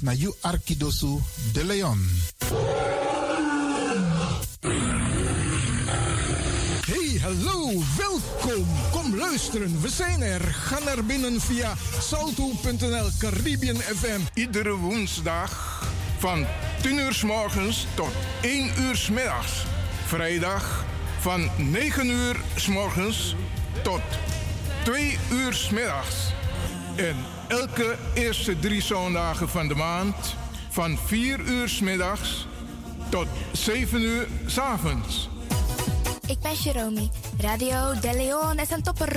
Na you Arkidosu de Leon. Hey, hallo, welkom. Kom luisteren, we zijn er. Ga naar binnen via salto.nl Caribbean FM. Iedere woensdag van 10 uur s morgens tot 1 uur s middags. Vrijdag van 9 uur s morgens tot 2 uur s middags. En elke eerste drie zondagen van de maand van 4 uur s middags tot 7 uur s avonds. Ik ben Jerome. Radio De Leon is een topper.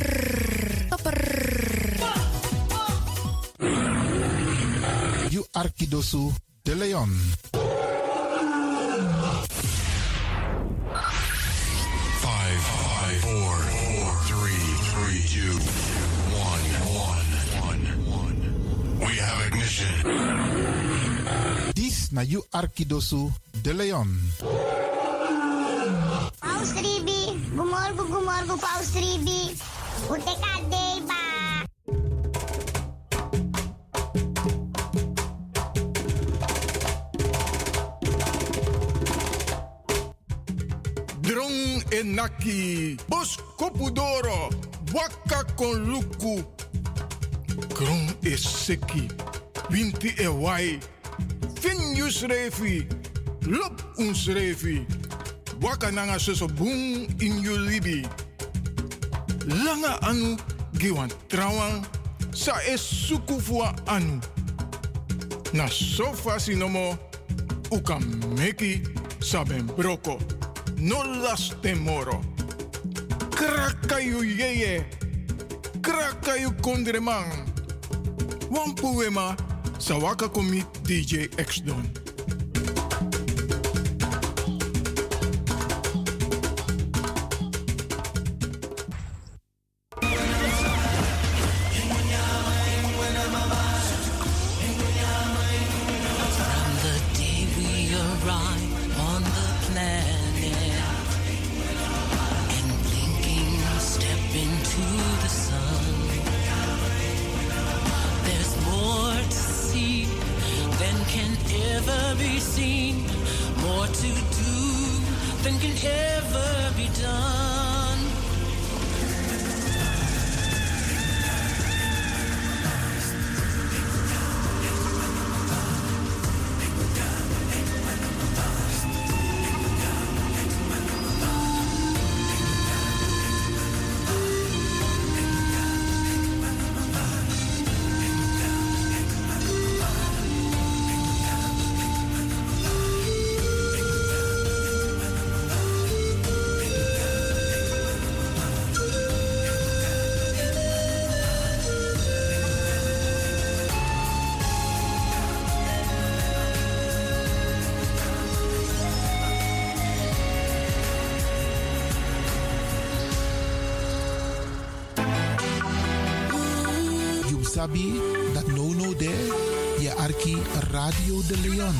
Topper. You Arkidosu de Leon. Ignition. Dis na you Arkidosu de Leon. Paus Ribi, gumorgo gumorgo Paus Ribi. Uteka deba. Drong enaki, bos kopudoro, waka kon luku. Kron is seki, winti e. Fin yus refi, lop uns refi. Waka nanga soso in you libi. Langa anu, giwan trawan, sa es suku fua anu. Na sofa sinomo, uka meki saben broko. No las temoro. Krakayu yeye. Krakayu kondreman. Wan poema sawaka komi DJ X Don. Radio de Leon.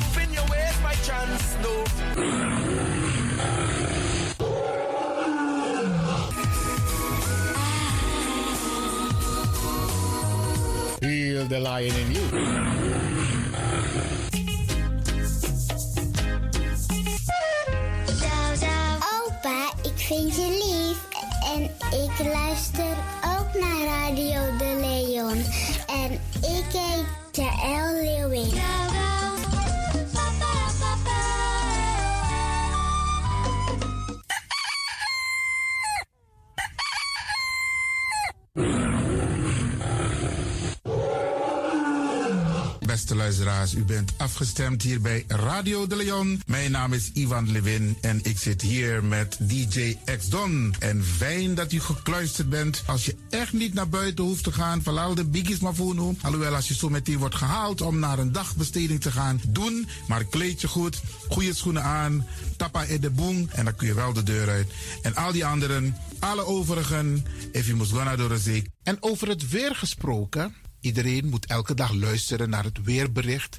Afgestemd hier bij Radio de Leon. Mijn naam is Ivan Levin en ik zit hier met DJ X Don. En fijn dat u gekluisterd bent. Als je echt niet naar buiten hoeft te gaan, verlaal de biggies maar voor Alhoewel, als je zo meteen wordt gehaald om naar een dagbesteding te gaan, doen. Maar kleed je goed, goede schoenen aan, tappa in de boom en dan kun je wel de deur uit. En al die anderen, alle overigen, if you must go naar de. En over het weer gesproken. Iedereen moet elke dag luisteren naar het weerbericht.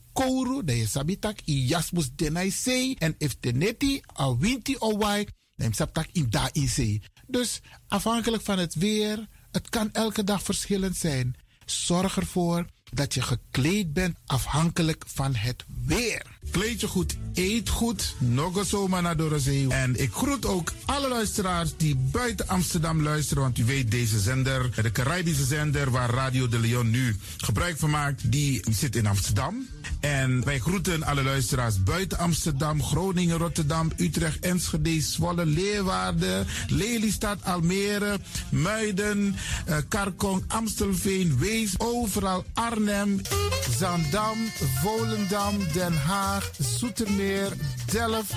kouru, dan je sabitak i jasmus denai sei. En if teneti a winti o wai, dan sabtak in da in. Dus afhankelijk van het weer, het kan elke dag verschillend zijn. Zorg ervoor dat je gekleed bent afhankelijk van het weer. Kleed je goed, eet goed, nog zomaar naar Dorozee. En ik groet ook alle luisteraars die buiten Amsterdam luisteren. Want u weet, deze zender, de Caribische zender waar Radio de Leon nu gebruik van maakt, die zit in Amsterdam. En wij groeten alle luisteraars buiten Amsterdam, Groningen, Rotterdam, Utrecht, Enschede, Zwolle, Leeuwarden, Lelystad, Almere, Muiden, uh, Karkong, Amstelveen, Wees, overal Arnhem, Zandam, Volendam, Den Haag, Zoetermeer, Delft,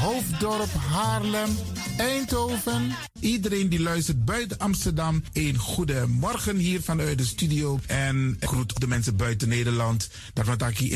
Hoofddorp, Haarlem, Eindhoven. Iedereen die luistert buiten Amsterdam, een goede morgen hier vanuit de studio. En ik groet de mensen buiten Nederland. Dat wat hier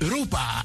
Europa.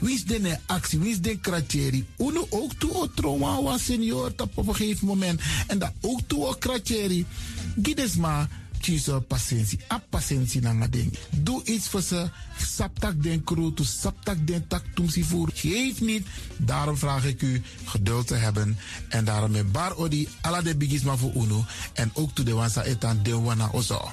Wie is de actie? Wie is de kratjeri? Uno ook toe o trauma was senior op een gegeven moment. En dat ook toe o kratjeri. Gides maar kiezen patiëntie. A patiëntie na ding. Doe iets voor ze. Saptak den kroto, saptak den tak tumsi voer. Geef niet. Daarom vraag ik u geduld te hebben. En daarom met bar odi ala de bigisma voor uno. En ook toe de wansa etan de wana ozo.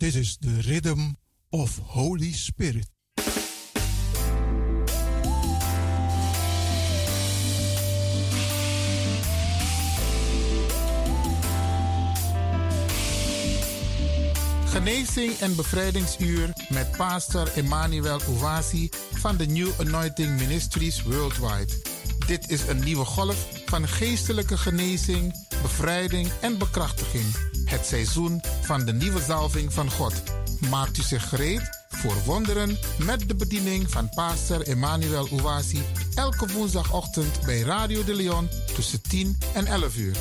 This is the rhythm of Holy Spirit. Genezing en bevrijdingsuur met pastor Emmanuel Owasi van de New Anointing Ministries Worldwide. Dit is een nieuwe golf van geestelijke genezing, bevrijding en bekrachtiging. Het seizoen van de nieuwe zalving van God. Maakt u zich gereed voor wonderen met de bediening van pastor Emmanuel Owasi elke woensdagochtend bij Radio de Leon tussen 10 en 11 uur.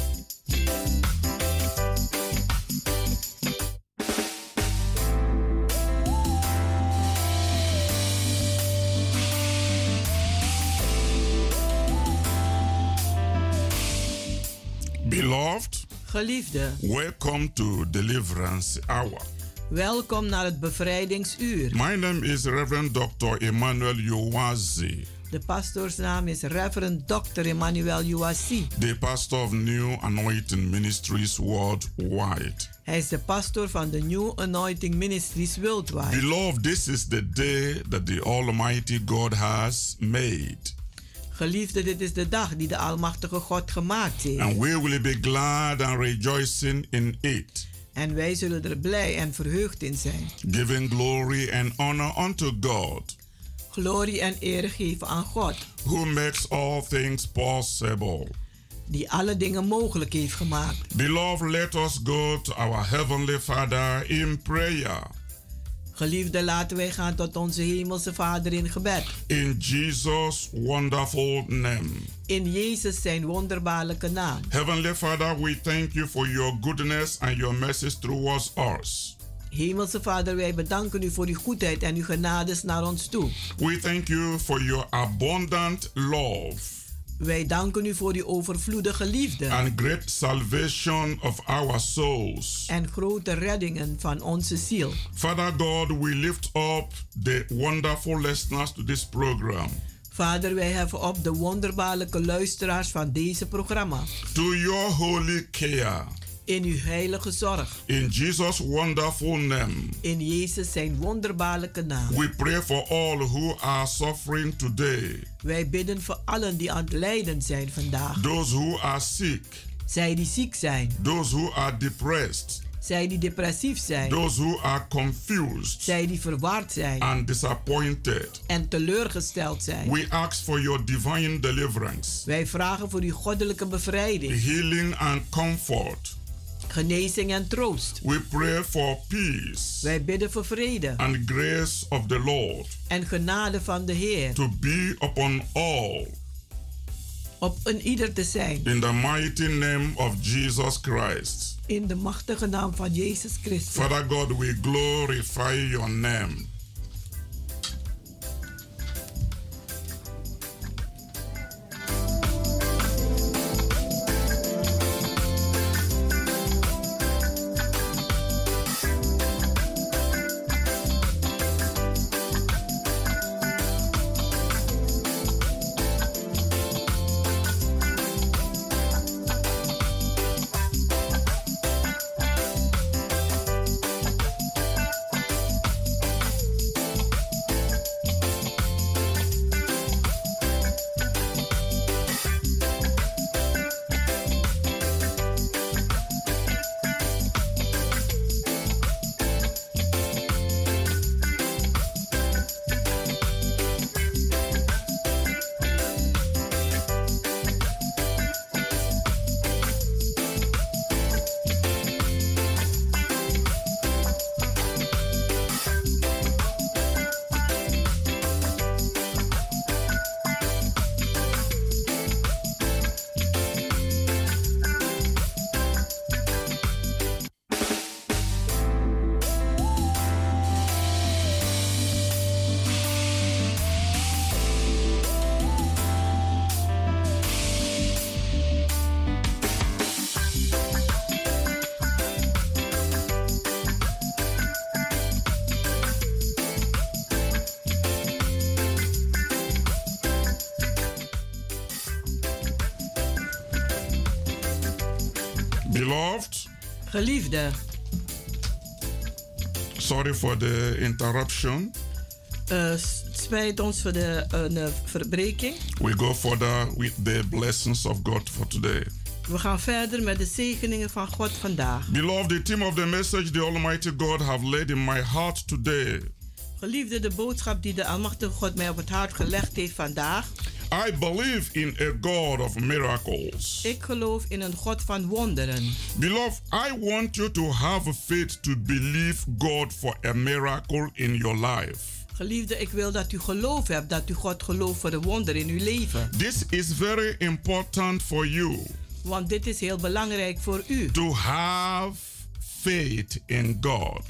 Beloved, Geliefde, welcome to Deliverance Hour. welkom naar het bevrijdingsuur. My name is Reverend Dr. Emmanuel Yowazi, De pastoorsnaam is Reverend Dr. Emmanuel Uwasi. the pastor of New Anointing Ministries worldwide. Hij is de pastor van de New Anointing Ministries Worldwide. Beloved, this is the day that the Almighty God has made, Geliefde, dit is de dag die de Almachtige God gemaakt heeft. and we will be glad and rejoicing in it, En wij zullen er blij en verheugd in zijn. giving glory and honor unto God, Glorie en eer geven aan God, who makes all things possible. die alle dingen mogelijk heeft gemaakt. Beloved, let us go to our Heavenly Father in prayer. Geliefde, laten wij gaan tot onze Hemelse Vader in gebed. In Jesus' wonderful name. In Jezus zijn wonderbaarlijke naam. Heavenly Father, we thank you for your goodness and your mercies towards us. Hemelse Vader, wij bedanken u voor uw goedheid en uw genades naar ons toe. We thank you for your abundant love Wij danken u voor uw overvloedige liefde and great salvation of our souls. en grote reddingen van onze ziel. Father God, we lift up the wonderful listeners to this program Vader, wij heffen op de wonderbaarlijke luisteraars van deze programma. to your holy care. In uw heilige zorg. In Jesus' wonderful name. In Jezus zijn wonderbaarlijke naam. We pray for all who are suffering today, Wij bidden voor allen die aan het lijden zijn vandaag. those who are sick, Zij die ziek zijn. those who are depressed, Zij die depressief zijn. those who are confused Zij die verward zijn. and disappointed. En teleurgesteld zijn. We ask for your divine deliverance, Wij vragen voor uw goddelijke bevrijding. healing and comfort. Genezing en troost. We pray for peace Wij bidden voor vrede. and grace of the Lord En genade van de Heer. to be upon all Op een ieder te zijn. in the mighty name of Jesus Christ. In de machtige naam van Jezus Christus. Father God, we glorify your name. Geliefde, sorry for the interruption. s- spijt ons voor de eh, verbreking. We go further with the blessings of God for today. We gaan verder met de zegeningen van God vandaag. Beloved, the theme of the message the Almighty God have laid in my heart today Geliefde, de boodschap die de Almachtige God mij op het hart gelegd heeft vandaag. I believe in a God of miracles. Ik geloof in een God van wonderen. Beloved, I want you to have faith to believe God for a miracle in your life. Geliefde, ik wil dat u geloof hebt, dat u God gelooft voor de wonder in uw leven. This is very important for you Want dit is heel belangrijk voor u. to have faith in God.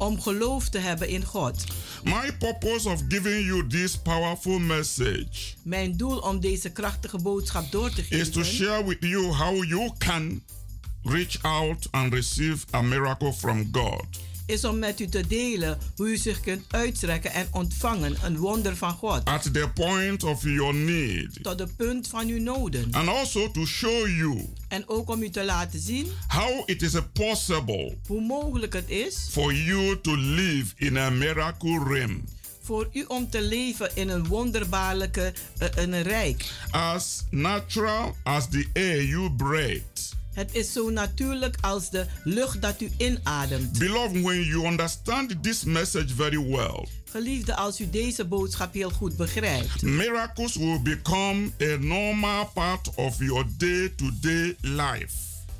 Om geloof te hebben in God. My purpose of giving you this powerful message Mijn doel om deze krachtige boodschap door te is to geven share with you how you can reach out and receive a miracle from God. Is om met u te delen hoe u zich kunt uitstrekken en ontvangen een wonder van God. at the point of your need. Tot de punt van uw noden. And also to show you En ook om u te laten zien how it is possible hoe mogelijk het is for you to live in a miracle realm voor u om te leven in een wonderbaarlijke eh, een rijk. as natural as the air you breathe. Het is zo natuurlijk als de lucht dat u inademt. Beloved, when you understand this message very well, Geliefde, als u deze boodschap heel goed begrijpt, miracles will become a normal part of your day to day life.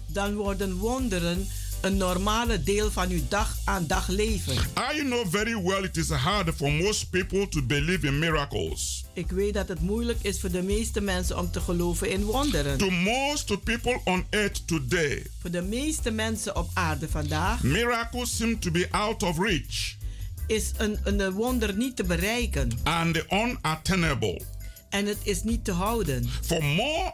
dan worden wonderen een normale deel van uw dag aan dag leven. I know very well it is hard for most people to believe in miracles. Ik weet dat het moeilijk is voor de meeste mensen om te geloven in wonderen. To most people on earth today, Voor de meeste mensen op aarde vandaag miracles seem to be out of reach is een, een wonder niet te bereiken and unattainable. en het is niet te houden. For more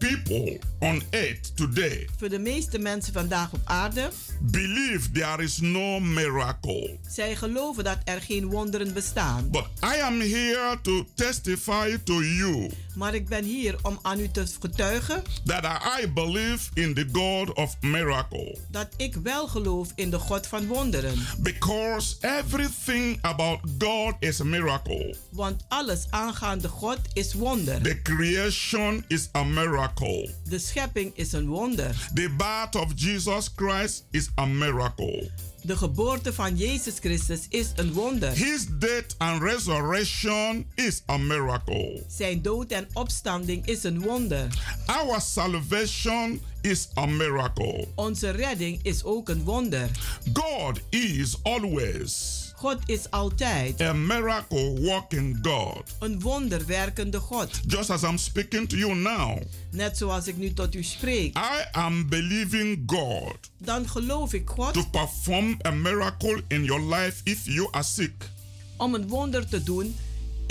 people on earth today Voor de meeste mensen vandaag op aarde, believe there is no miracle. zij geloven dat er geen wonderen bestaan. But I am here to testify to you Maar ik ben hier om aan u te getuigen that I believe in the God of miracle. dat ik wel geloof in de God van wonderen. Because everything about God is a miracle. Want alles aangaande God is wonder. The creation is a miracle. De schepping is een wonder. The birth of Jesus Christ is a miracle. De geboorte van Jezus Christus is een wonder. His death and resurrection is a miracle. Zijn dood en opstanding is een wonder. Our salvation is a miracle. Onze redding is ook een wonder. God is always God is altijd a miracle working God. een wonderwerkende God. Just as I'm speaking to you now, Net zoals ik nu tot u spreek. I am believing God Dan geloof ik God to perform a miracle in your life if you are sick. om een wonder te doen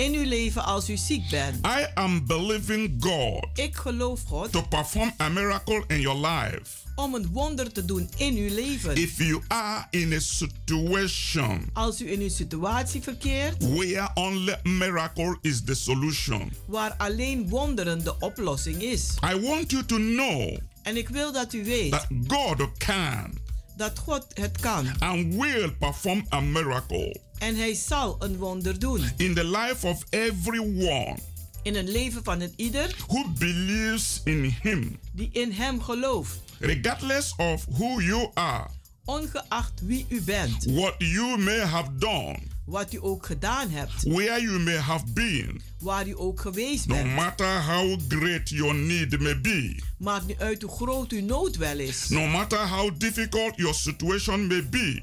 in uw leven als u ziek bent. I am believing God Ik geloof God to perform a miracle in your life om een wonder te doen in uw leven. if you are in a situation Als u in uw situatie verkeert where only miracle is the solution. waar alleen wonderen de oplossing is. I want you to know En ik wil dat u weet that God can dat God het kan. and will perform a miracle En hij zal een wonder doen. in the life of everyone In het leven van een ieder who believes in Him, die in hem gelooft. regardless of who you are, Ongeacht wie u bent. what you may have done, Wat u ook gedaan hebt. where you may have been, Waar u ook geweest no bent. matter how great your need may be, Maakt niet uit hoe groot uw nood wel is. no matter how difficult your situation may be,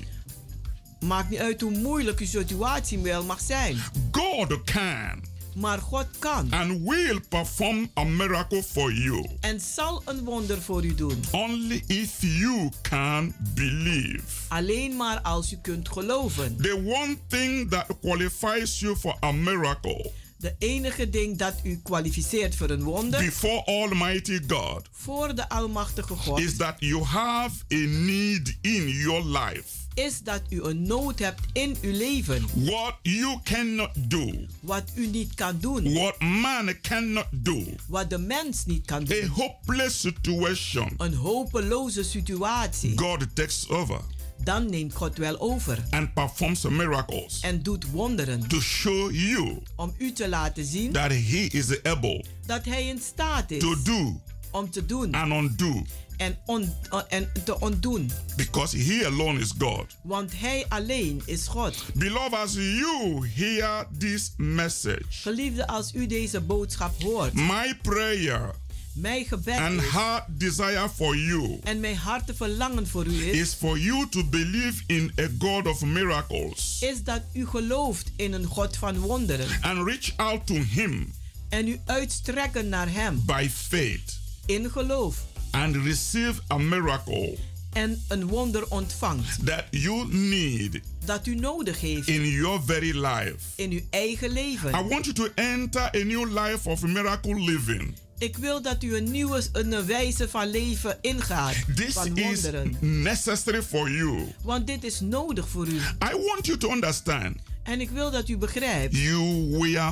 Maakt niet uit hoe moeilijk uw situatie wel mag zijn. God can Maar God kan. and will perform a miracle for you En zal een wonder voor u doen. only if you can believe. Alleen maar als u kunt geloven. The one thing that qualifies you for a miracle De enige ding dat u kwalificeert voor een wonder before Almighty God voor de Almachtige God is that you have a need in your life. Is dat u een nood hebt in uw leven. What you cannot do, Wat u niet kan doen. what man cannot do, Wat de mens niet kan a doen. hopeless situation, Een hopeloze situatie. God takes over Dan neemt God wel over. and performs miracles En doet wonderen. to show you Om u te laten zien that He is able dat hij in staat is to do Om te doen. and undo. En, on, en te ontdoen. Because He alone is God. Want Hij alleen is God. Beloved, as you hear this message, Geliefde, als u deze boodschap hoort. my prayer Mijn gebed and is, heart desire for you en mijn harte verlangen voor u is, is for you to believe in a God of miracles is dat u gelooft in een God van wonderen. and reach out to Him En u uitstrekken naar Hem by faith in geloof. And receive a miracle En een wonder ontvangt. that you need Dat u nodig heeft in your very life. in uw eigen leven. I want you to enter a new life of miracle living. Ik wil dat u een nieuwe een wijze van leven ingaat. This van is wonderen. necessary for you. Want dit is nodig voor u. I want you to understand En ik wil dat u begrijpt. you were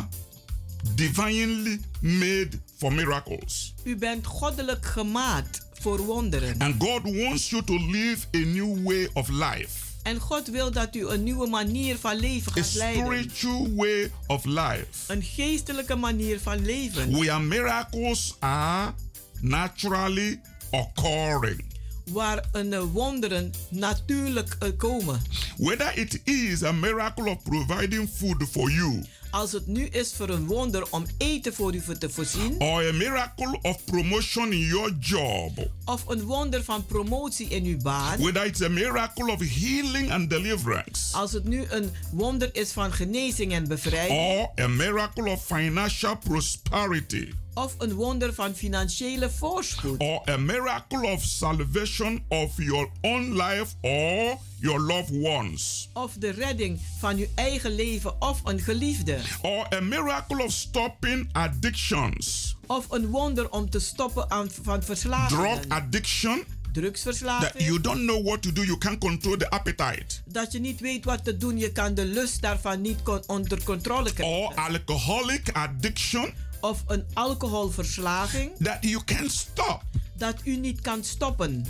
divinely made for miracles. U bent goddelijk gemaakt voor wonderen. And God wants you to live a new way of life. En God wil dat u een nieuwe manier van leven A gaat leiden. spiritual way of life. Een geestelijke manier van leven. Where miracles are naturally occurring. Waar een eh, wonderen natuurlijk eh, komen. Whether it is a miracle of providing food for you Als het nu is voor een wonder om eten voor u te voorzien. or a miracle of promotion in your job, Of een wonder van promotie in uw baan. whether it's a miracle of healing and deliverance, Als het nu een wonder is van genezing en bevrijding. or a miracle of financial prosperity, Of een wonder van financiële voorspoed. or a miracle of salvation of your own life or your loved ones, Of de redding van uw eigen leven of een geliefde. or a miracle of stopping addictions, Of een wonder om te stoppen aan, van verslavingen. drug addiction, that Drugsverslaving. you don't know what to do, you can't control the appetite, Dat je niet weet wat te doen. Je kan de lust daarvan niet onder controle or krijgen. alcoholic addiction Of een alcoholverslaving. that you can't stop, Dat u niet kan stoppen.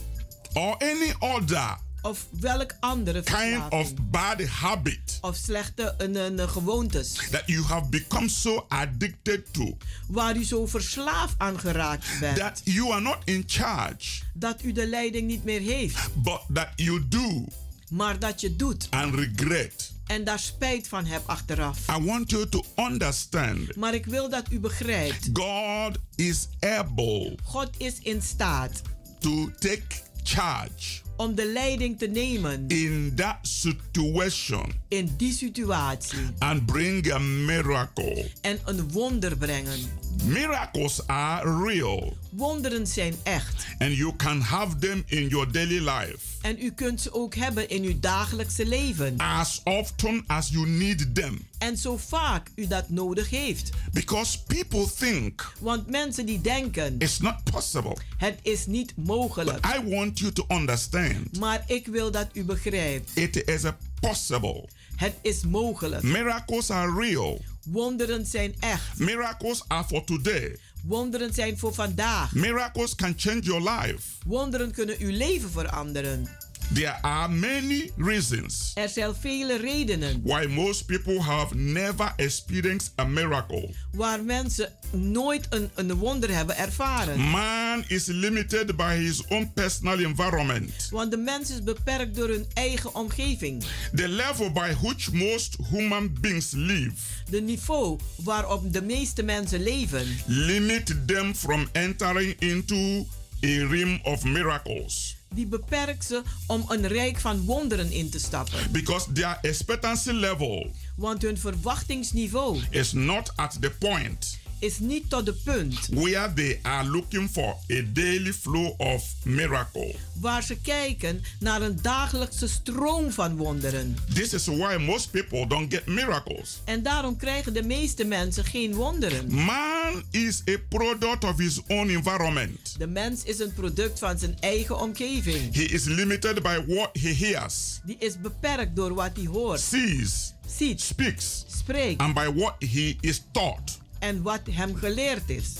or any other Of welk andere kind of bad habit Of slechte een, een, een gewoontes. that you have become so addicted to Waar u zo verslaafd aan geraakt bent. that you are not in charge, dat u de leiding niet meer heeft. but that you do Maar dat je doet. and regret. En daar spijt van hebt achteraf. I want you to understand Maar ik wil dat u begrijpt. God is able God is in staat to take charge om de leiding te nemen in that situation in die situatie. and bring a miracle. En een wonder brengen. Miracles are real Wonderen zijn echt. and you can have them in your daily life En u kunt ze ook hebben in uw dagelijkse leven. as often as you need them. En zo vaak u dat nodig heeft. Because people think Want mensen die denken, it's not possible. het is niet mogelijk. I want you to understand Maar ik wil dat u begrijpt, it is a possible. het is mogelijk. Miracles are real. Wonderen zijn echt. Miracles are for today. Wonderen zijn voor vandaag. Miracles can change your life. Wonderen kunnen uw leven veranderen. There are many reasons Er zijn vele redenen why most people have never experienced a miracle. waar mensen nooit een, een wonder hebben ervaren. Man is limited by his own personal environment. Want de mens is beperkt door hun eigen omgeving. The level by which most human beings live De niveau waarop de meeste mensen leven limit them from entering into a realm of miracles die beperkt ze om een rijk van wonderen in te stappen. because their expectancy level Want hun verwachtingsniveau is not at the point is niet tot de punt where they are looking for a daily flow of miracle. waar ze kijken naar een dagelijkse stroom van wonderen. This is why most people don't get miracles. En daarom krijgen de meeste mensen geen wonderen. Man is a product of his own environment. De mens is een product van zijn eigen omgeving. He is limited by what he hears, Die is beperkt door wat hij hoort, sees, ziet, speaks, spreekt and by what he is taught. En wat hem geleerd is.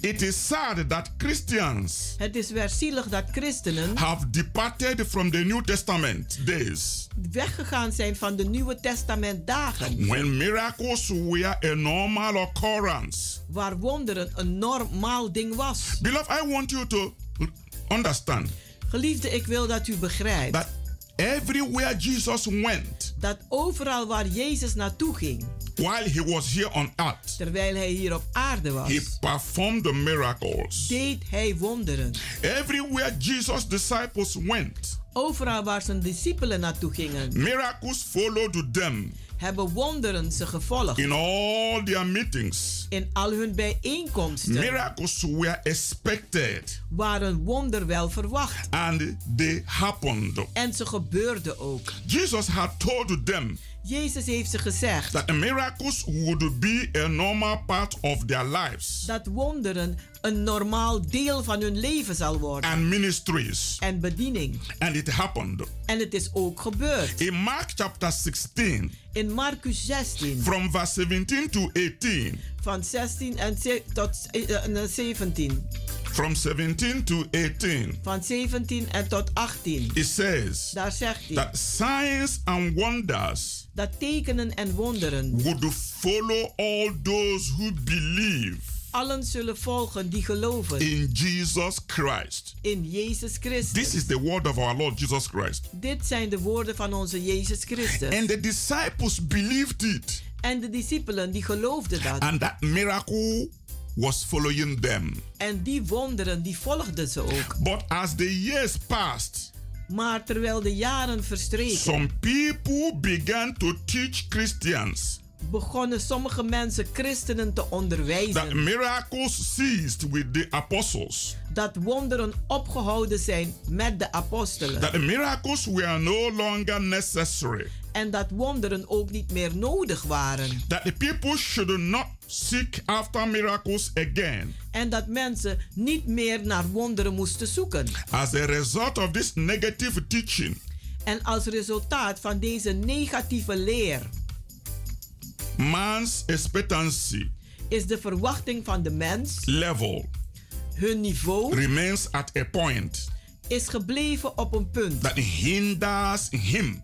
It is sad that Christians Het is weer zielig dat christenen have departed from the New Testament days weggegaan zijn van de Nieuwe Testament dagen. when miracles were a normal occurrence. Waar wonderen een normaal ding was. Beloved, I want you to understand Geliefde, ik wil dat u begrijpt that everywhere Jesus went dat overal waar Jezus naartoe ging, while he was here on earth, terwijl hij hier op aarde was, he performed the miracles. deed hij wonderen. Everywhere Jesus' disciples went, Overal waar zijn discipelen naartoe gingen, miracles followed them hebben wonderen ze gevolgd. in all their meetings. In al hun bijeenkomsten Miracles were expected waren wonder wel verwacht. and they happened. En ze gebeurden ook. Jesus had told them Jezus heeft ze gezegd that miracles would be a normal part of their lives dat wonderen een normaal deel van hun leven zal worden. and ministries. En bediening. And it happened. En het is ook gebeurd. In Mark chapter 16, In Marcus 16, from verse 17 to 18, van 16 en tot eh, eh, 17. From 17 to 18, Van 17 en tot 18. it says Daar zegt hij that signs and wonders dat tekenen en wonderen would follow all those who believe allen zullen volgen die geloven in Jesus Christ. in Jezus Christus. This is the word of our Lord Jesus Christ. Dit zijn de woorden van onze Jezus Christus. And the disciples believed it, En de discipelen die geloofden dat. and that miracle was following them. En die wonderen die volgden ze ook. But as the years passed, Maar terwijl de jaren verstreken, some people began to teach Christians begonnen sommige mensen christenen te that onderwijzen miracles ceased with the apostles, dat wonderen opgehouden zijn met de apostelen. that the miracles were no longer necessary, En dat wonderen ook niet meer nodig waren. that the people should not seek after miracles again. En dat mensen niet meer naar wonderen moesten zoeken. As a result of this negative teaching, En als resultaat van deze negatieve leer man's expectancy is de verwachting van de mens, level hun niveau, remains at a point is gebleven op een punt that hinders him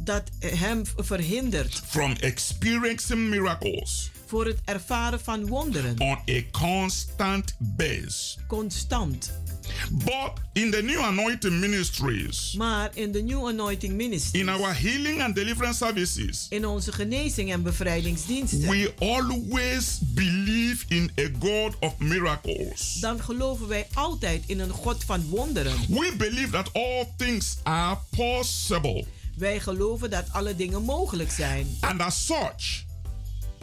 dat hem verhindert from experiencing miracles voor het ervaren van wonderen. on a constant base. Constant. But in the new anointing ministries, Maar in de New Anointing Ministry, in our healing and deliverance services, in onze genezing en bevrijdingsdiensten, we always believe in a God of miracles. dan geloven wij altijd in een God van wonderen. We believe that all things are possible. Wij geloven dat alle dingen mogelijk zijn. And as such,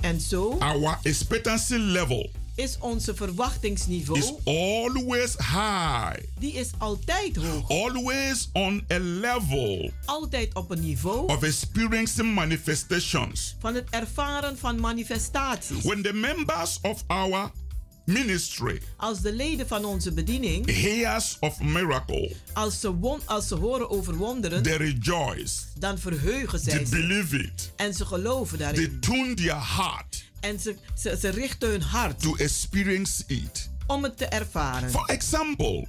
En zo our expectancy level is onze verwachtingsniveau, is always high, die is altijd hoog. always on a level Altijd op een niveau of experiencing manifestations. van het ervaren van manifestaties. When the members of our ministry. Als de leden van onze bediening, hears of miracle, als ze, won, als ze horen over wonderen, they rejoice, dan verheugen they zij zich. believe it, En ze geloven they daarin. tune their heart. En ze, ze, ze richten hun hart. To experience it. om het te ervaren. For example,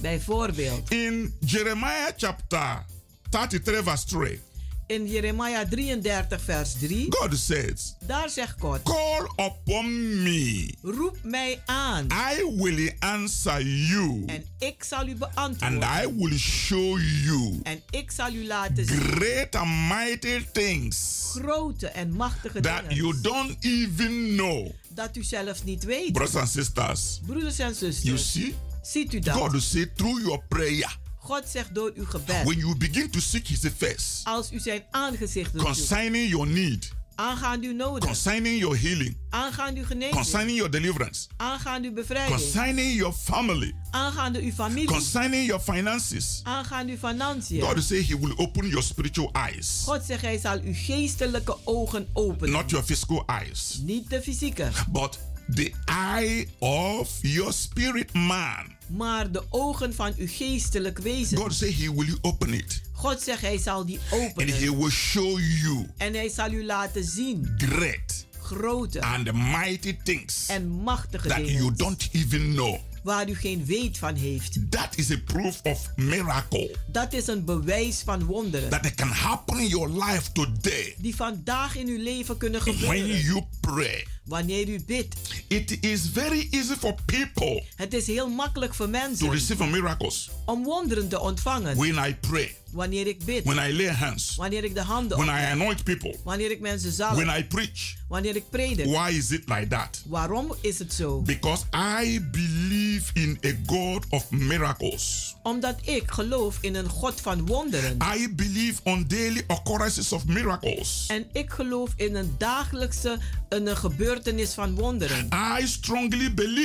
Bijvoorbeeld, in Jeremiah chapter 33, verse 3, in Jeremia 33, vers 3, God says, daar zegt God: Call upon me, Roep mij aan I will answer you, en ik zal u and beantwoorden. I will show you En ik zal u laten zien great and mighty things grote en machtige that you dingen don't even know. dat u zelfs niet weet. Brothers and sisters, Broeders en you zusters, see, ziet u dat? God say through your prayer, God zegt door uw gebed, when you begin to seek His face als u zijn aangezicht zoeken, concerning your need, aangaande uw noden, concerning your healing, aangaande uw genezing, concerning your deliverance, aangaande uw bevrijding, concerning your family, aangaande uw familie, concerning your finances, aangaande uw financiën. God say He will open your spiritual eyes, God zegt hij zal uw geestelijke ogen openen. not your physical eyes, Niet de fysieke, but the eye of your spirit man. Maar de ogen van uw geestelijk wezen. God say He will open it, God zegt hij zal die and He openen. will show you En hij zal u laten zien great grote and mighty things en machtige that you dingen don't even know. Waar u geen weet van heeft. That is a proof of miracle Dat is een bewijs van wonderen. that it can happen in your life today Die vandaag in uw leven kunnen when gebeuren. you pray. Wanneer u bidt. It is very easy for people Het is heel makkelijk voor to mensen receive miracles om wonderen te ontvangen. when I pray, Wanneer ik bid. when I lay hands, Wanneer ik de handen when I anoint people, Wanneer ik mensen zalf. when I preach. Wanneer ik predik. Why is it like that? Waarom is het zo? Because I believe in a God of miracles. Omdat ik geloof in een God van wonderen. I believe on daily occurrences of miracles. En ik geloof in een dagelijkse een gebeurtenis van wonderen. I strongly believe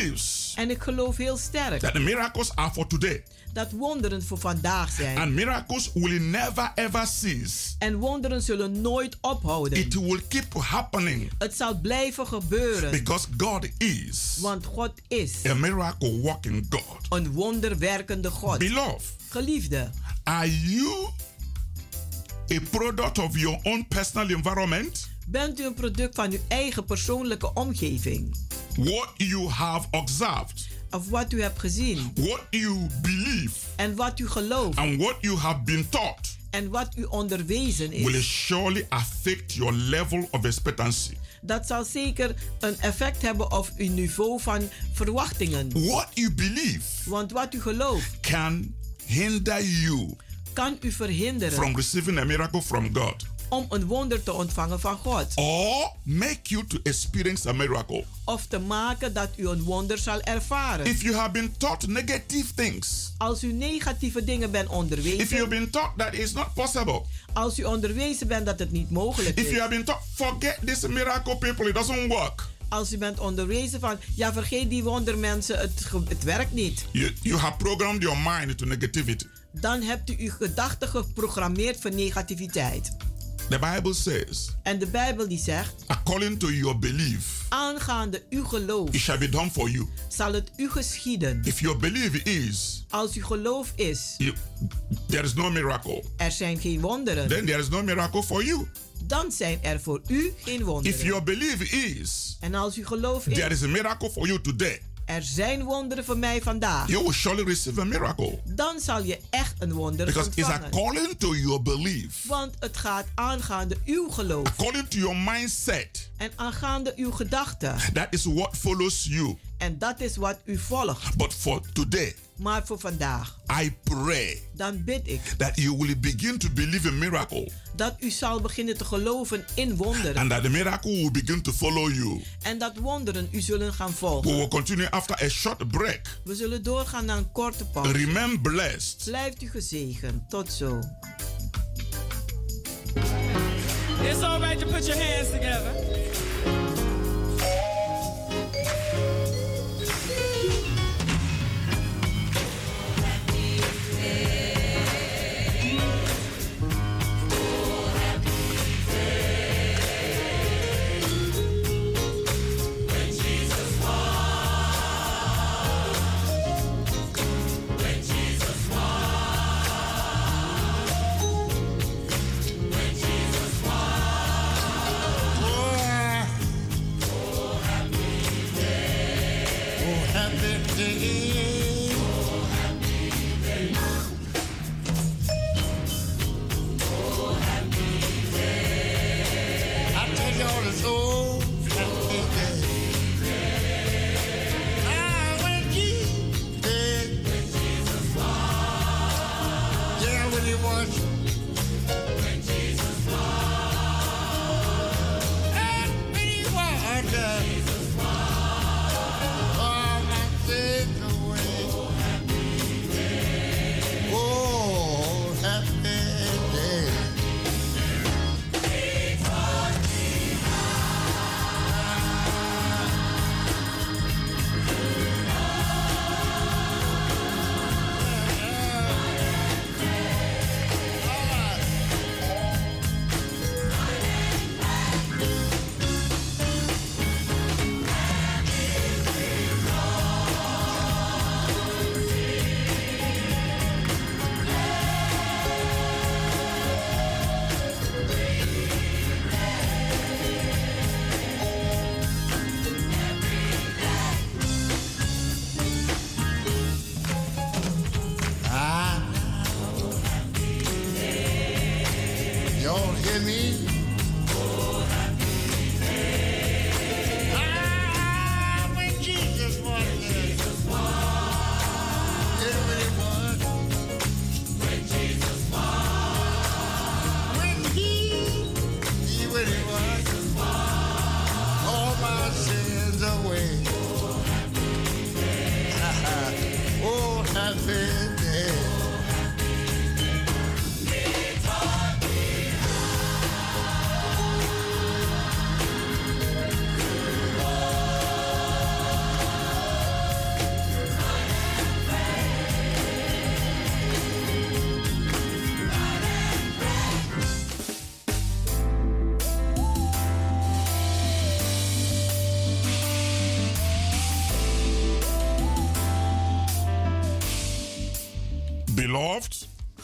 En ik geloof heel sterk that the miracles are for today. Dat wonderen voor vandaag zijn. And miracles will never ever cease. En wonderen zullen nooit ophouden. It will keep happening Het zal blijven gebeuren. because God is Want God is a miracle working God. een wonderwerkende God. Beloved, Geliefde, are you a product of your own personal environment? bent u een product van uw eigen persoonlijke omgeving? What you have observed, Of what u hebt gezien? what you believe, En wat u gelooft? and what you have been taught En wat u onderwezen will is? surely affect your level of expectancy. Dat zal zeker een effect hebben op uw niveau van verwachtingen. What you believe Want wat u gelooft can hinder you kan u verhinderen from receiving a miracle from God om een wonder te ontvangen van God. or make you to experience a miracle. Of te maken dat u een wonder zal ervaren. If you have been taught negative things, Als u negatieve dingen bent if you have onderwezen, been taught that it's not possible, als u onderwezen bent dat het niet mogelijk if you is, have been taught, forget this miracle, people, it doesn't work. als u bent onderwezen van, ja vergeet die wondermensen, het, het werkt niet. You, you have programmed your mind to negativity. Dan hebt u uw gedachten geprogrammeerd voor negativiteit. The Bible says, En de Bijbel die zegt, according to your belief, aangaande uw geloof it shall be done for you. zal het u geschieden. If your belief is, Als uw geloof is, you, there is no miracle, er zijn geen wonderen, then there is no miracle for you. dan zijn er voor u geen If wonderen. your belief is, En als uw geloof there is, is a miracle for you today, er zijn wonderen voor mij vandaag, you will surely receive a miracle. dan zal je echt een wonder Because it's ontvangen. according to your belief, Want het gaat aangaande uw geloof according to your mindset. en aangaande uw gedachten. That is what follows you. En dat is wat u volgt. But for today, Maar voor vandaag, I pray dan bid ik that you will begin to believe in miracle dat u zal beginnen te geloven in wonderen. and that the miracle will begin to follow you. En dat wonderen u zullen gaan We volgen. will continue after a short break. We zullen doorgaan naar een korte pauze. Remain blessed. Blijft u gezegend. Tot zo. It's all right to put your hands together.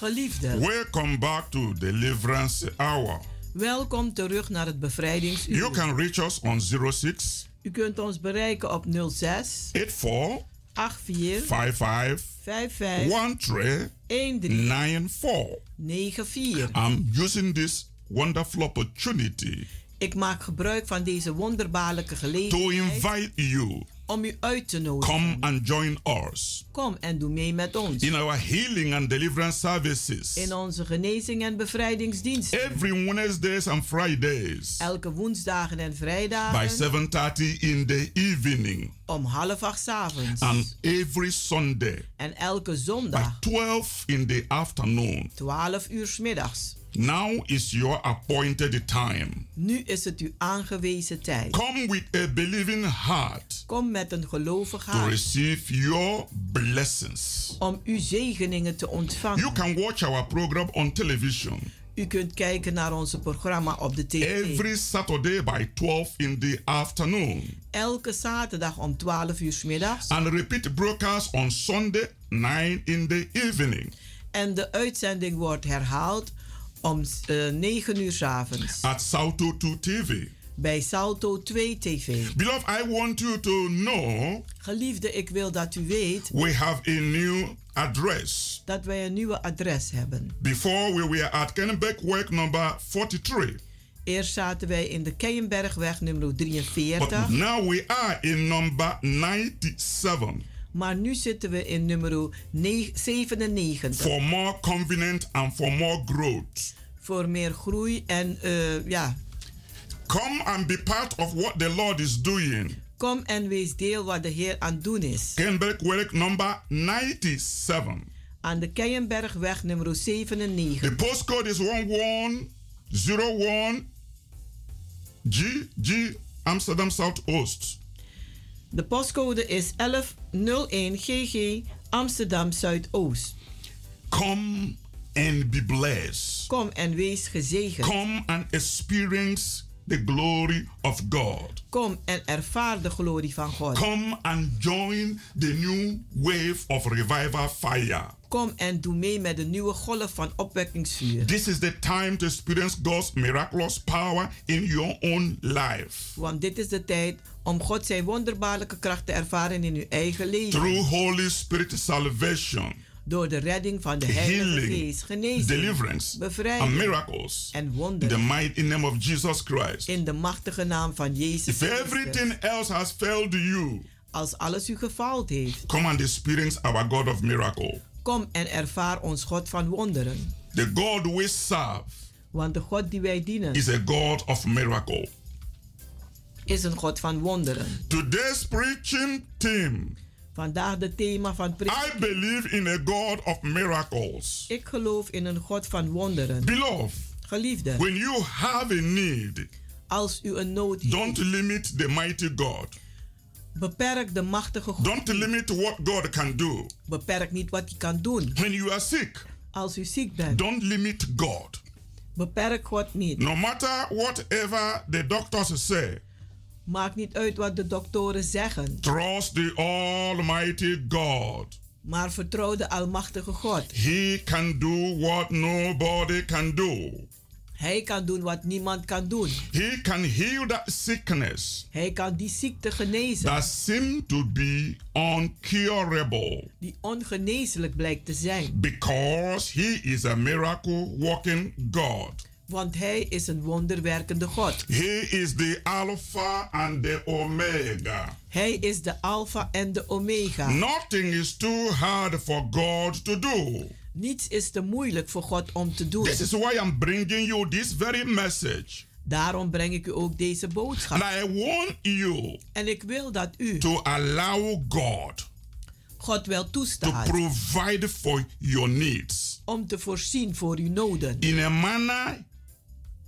Welcome back to Deliverance Hour. welkom terug naar het bevrijdingsuur. You can reach us on 06 U kunt ons bereiken op 06 84 84 55 55 13 94. 94. I'm using this wonderful opportunity Ik maak gebruik van deze wonderbaarlijke to gelegenheid invite you. Om u uit te nodigen. Come and join us Kom en doe mee met ons. in our healing and deliverance services In onze genezing en bevrijdingsdiensten. every Wednesdays and Fridays Elke woensdagen en by vrijdagen 7:30 in the evening om half acht 's avonds. and every Sunday En elke by zondag 12 in the afternoon. 12 uur 's middags. Now is your appointed time. Nu is het uw aangewezen tijd. Come with a believing heart Kom met een gelovig to hart receive your blessings. om uw zegeningen te You ontvangen. can watch our program on television U kunt kijken naar onze programma op de tv. every Saturday by 12 in the afternoon Elke zaterdag om 12 uur 's middags. and repeat broadcast on Sunday 9 in the evening En de uitzending wordt herhaald om eh, 9 uur 's avonds. at Salto 2 TV. Bij Salto 2 TV. Beloved, I want you to know Geliefde, ik wil dat u weet we have a new address. dat wij een nieuwe adres hebben. Before we were at Kennebec Work number 43. Eerst zaten wij in de Keienbergweg nummer But 43. now we are in number 97 Maar nu zitten we in nummer ne- 97. for more convenient and for more growth. Voor meer groei en eh, ja, Come and be part of what the Lord is doing. kom en wees deel wat de Heer aan het doen is. Work number 97. Aan de Keienbergweg nummer 97. The postcode is 1101 GG Amsterdam Southoost. De postcode is 1101 GG Amsterdam Zuidoost. Come and be blessed. Kom en wees gezegend. Come and experience the glory of God. Kom en ervaar de glorie van God. Come and join the new wave of revival fire. Kom en doe mee met de nieuwe golf van opwekkingsvuur. This is the time to experience God's miraculous power in your own life. Want dit is de tijd om God zijn wonderbaarlijke kracht te ervaren in uw eigen leven. Through Holy Spirit salvation, Door de redding van de Heilige Geest, genezing, deliverance, and bevrijding miracles. en In the wonderen. mighty name of Jesus Christ. In de machtige naam van Jezus If Christus. everything else has failed you, Als alles u gefaald heeft, come and experience our God of miracle. kom en ervaar ons God van wonderen. The God we serve Want de God die wij dienen is a God of miracle. Is een God van wonderen. Today's preaching theme Vandaag de thema van I preek. believe in a God of miracles. Ik geloof in een God van wonderen. Beloved, Geliefde, when you have a need, als u een nood heeft, don't limit the mighty God. beperk de machtige God. Don't limit what God can do. Beperk niet wat hij kan doen. When you are sick, Als u ziek bent, don't limit God. beperk God niet. No matter whatever the doctors say, Maakt niet uit wat de doktoren zeggen, trust the Almighty God. maar vertrouw de Almachtige God. He can do what nobody can do. Hij kan doen wat niemand kan doen. He can heal that sickness Hij kan die ziekte genezen, that seem to be uncurable die ongeneeslijk blijkt te zijn. because he is a miracle working God. Want Hij is een wonderwerkende God. He is the Alpha and the Omega. Hij is de Alpha en de Omega. Nothing is too hard for God to do. Niets is te moeilijk voor God om te doen. This is why I'm bringing you this very message. Daarom breng ik u ook deze boodschap. And I want you En ik wil dat u to allow God God wel to toestaat provide for your needs om te voorzien voor uw noden. in a manner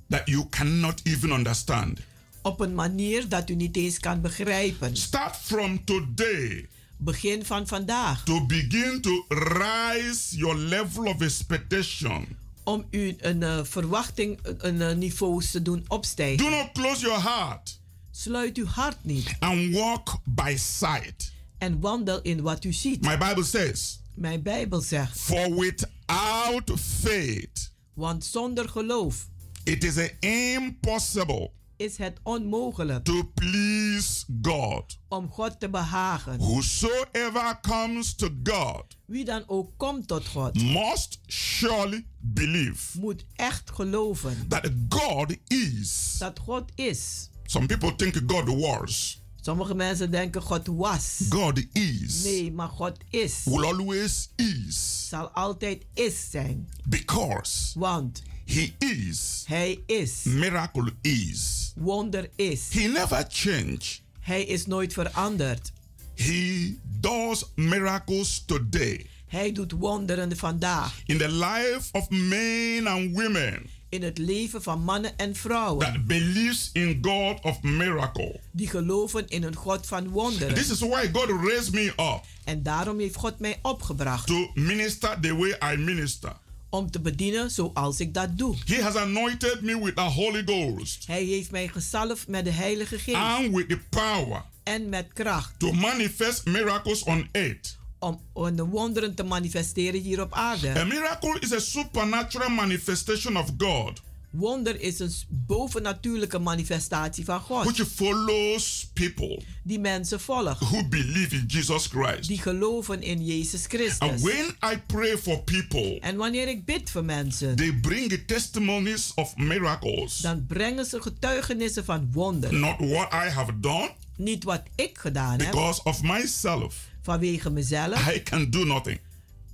that you cannot even understand. Op een manier dat u niet eens kan begrijpen. Start from today Begin van vandaag to begin to rise your level of expectation. om u een eh, verwachting, een eh, niveau te doen opstijgen. Do not close your heart Sluit uw hart niet and walk by sight. en wandel in wat u ziet. My Bible says, Mijn Bijbel zegt, For without faith, want zonder geloof it is impossible is het onmogelijk to please God. om God te behagen. Whosoever comes to God Wie dan ook komt tot God, must surely believe moet echt geloven that God is. dat God is. Some people think God was. Sommige mensen denken God was. God is. Nee, maar God is. Will always is. Zal altijd is zijn. Because Want He is. Hij is. Miracle is. Wonder is. He never change. Hij is nooit veranderd. He does miracles today. Hij doet wonderen vandaag. In the life of men and women In het leven van mannen en vrouwen. that believes in God of miracle. Die geloven in een God van wonderen. This is why God raised me up En daarom heeft God mij opgebracht. to minister the way I minister. Om te bedienen zoals ik dat doe. He has anointed me with the Holy Ghost Hij heeft mij gezalfd met de Heilige Geest. and with the power En met kracht. to manifest miracles on earth. Om, om de wonderen te manifesteren hier op A aarde. miracle is a supernatural manifestation of God Wonder is een bovennatuurlijke manifestatie van God. which follows people Die mensen volgen. who believe in Jesus Christ. Die geloven in Jezus And Christus. when I pray for people, En wanneer ik bid voor mensen. they bring the testimonies of miracles, Dan brengen ze getuigenissen van wonderen. not what I have done, Niet wat ik gedaan heb. because of myself. Vanwege mezelf. I can do nothing.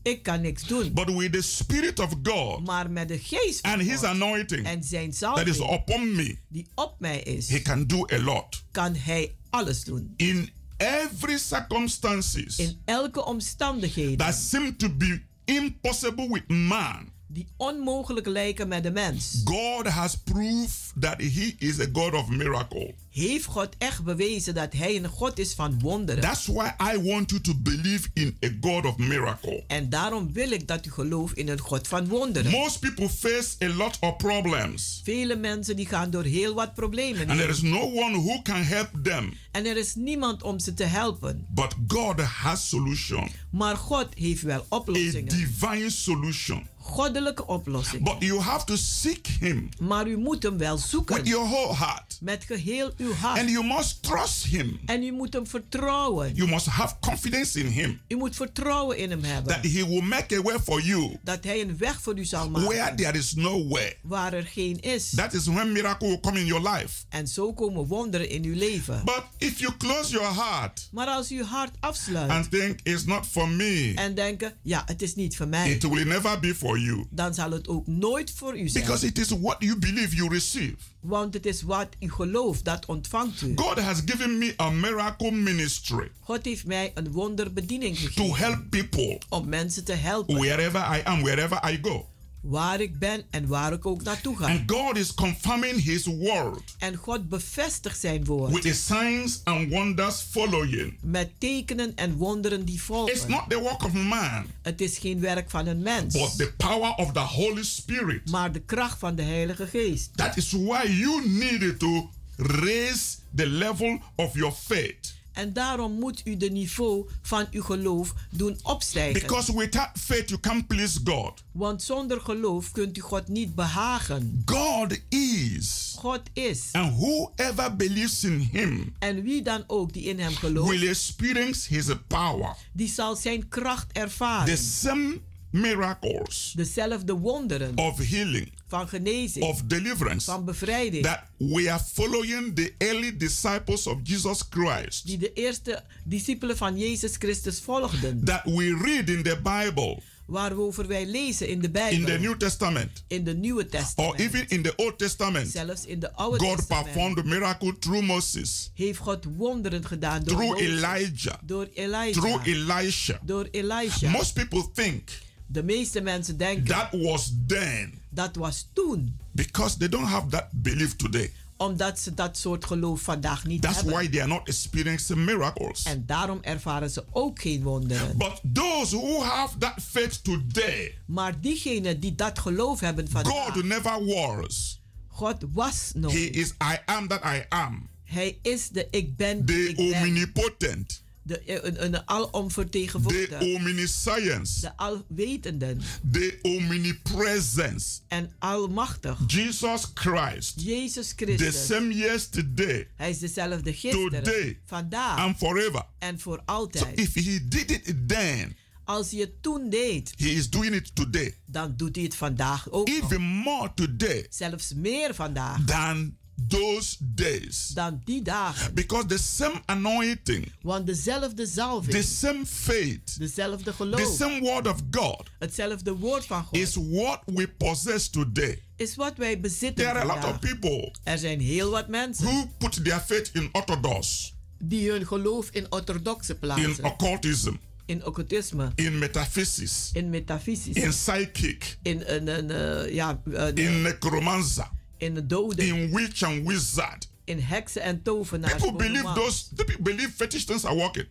Ik kan niks doen. But with the Spirit of God Maar met de geest van and His God anointing en zijn that is upon me, die op mij is, He can do a lot. kan hij alles doen. In every circumstances In elke omstandigheden that seem to be impossible with man, die onmogelijk lijken met de mens, God has proved that He is a God of miracle. Heeft God echt bewezen dat hij een God is van wonderen. That's why I want you to believe in a God of miracle. En daarom wil ik dat u gelooft in een God van wonderen. Most people face a lot of problems, Vele mensen die gaan door heel wat problemen and there is no one who can help them. En er is niemand om ze te helpen. But God has solution, Maar God heeft wel a oplossingen. divine solution. Goddelijke oplossingen. But you have to seek Him Maar u moet hem wel with zoeken. your whole heart, Met geheel uw hart. and you must trust Him. En u moet hem vertrouwen. You must have confidence in Him U moet vertrouwen in hem hebben. that He will make a way for you Dat hij een weg voor u zal where maken. there is no way. Waar er geen is. That is when miracle will come in your life. En zo komen wonderen in uw leven. But if you close your heart Maar als u uw hart afsluit. and think it's not for me, En denken, ja, het is niet voor mij. it will never be for you. Dan zal het ook nooit voor u zijn. Because it is what you believe you receive. Want het is wat u gelooft, dat ontvangt u. God has given me a miracle ministry God heeft mij een wonderbediening to gegeven. help people Om mensen te helpen. wherever I am, wherever I go. Waar ik ben en waar ik ook naartoe ga. And God is confirming His word En God bevestigt zijn woord. with the signs and wonders following. Met tekenen en wonderen die It's volgen. not the work of man, Het is geen werk van een mens. but the power of the Holy Spirit. Maar de kracht van de Heilige Geest. That is why you needed to raise the level of your faith. En daarom moet u de niveau van uw geloof doen opstijgen. Because without faith, you can't please God. Want zonder geloof kunt u God niet behagen. God is. God is. And whoever believes in Him En wie dan ook die in hem gelooft, will experience His power. die zal zijn kracht The ervaren. same miracles Dezelfde wonderen of healing, van genezing, of deliverance van bevrijding. that we are following the early disciples of Jesus Christ. Die de eerste discipelen van Jezus Christus volgden. That we read in the Bible waarover wij lezen in de Bijbel. In the New Testament. in de Nieuwe Testament. Or even in the Old Testament. Zelfs in de Oude God Testament. performed a miracle through Moses, Heeft God wonderen gedaan door through Mozes, Elijah, door Elijah, through Elisha. door Elijah. Most people think de meeste mensen denken that was then dat was toen. because they don't have that belief today. Omdat ze dat soort geloof vandaag niet That's hebben. why they are not experiencing miracles. En daarom ervaren ze ook geen wonderen. But those who have that faith today, Maar diegenen die dat geloof hebben vandaag. God never was. God was nog. He is I am that I am. Hij is de ik ben. Ben. omnipotent. De, een, een The alomvertegenwoordiger. omniscience. De alwetenden. The omnipresence. En almachtig. Jesus Christ. Jezus The Christus. same yesterday, Hij is dezelfde gisteren. today, vandaag. and forever. en voor So altijd. if he did it then, Als hij het toen deed, he is doing it today. dan doet hij het vandaag ook. nog. Even more today Zelfs meer vandaag than those days. dan die dagen. Because the same anointing, Want dezelfde zalving, the same faith, dezelfde the geloof, same word of God hetzelfde woord van God, is what we possess today. is wat wij bezitten There are a lot vandaag. of people Er zijn heel wat mensen who put their faith in orthodox, die hun geloof in orthodoxe in plaatsen. occultism, In occultisme, in metaphysics, in metafysisch, in psychic, in een, eh, ja, eh, in necromancer, in de doden, in witch and wizard. in heksen en tovenaars. People believe those people believe fetish things are working.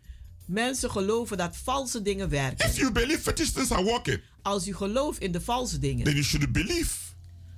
Mensen geloven dat valse dingen werken. If you believe fetish things are working, Als u gelooft in de valse dingen, then you should believe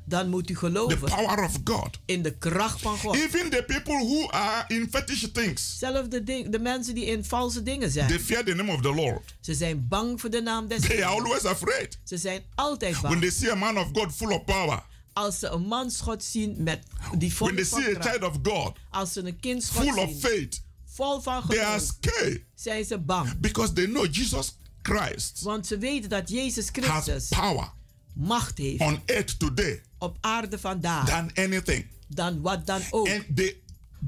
dan moet u the geloven power of God. in de kracht van God. Even the people who are in fetish things, Zelfs de, ding- de mensen die in valse dingen zijn. they fear the name of the Lord. Ze zijn bang voor de naam des They are always afraid. Ze zijn altijd When bang. they see a man of God full of power, Als ze een man schot zien met die vol when they see a child of God Als ze een kind schot full of zien, faith, vol van they are geloof, scared zijn ze bang. because they know Jesus Christ Want ze weten dat Jezus has Christus power macht heeft on earth today op aarde vandaag than anything. dan wat dan ook. And they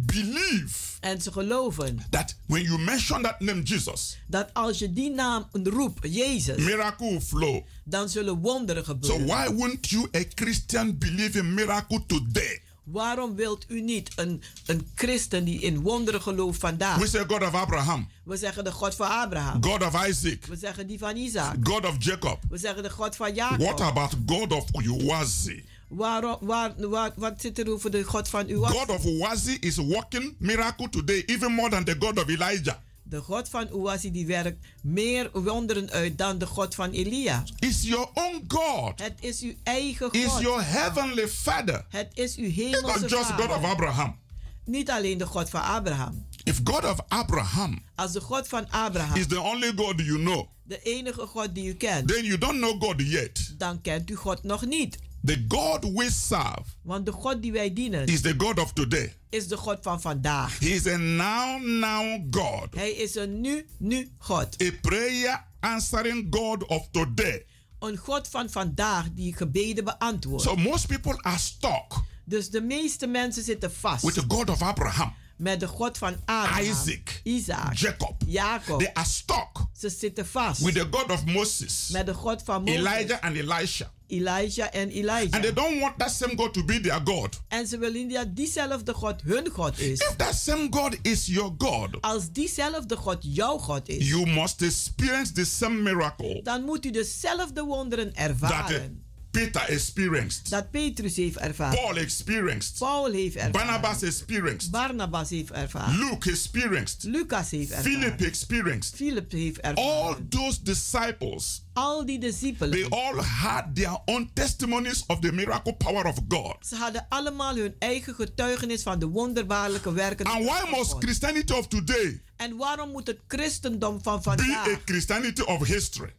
believe En ze geloven that when you mention that name Jesus, dat als je die naam roept, Jezus, miracle flow. dan zullen wonderen So gebeuren. why wouldn't you, a Christian, believe in miracle today? Waarom wilt u niet een, een christen die in wonderen gelooft vandaag? We say God of Abraham, We zeggen de God van Abraham. God of Isaac, We zeggen die van Isaac. God of Jacob. We zeggen de God van What Jacob. about God of Uwazi? Waarom, waar, waar, wat zit er over de God van Uwas? God of Uwazi is working miracle today, even more than the God of Elijah. De God van Uwasi die werkt meer wonderen uit dan de God van Elia. It's your own God. Het is uw eigen It's God. your heavenly Father. Het is uw It's hemelse not just God of vader. Abraham. Niet alleen de God van Abraham. If God of Abraham Als de God van Abraham is the only God you know, de enige God die u kent, then you don't know God yet. dan kent u God nog niet. The God we serve Want de God die wij dienen is the God of today. is de God van vandaag. He is a now, now God. Hij is een nu, nu God. A prayer answering God of today. Een God van vandaag die gebeden beantwoordt. So most people are stuck Dus de meeste mensen zitten vast with the God of Abraham, met de God van Abraham, Isaac, Isaac, Jacob. Jacob. They are stuck Ze zitten vast with the God of Moses, met de God van Mozes, Elijah, and Elisha. Elijah en And they Elijah. don't want that same God to be their God. En ze willen dat diezelfde God hun God is. If that same God is your God, Als diezelfde God jouw God is, you must experience the same miracle dan moet u dezelfde wonderen uh, ervaren. Peter experienced, Dat Petrus heeft ervaren. Paul experienced, Paul heeft ervaren. Barnabas experienced, Barnabas heeft ervaren. Luke experienced, Lucas heeft ervaren. Philip experienced. Philip heeft ervaren. All those disciples, Al die discipelen. they all had their own testimonies of the miracle power of God. Ze hadden allemaal hun eigen getuigenis van de wonderbaarlijke werken. And why must. Christianity of today En waarom moet het christendom van be vandaag a Christianity of history?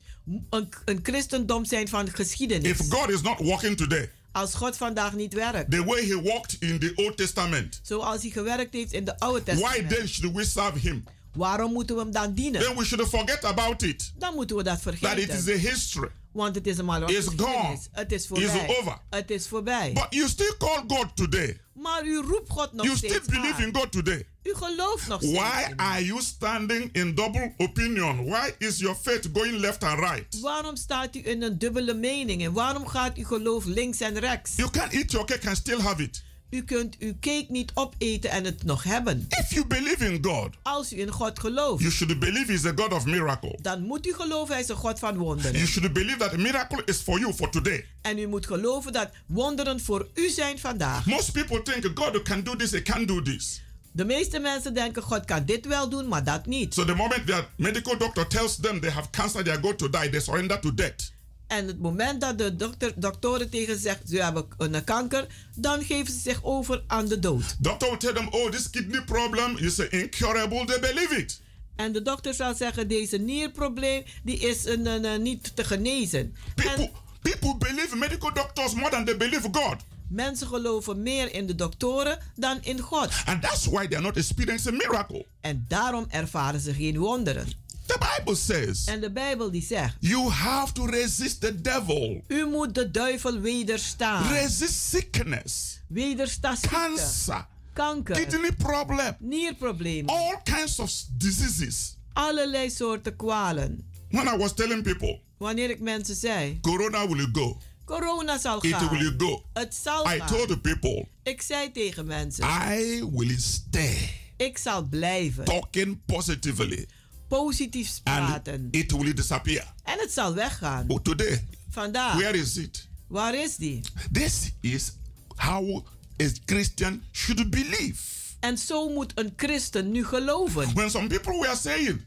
Een, een christendom zijn van geschiedenis? If God is not working today, Als God vandaag niet werkt, the way He walked in the Old Testament, zoals hij gewerkt heeft in de Oude why Testament, then should we serve Him? Waarom moeten we hem dan dienen? then we should forget about it. Dan moeten we dat That it vergeten. is a history. Want het is eenmaal It's gone. Het is It's voorbij. over. Het is voorbij. But you still call God today. maar u roept God nog You still steeds believe aan. in God today. U gelooft nog steeds Why are you standing in double opinion? Why is your faith going left and right? Waarom staat u in een dubbele mening? En waarom gaat uw geloof links en rechts? You can't eat your cake and still have it. U kunt uw cake niet opeten en het nog hebben. If you believe in God, Als u in God gelooft, you should believe He's a God of miracle. dan moet u geloven hij is een God van wonderen. You should believe that a miracle is for you for today. En u moet geloven dat wonderen voor u zijn vandaag. Most people think God can do this, He can do this. De meeste mensen denken God kan dit wel doen, maar dat niet. So the moment their medical doctor tells them they have cancer, they are going to die, they surrender to death. En het moment dat de dokter, doktoren tegen zegt ze hebben een kanker, dan geven ze zich over aan de dood. Doctor will tell them, oh, this kidney problem is incurable. They believe it. En de dokter zal zeggen, deze nierprobleem die is een, een, een niet te genezen. People, people believe medical doctors more than they believe God. Mensen geloven meer in de doktoren dan in God. And that's why they are not experiencing miracle. En daarom ervaren ze geen wonderen. The Bible says En de Bijbel die zegt, you have to resist the devil. u moet de duivel wederstaan. Resist sickness, Wedersta ziekte, cancer, kanker, kidney problem, nierproblemen, all kinds of diseases. allerlei soorten kwalen. When I was telling people, Wanneer ik mensen zei, Corona will go, corona zal it gaan. will go. Het zal I gaan. told the people, Ik zei tegen mensen, I will stay ik zal blijven. talking positively Positief and praten. it will disappear. En het zal weggaan. But today, Vandaag. where is it? Waar is die? This is how a Christian should believe. En zo moet een christen nu geloven. When some people were saying,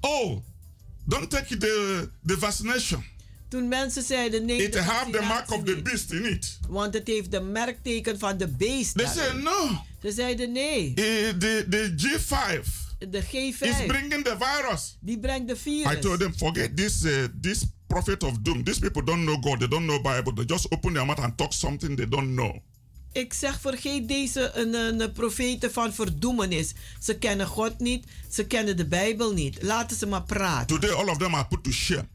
oh, don't take the, the vaccination. Toen mensen zeiden nee, It have the mark of the beast in it. Want het heeft de merkteken van de beest. They said no. Ze zeiden nee. Eh, the, the G5 De G5 is bringing the virus. die brengt de virus. I told them, forget this, uh, this prophet of doom. These people don't know God. They don't know Bible. They just open their mouth and talk something they don't know. Ik zeg, vergeet deze een, een, profeten van verdoemenis. Ze kennen God niet, ze kennen de Bijbel niet. Laten ze maar praten. Today, all of them are put to shame.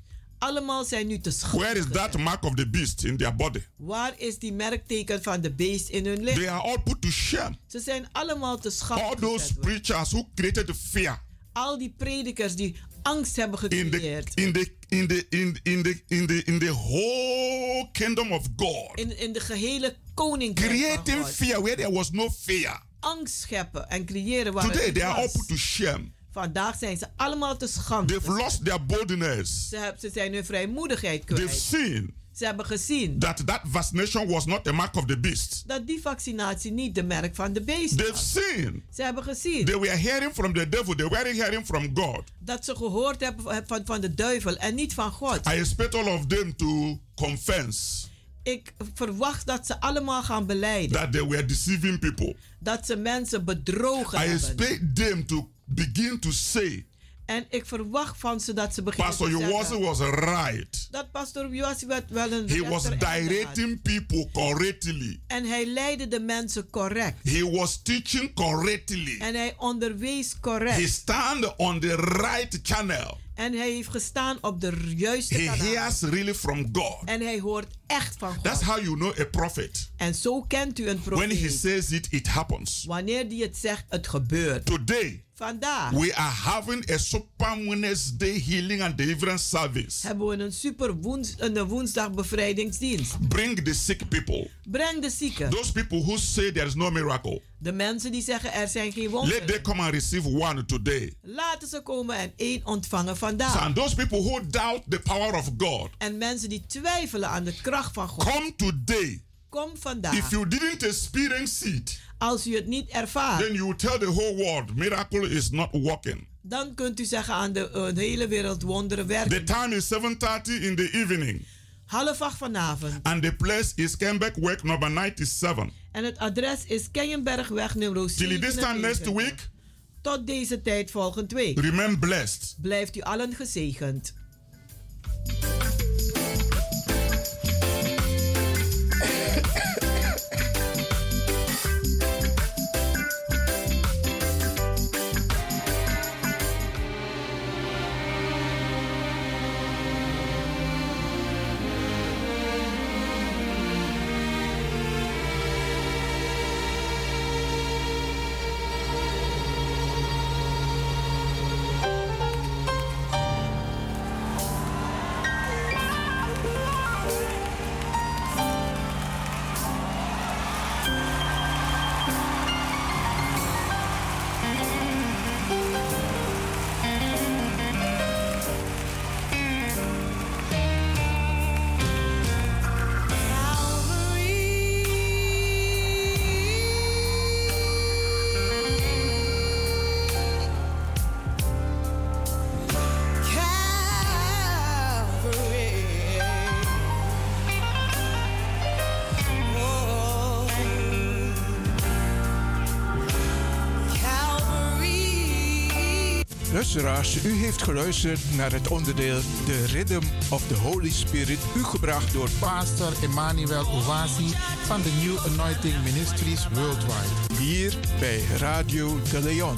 Allemaal zijn nu te schande. Where is that mark of the beast in their body? Waar is die merkteken van de beest in hun lichaam? They are all put to shame. Ze zijn allemaal te schande All those preachers who created fear Al die predikers die angst hebben in the gecreëerd. in the in the in in the in the in the whole kingdom of God, In, in de gehele koninkrijk van creating God. fear where there was no fear. Angst scheppen en creëren waar Today they are all was. put to shame. Vandaag zijn ze allemaal te schande. They've lost their boldness. Ze, hebben, ze zijn hun vrijmoedigheid They've kwijt. seen Ze hebben gezien that that vaccination was not the mark of the beast. dat die vaccinatie niet de merk van de beest They've was. seen Ze hebben gezien they were hearing from the devil. They weren't hearing from God. dat ze gehoord hebben van, van de duivel en niet van God. I expect all of them to confess Ik verwacht dat ze allemaal gaan beleiden. that they were deceiving people. Dat ze mensen bedrogen I hebben. expect them to begin to say, En ik verwacht van ze dat ze beginnen Pastor te zeggen was right. dat pastor Joasi wel wel een He was rechter einde had. directing people correctly. En hij leidde de mensen correct. He was teaching correctly. En hij onderwees He correct. stand on the right channel. En hij heeft gestaan op de juiste He kanaal. hears really from God. En hij hoort echt van God. That's how you know a prophet. En zo kent u een When he profeet. says it, it happens. Wanneer die het zegt, het gebeurt. Today, Vandaag we are having a Super Wednesday healing and deliverance service. hebben we een super woens, een woensdag bevrijdingsdienst. Bring the sick people. Breng de zieken. Those people who say there is no miracle. De mensen die zeggen er zijn geen Let wonderen. them come and receive one today. Laten ze komen en één ontvangen vandaag. and those people who doubt the power of God, En mensen die twijfelen aan de kracht van God. come today. Kom vandaag. If you didn't experience it, Als u het niet ervaart, then you tell the whole world miracle is not working. dan kunt u zeggen aan de, eh, de hele wereld wonderen werken. The time is 7:30 in the evening, Half acht vanavond. and the place is Kenbeck Work number 97. En het adres is Keienbergweg nummer Till this time next 97. week, Tot deze tijd volgend week. remain blessed. Blijft u allen gezegend. Luisteraars, u heeft geluisterd naar het onderdeel The Rhythm of the Holy Spirit, u gebracht door Pastor Emmanuel Owasi van de New Anointing Ministries Worldwide. hier bij Radio de Leon.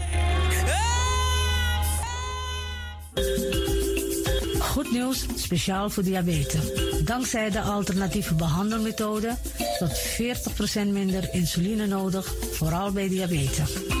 Goed nieuws, speciaal voor diabetes. Dankzij de alternatieve behandelmethode tot 40% minder insuline nodig, vooral bij diabetes.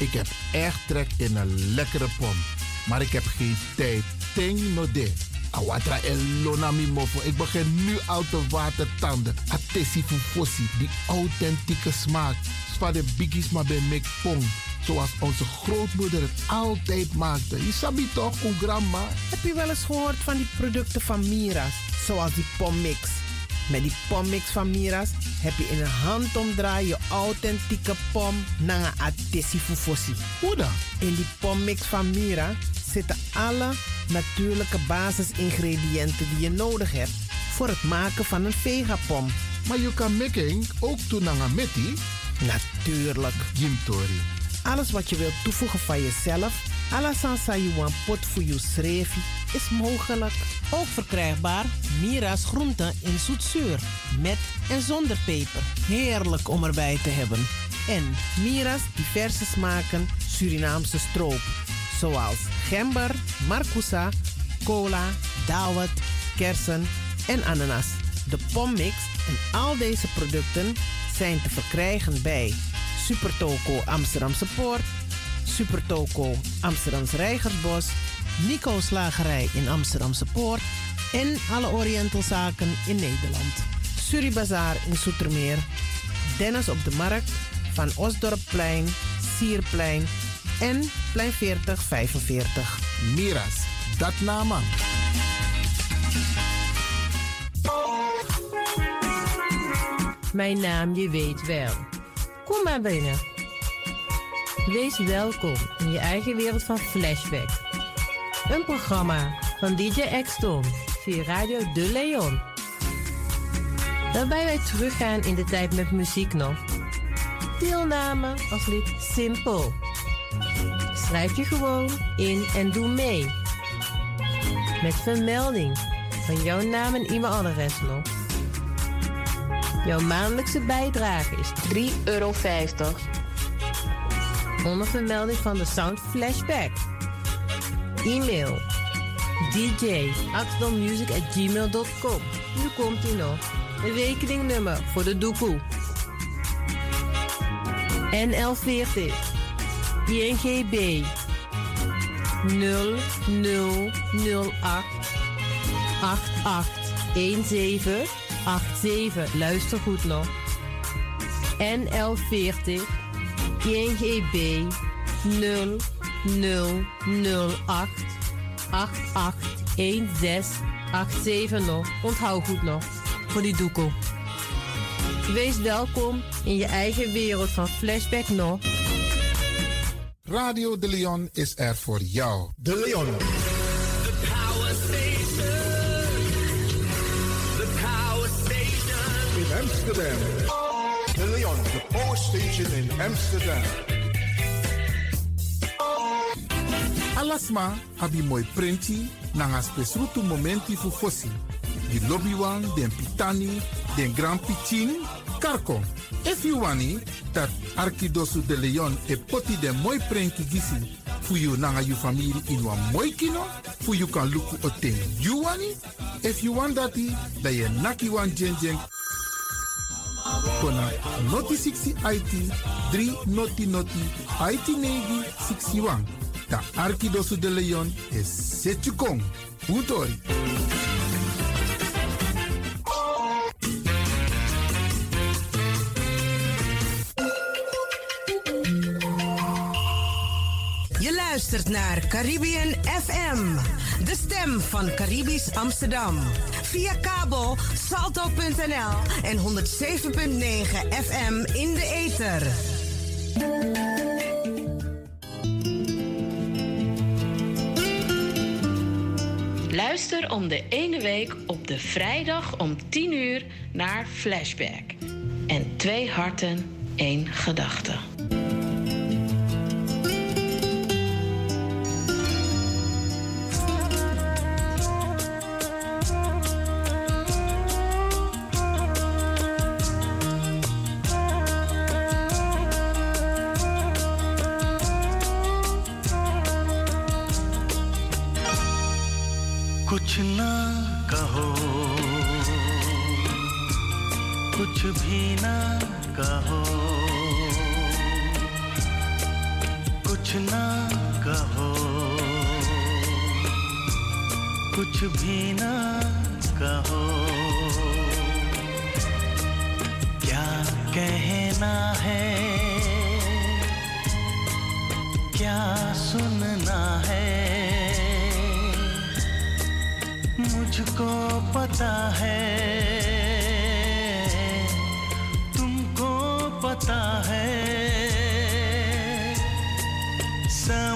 Ik heb echt trek in een lekkere pom. Maar ik heb geen tijd. Ting no de. Awatra elona mofo. Ik begin nu al te watertanden. Atesi fufosi. Die authentieke smaak. Zwa de biggies maar bij mek pom. Zoals onze grootmoeder het altijd maakte. Je sabi toch, grandma? Heb je wel eens gehoord van die producten van Mira's? Zoals die pommix. Met die pommix van Mira's heb je in een handomdraai je authentieke pom naar een atesi fufosi. Hoe dan? In die pommix van Mira zitten alle natuurlijke basisingrediënten die je nodig hebt voor het maken van een vegapom. Maar je kan making ook doen naar? Natuurlijk. Jim Tori. Alles wat je wilt toevoegen van jezelf, pot voor je srefi, is mogelijk. Ook verkrijgbaar Mira's groenten in zoetzuur, met en zonder peper. Heerlijk om erbij te hebben. En Mira's diverse smaken Surinaamse stroop, zoals gember, marcousa, cola, dawet, kersen en ananas. De pommix en al deze producten zijn te verkrijgen bij Supertoco Amsterdamse Poort, Supertoco Amsterdamse Reigersbos, Nico Slagerij in Amsterdamse Poort en alle Orientalzaken in Nederland. Suribazaar in Soetermeer, Dennis op de Markt, Van Osdorpplein, Sierplein en Plein 40 45. Miras, dat nama. Mijn naam, je weet wel. Kom maar binnen. Wees welkom. in je eigen wereld van Flashback. Een programma van DJ X-Don via Radio De Leon. Waarbij wij teruggaan in de tijd met muziek nog. Deelname als lid simpel. Schrijf je gewoon in en doe mee. Met vermelding van jouw naam en e-mailadres nog. Jouw maandelijkse bijdrage is 3,50 euro. Onder van de Sound Flashback. E-mail dj.axdommusic.gmail.com Nu komt ie nog. Een rekeningnummer voor de doekoe. NL40 INGB 0008 881787. Luister goed nog. NL40 INGB 0008 881687 nog. Onthoud goed nog. Voor die doekoe. Wees welkom in je eigen wereld van Flashback nog. Radio De Leon is er voor jou. De Leon. The power station. The power station. In Amsterdam. Station in Amsterdam. Alasma abi moi prenti nanga spesrutu momenti fu fosi. Di lobby wan, den pitani, den grand pitin, karko. If you wani, dat Arkidosu de Leon e poti den moi prenki gisi fu you nanga you family in wan moi kino, fu you kan luku o ten you wani. If you want dati, da ye naki wan jen jen kona noti 60 IT 3 noti noti IT negi 61. Da Arkidosu de Leon is Setchukong. Utori. Luistert naar Caribbean FM, de stem van Caribisch Amsterdam. Via kabel salto.nl en 107.9 FM in de ether. Luister om de ene week op de vrijdag om 10 uur naar Flashback. En twee harten, één gedachte.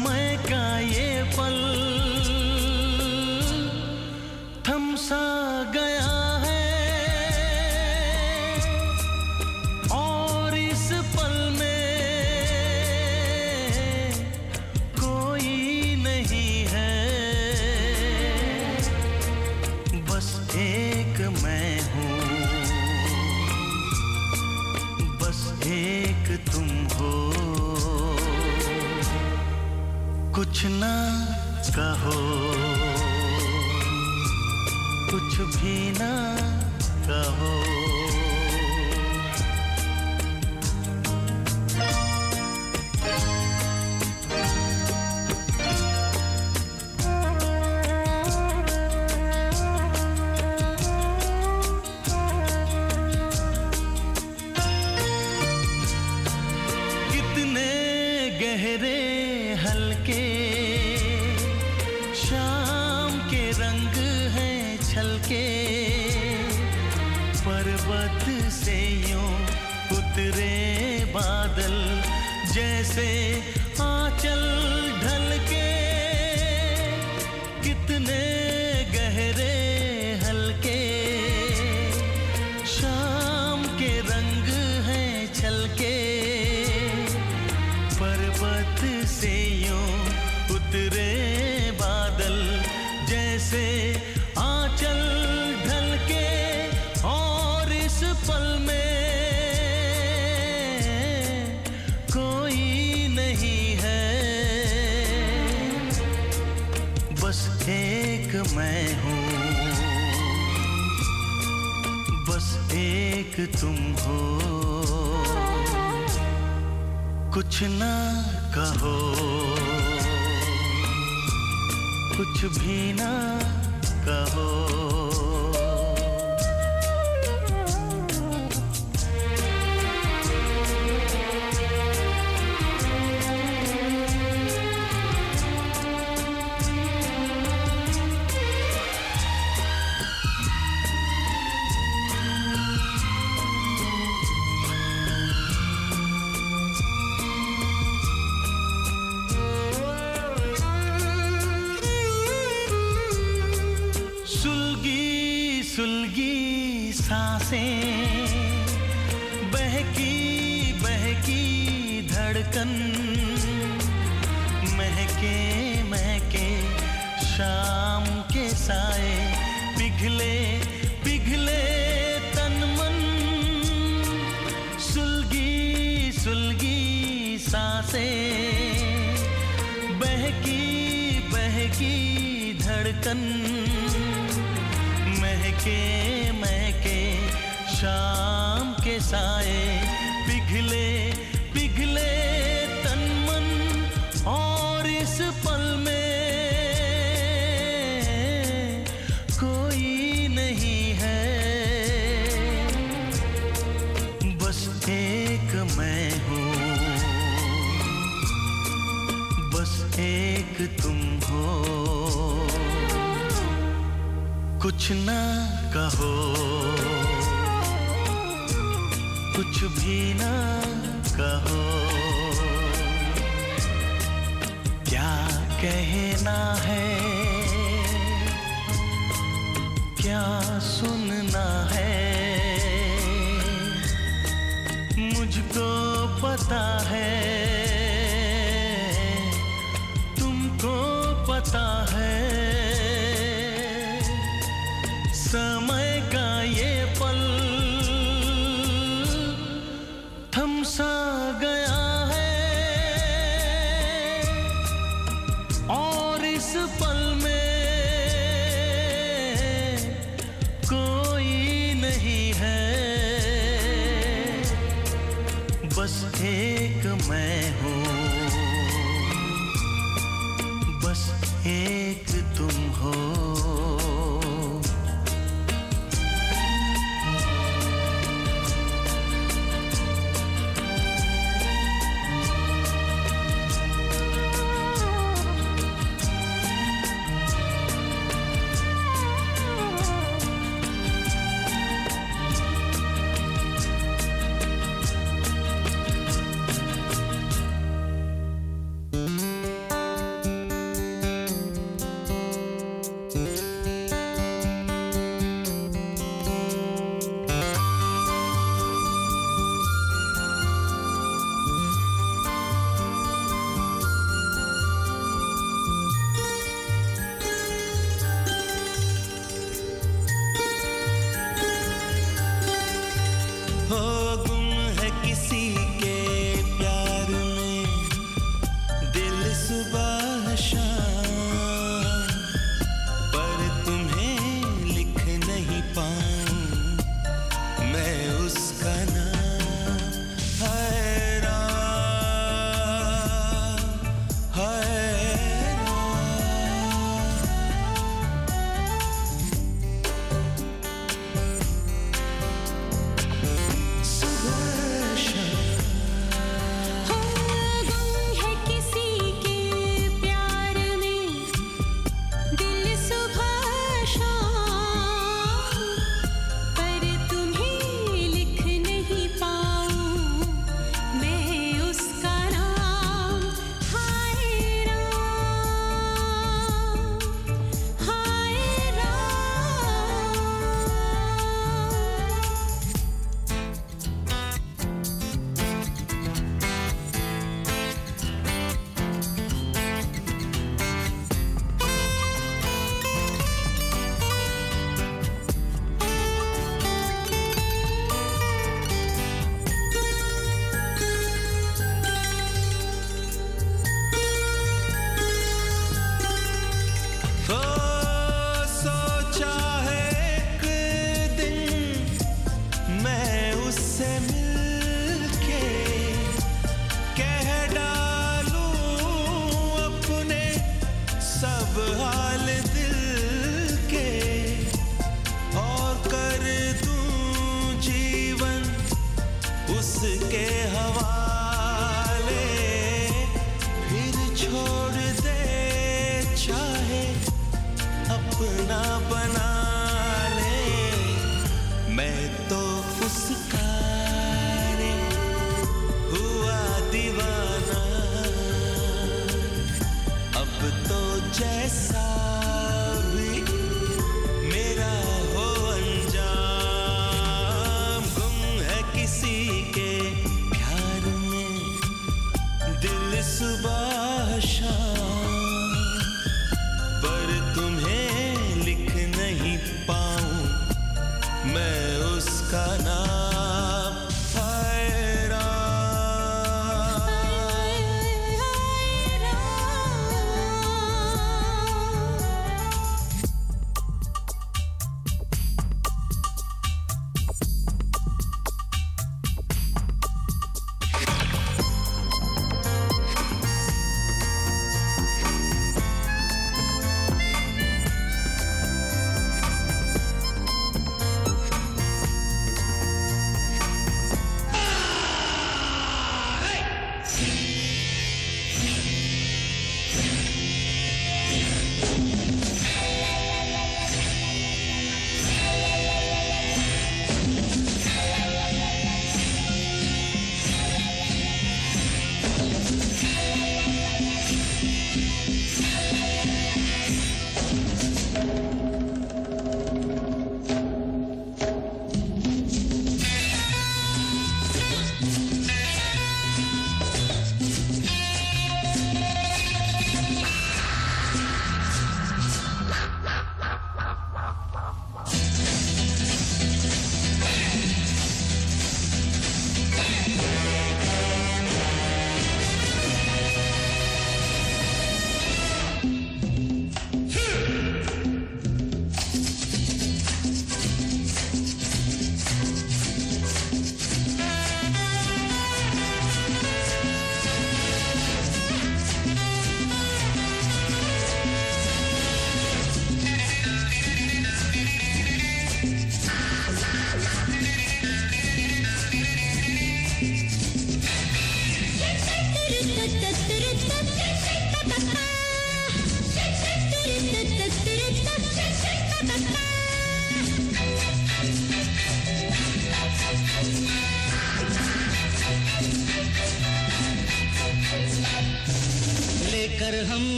мы कुछ ना कहो। कुछ भी ना कहो।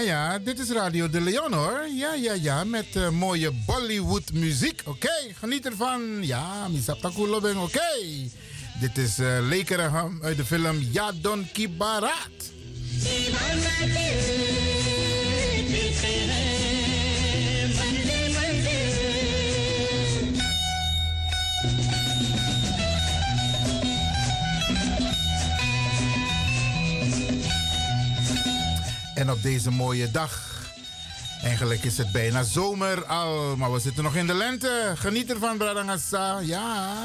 ja, dit is Radio de Leon hoor. Ja, ja, ja, met eh, mooie Bollywood muziek. Oké, geniet ervan. Ja, Misaptakulobeng, oké. Dit is uh, uit de film Yadon Kibara. deze mooie dag. Eigenlijk is het bijna zomer al, maar we zitten nog in de lente. Geniet ervan, Bradangassa. Ja.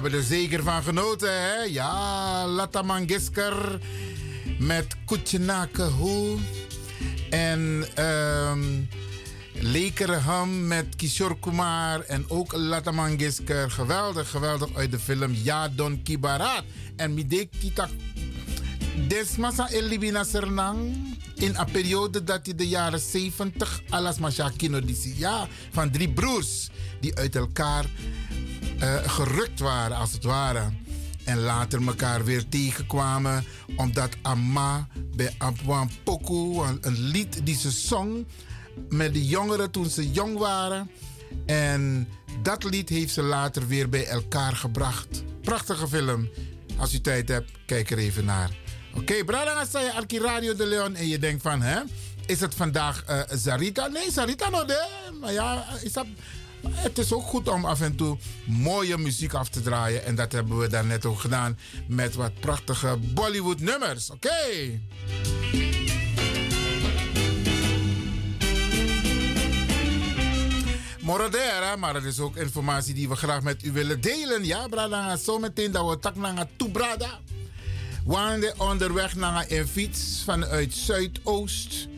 Hebben er zeker van genoten, hè? Ja, Lata Mangeskar met Kutjenake. En ehm Lekerham met Kishore Kumar en ook Lata Mangeskar. Geweldig, geweldig uit de film Ja Don Kibarat. En Mide Kita Desmasa Elibina Sernang. In een periode dat hij de jaren 70 alas Mashakino disi. Ja, van drie broers die uit elkaar eh, gerukt waren, als het ware. En later elkaar weer tegenkwamen. Omdat Amma bij Abwan Poku, een, lied die ze zong met de jongeren toen ze jong waren. En dat lied heeft ze later weer bij elkaar gebracht. Prachtige film. Als u tijd hebt, kijk er even naar. Oké, okay, Brada je Arki Radio de Leon en je denkt van, hè? Is het vandaag eh, Sarita? Nee, Sarita nog de. Maar ja, is dat, het is ook goed om af en toe mooie muziek af te draaien. En dat hebben we daarnet ook gedaan met wat prachtige Bollywood nummers. Oké. Moradera, maar het is ook informatie die we graag met u willen delen. Ja, brada, zometeen dat we tak naar toe, brada. We onderweg naar een fiets vanuit Zuidoost.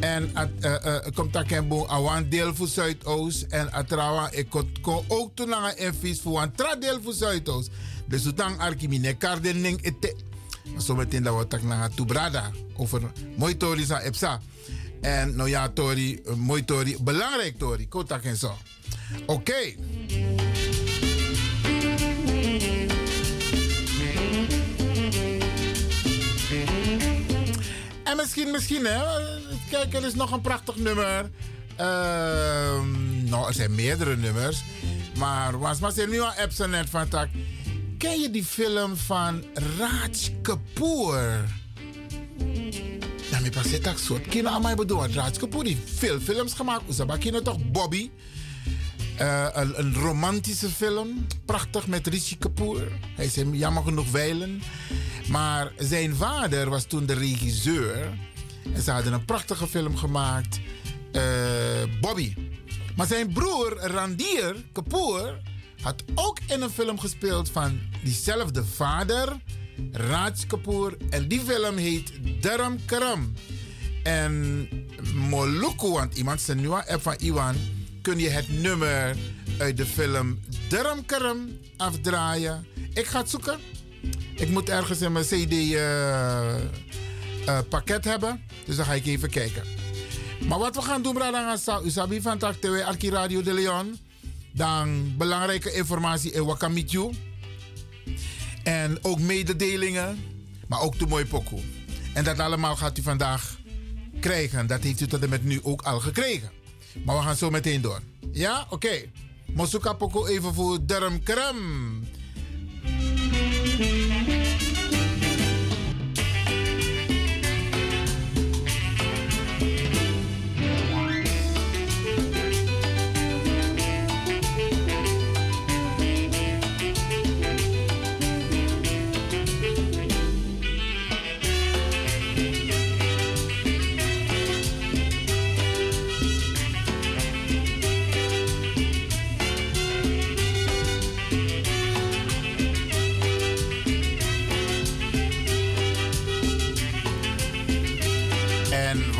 En uh, uh, komt daar een een deel voor Zuidoost. En atrawa, ik kon ook toen naar een fiets voor een tra deel voor Zuidoost. Dus toen dan arkimine kardening ete. Zometeen dat we tak naar toe, brada. Over mooi tori sa epsa. En nou ja, Tori, mooi Tori, belangrijk Tori, kotak en zo. Oké. Okay. En misschien, misschien, hè. Kijk, er is nog een prachtig nummer. Uh, nou, er zijn meerdere nummers. Maar was maar nu al apps net van tak. Ken je die film van Raj Kapoor? Nou, ik pas dat soort. Kino aan mij bedoel, Raj Kapoor heeft veel films gemaakt. Usaba kino toch Bobby? Uh, een, romantische film. Prachtig met Rishi Kapoor. Hij is jammer genoeg wijlen. Maar zijn vader was toen de regisseur. En ze hadden een prachtige film gemaakt. Uh, Bobby. Maar zijn broer Randir Kapoor had ook in een film gespeeld van diezelfde vader. Raj Kapoor. En die film heet Dharam Karam. En Moluku, want iemand zijn nu app van Iwan kun je het nummer uit de film Dharam Karam afdraaien. Ik ga het zoeken. Ik moet ergens in mijn CD-pakket uh, uh, hebben. Dus dan ga ik even kijken. Maar wat we gaan doen, Brada Usabi van TAC Arki Radio de Leon. Dan belangrijke informatie in Wakamitju. En ook mededelingen. Maar ook de mooi pokoe. En dat allemaal gaat u vandaag krijgen. Dat heeft u tot en met nu ook al gekregen. Maar we gaan zo meteen door. Ja? Oké. Mosuka Poko even voor Derm Krem.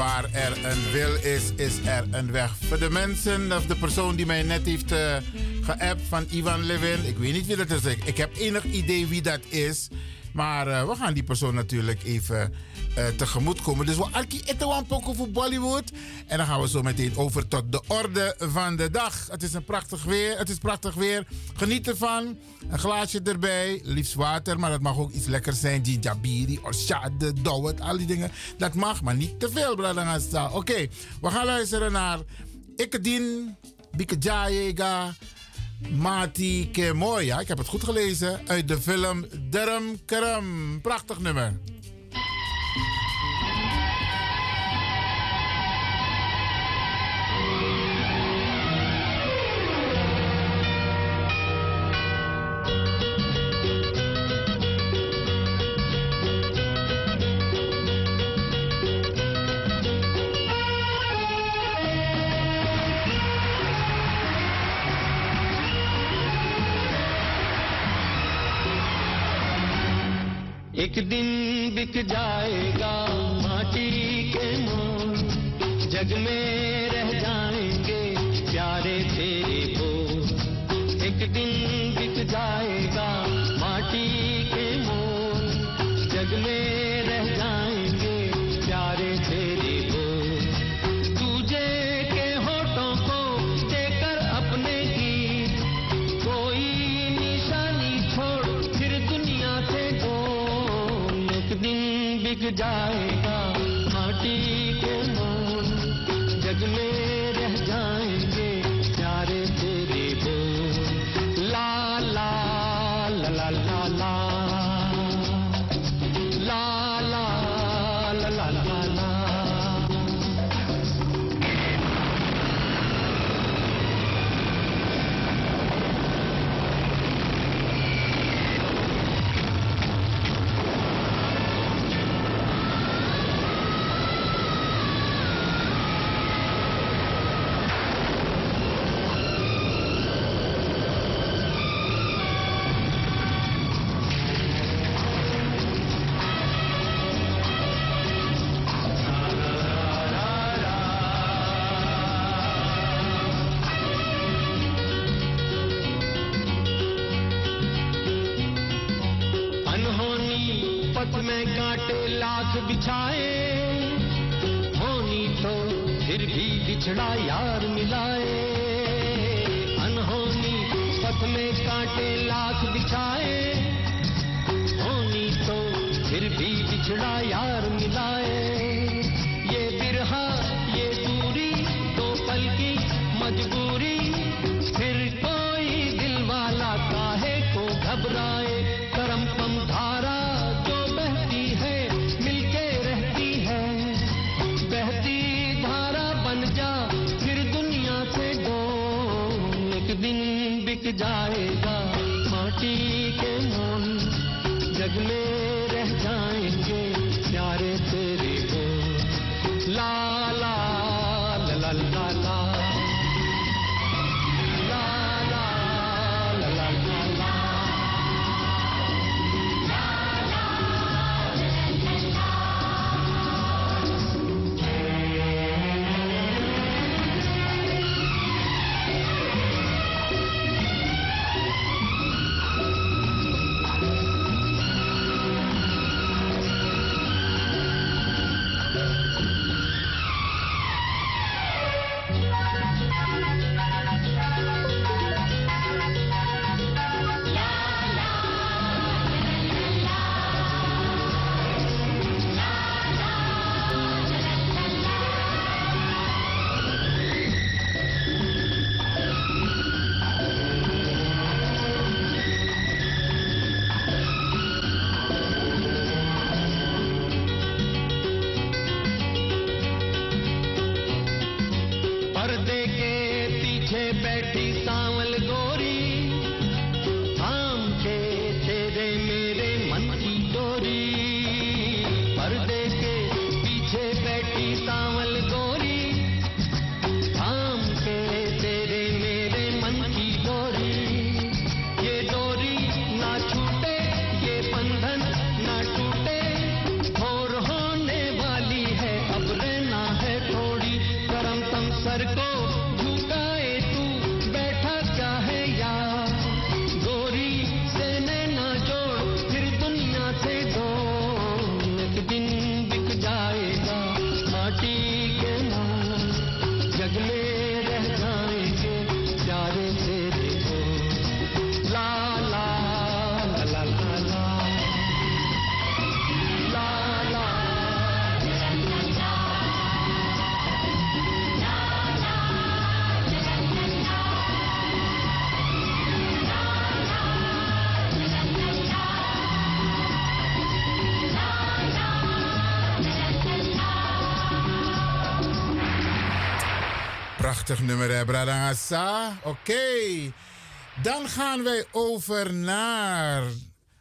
Waar er een wil is, is er een weg. Voor de mensen, of de persoon die mij net heeft uh, geappt van Ivan Levin. Ik weet niet wie dat is. Ik, ik heb enig idee wie dat is. Maar uh, we gaan die persoon natuurlijk even uh, tegemoet komen. Dus we arki eten poco voor Bollywood. En dan gaan we zo meteen over tot de orde van de dag. Het is een prachtig weer. Het is prachtig weer. Geniet ervan. Een glaasje erbij. Liefst water, maar dat mag ook iets lekkers zijn. Jabiri, orshade, dowet, al die dingen. Dat mag, maar niet te veel. Oké, we gaan luisteren naar Ikkedien, Bike Jayega. Mati Kemoya, ik heb het goed gelezen, uit de film Derm Kerem. Prachtig nummer. सजने Prachtig nummer, hè, Bradangasa. Oké. Dan gaan wij over naar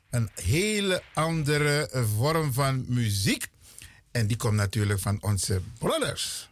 een hele andere vorm van muziek. En die komt natuurlijk van onze brothers.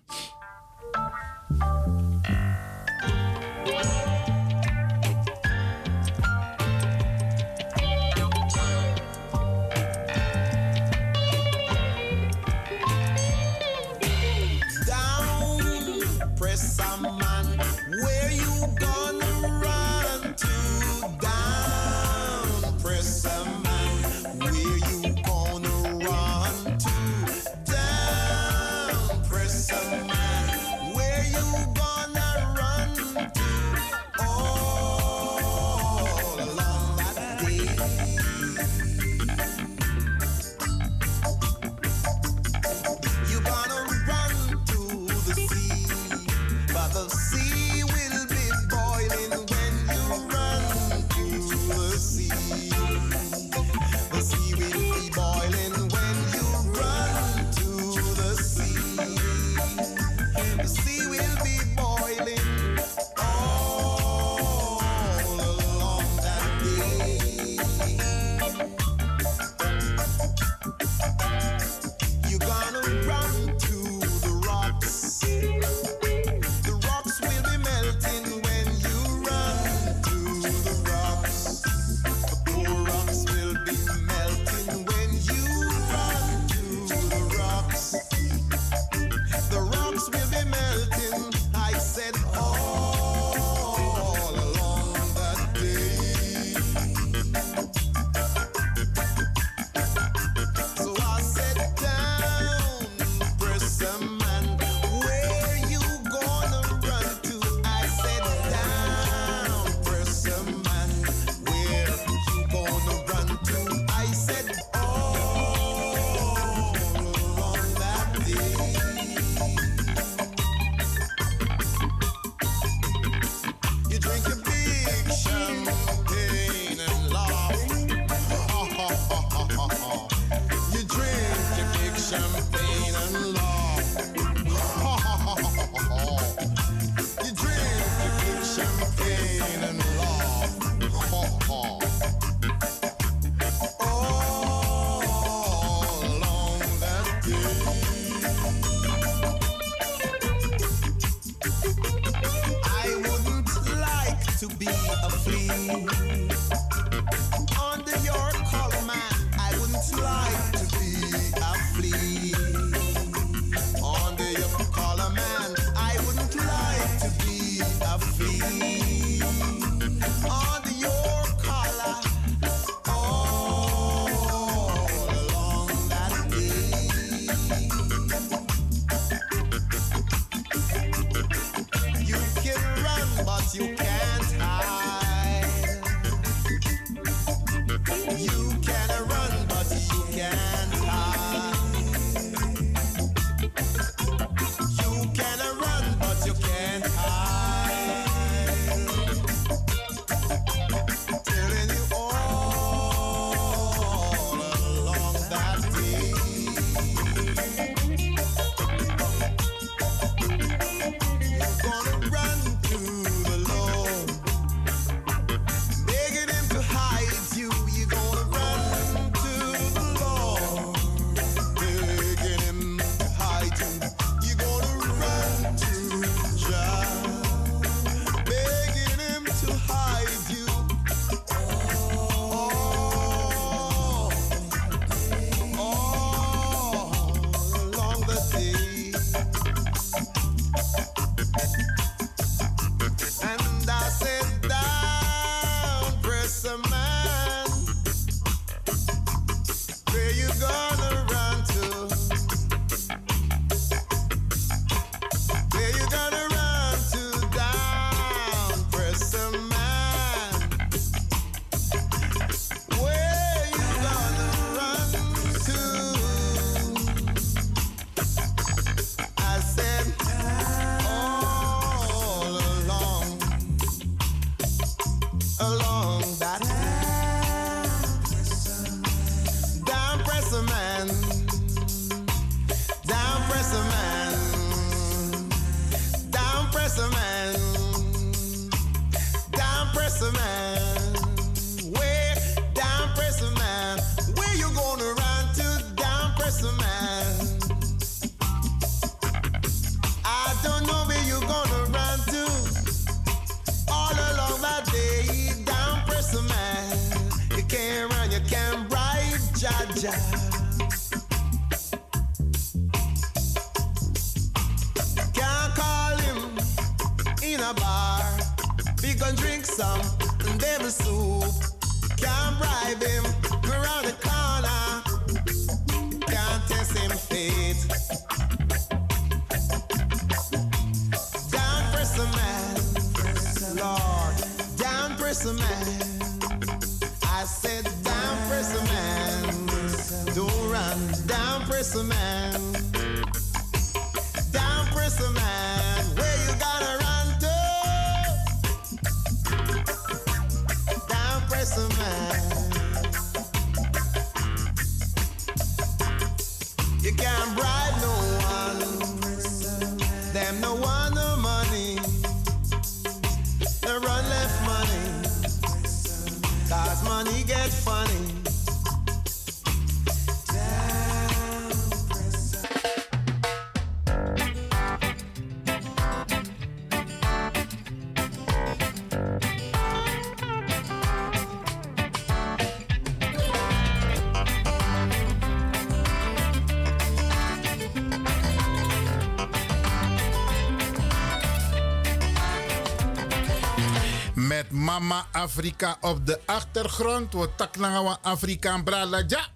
Mama Afrika op de achtergrond. We taknangawa Afrika brala ja.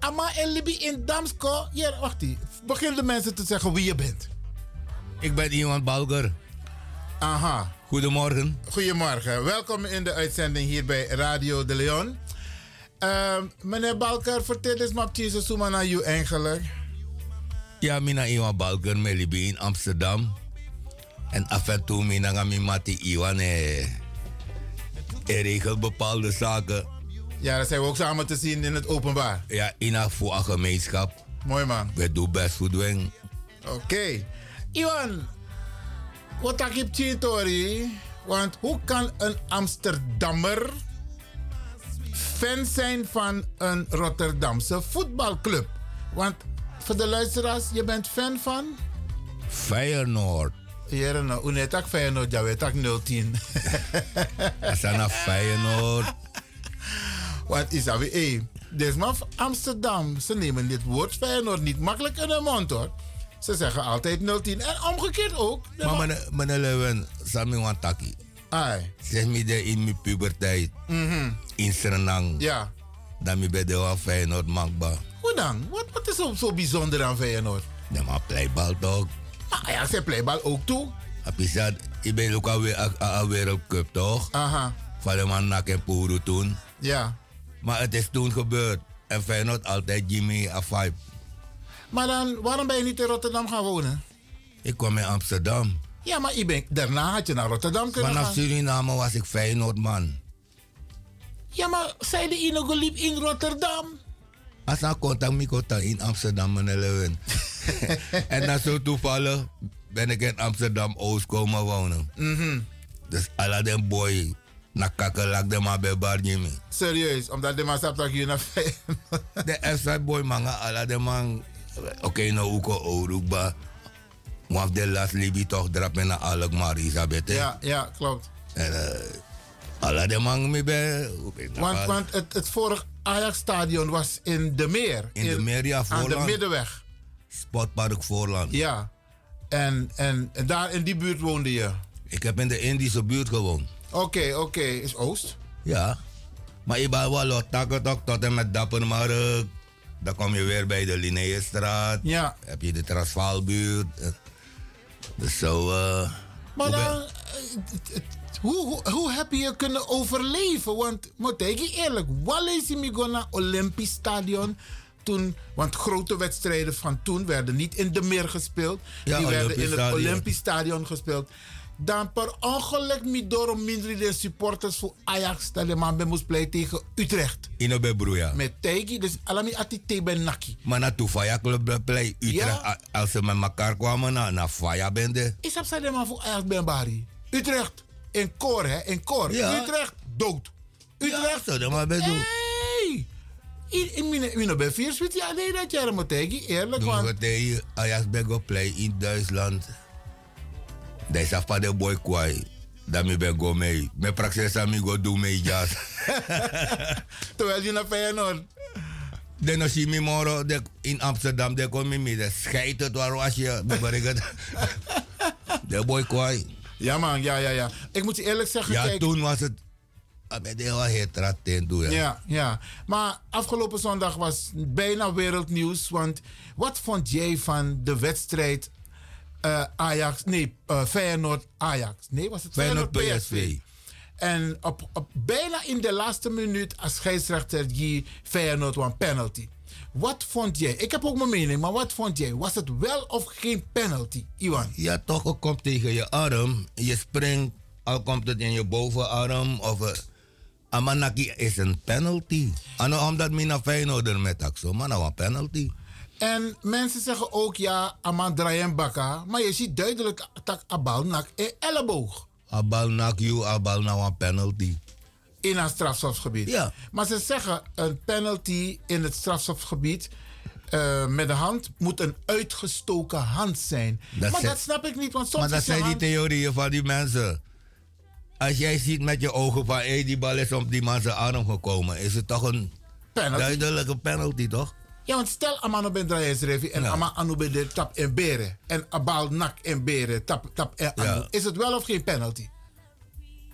Ama en Libi in Damsko. Ja, wacht ie. Begin de mensen te zeggen wie je bent. Ik ben iemand Balger. Aha. Goedemorgen. Goedemorgen. Welkom in de uitzending hier bij Radio de Leon. Ehm, meneer Balker, vertel eens maar precies hoe naar u eigenlijk. Ja, mina iemand Balger, me libi in Amsterdam. En af en toe mina mati iwan eh. Er regelt bepaalde zaken. Ja, dat zijn we ook samen te zien in het openbaar. Ja, in een voor een gemeenschap. Mooi man. We doen best goed wen. Oké. Iwan, wat heb je? Want hoe kan een Amsterdammer fan zijn van een Rotterdamse voetbalclub? Want voor de luisteraars, je bent fan van? Feyenoord. Net ook Feyenoord, ja, weet ik 010. Dat zijn naar Feyenoord. Wat is dat weer? Is maar Amsterdam. Ze nemen dit woord Feyenoord niet makkelijk in de mond hoor. Ze zeggen altijd 010 en omgekeerd ook. Maar man- meneer- meneer Leuwen, Sami Wantaki. Ai. Zeg me de in mijn puberteit. Mhm. In Suriname. Ja. Dan mi bij de Feyenoord maakbaar. Hoe dan? Wat, wat is zo, zo bijzonder aan Feyenoord? Ja, maar pleibal toch? Ah ja, ze ook toe. Ik ben ook alweer aan- Wereldcup toch? Aha. Van de man Nak en Puru toen. Ja. Maar het is toen gebeurd. En Feyenoord altijd Jimmy a vibe. Maar dan, waarom ben je niet in Rotterdam gaan wonen? Ik kwam in Amsterdam. Ja, maar je bent, daarna had je naar Rotterdam kunnen Vanaf gaan. Suriname was ik Feyenoord man. Ja, maar zij de Inogo liep in Rotterdam. Als ik contact met in Amsterdam, Leuwen. en dan zo toevallig ben ik in Amsterdam Oost komen wonen. Mhm. Dus alle den boy na kakelak de maar bij bar Jimmy. Serieus, omdat de man staat dat je naar. De FC boy manga de man. Oké, nou ook al ook ba. Maar de last libi toch drap naar alle maar Isabeth. hè? Ja, ja, klopt. En eh, alle de man me bij. Want, want het, het vorige Ajax-stadion was in de Meer. In de Meer, ja, Aan de Voorland. Middenweg. Sportpark Voorland. Ja. En, en, en daar in die buurt woonde je? Ik heb in de Indische buurt gewoond. Oké, oké. Is Oost? Ja. Maar je bent wel wat tot en met Dappermark. Dan kom je weer bij de Linnaeusstraat. Ja. Heb je de Transvaalbuurt. Eh, Dus zo... eh, Maar dan, eh, hoe, hoe, hoe heb je kunnen overleven? Want, moet ik je eerlijk, me naar Olympisch Stadion? Toen, want grote wedstrijden van toen werden niet in de meer gespeeld. Ja, die werden in het. Olympisch Stadion gespeeld. Dan per ongeluk me door een minder de supporters voor Ajax. Man bij moest play tegen Utrecht. In de broer, Met Tegi, dus alami ati ben naki. Maar Faya Club Play Utrecht. Ja. Als ze met elkaar kwamen naar, naar Faya bende. Is dat man voor Ajax ben Bari? Utrecht. In koor, hè? In koor. Ja. Utrecht, dood. Utrecht. Ja, dat maar bedoel. Hey! Ik ben bij vier sweet. Ja, nee, dat jij moet tegen. Eerlijk, Doe want... tegen Ajax ben go play in Duitsland. Dat is af de boy kwai. Dat me ben go mee. Me praxis aan me go doen mee jas. Terwijl je naar Feyenoord. Dan als je me de- in Amsterdam, dan kom je mee. Dan schijt het waar was je. De boy kwai. Ja man, ja, ja, ja. Ik moet je eerlijk zeggen, Ja, kijk... toen was het. Ah, met het rat in doen. Ja, ja. Maar afgelopen zondag was bijna wereldnieuws. Want wat vond jij van de wedstrijd eh, Ajax... Nee, eh, Feyenoord-Ajax. Nee, was het Feyenoord-PSV. Feyenoord-PSV? En op, op, bijna in de laatste minuut als scheidsrechter die Feyenoord een penalty. Wat vond jij? Ik heb ook mijn mening, maar wat vond jij? Was het wel of geen penalty, Iwan? Ja, toch, het komt tegen je arm. Je springt, al komt het in je bovenarm. Of, eh, Amanaki is een penalty. En omdat naar Feyenoord met Axo, maar nou een penalty. En mensen zeggen ook ja, Aman draaien bakka. Maar je ziet duidelijk dat Abal nak een elleboog. Abal nak you, abal nou een penalty. In een strafschopgebied. Ja. Maar ze zeggen een penalty in het strafschopgebied eh, met de hand moet een uitgestoken hand zijn. Dat maar dat snap ik niet, want soms Maar dat zijn die theorieën van die mensen. Als jij ziet met je ogen van hey, die bal is op die man zijn arm gekomen, is het toch een Penalty. duidelijke penalty, toch? Ja, want stel Amano ben Draaiensrevi en Ja. Ama Anu ben de tap en beren. En Abal nak en beren, tap, tap en Anu. Ja. Is het wel of geen penalty?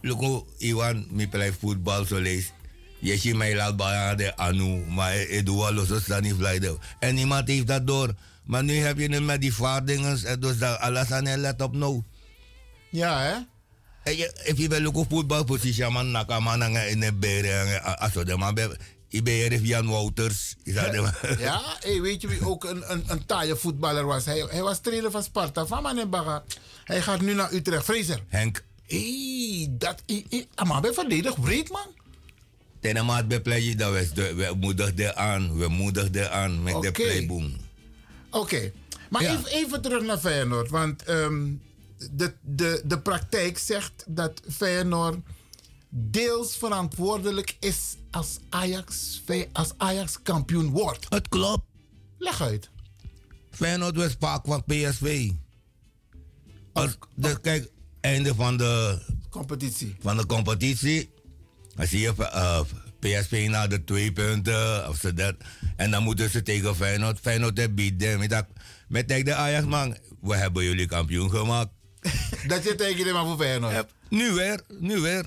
Luko, Iwan, mi play voetbal zo lees. Je ziet mij laat bij de anu, maar ik doe wel zo staan niet blijven. En niemand heeft dat door. Maar nu heb je het met die vaardingen, en dus dat alles aan let op nou. Ja, hè? En je, if je wil ook voetbalpositie, man, nakaman in de beren, aso de man, ik ben hier Jan Wouters. Ja, hey, weet je wie ook een, een, een taaie voetballer was? Hij, hij was trainer van Sparta, van Manenbaga. Hij gaat nu naar Utrecht. Fraser. Henk. Hé, dat... Hey, maar ben verdedigd breed, man. Ten maat bij play dat we, we moedigden aan, we moedigden aan met de playboom. Oké, maar even, even terug naar Feyenoord. Want ehm, de, de, de praktijk zegt dat Feyenoord deels verantwoordelijk is als Ajax, als Ajax kampioen wordt. Het klopt. Leg uit. Feyenoord was vaak van PSV. Als, kijk, einde van de competitie. Van de competitie. Dan zie je eh, PSV naar de twee punten. Of zo dat. En dan moeten ze tegen Feyenoord. Feyenoord heeft bieden. Met, met tegen de Ajax man. We hebben jullie kampioen gemaakt. Dat je tegen hem voor Feyenoord. Nu weer, nu weer.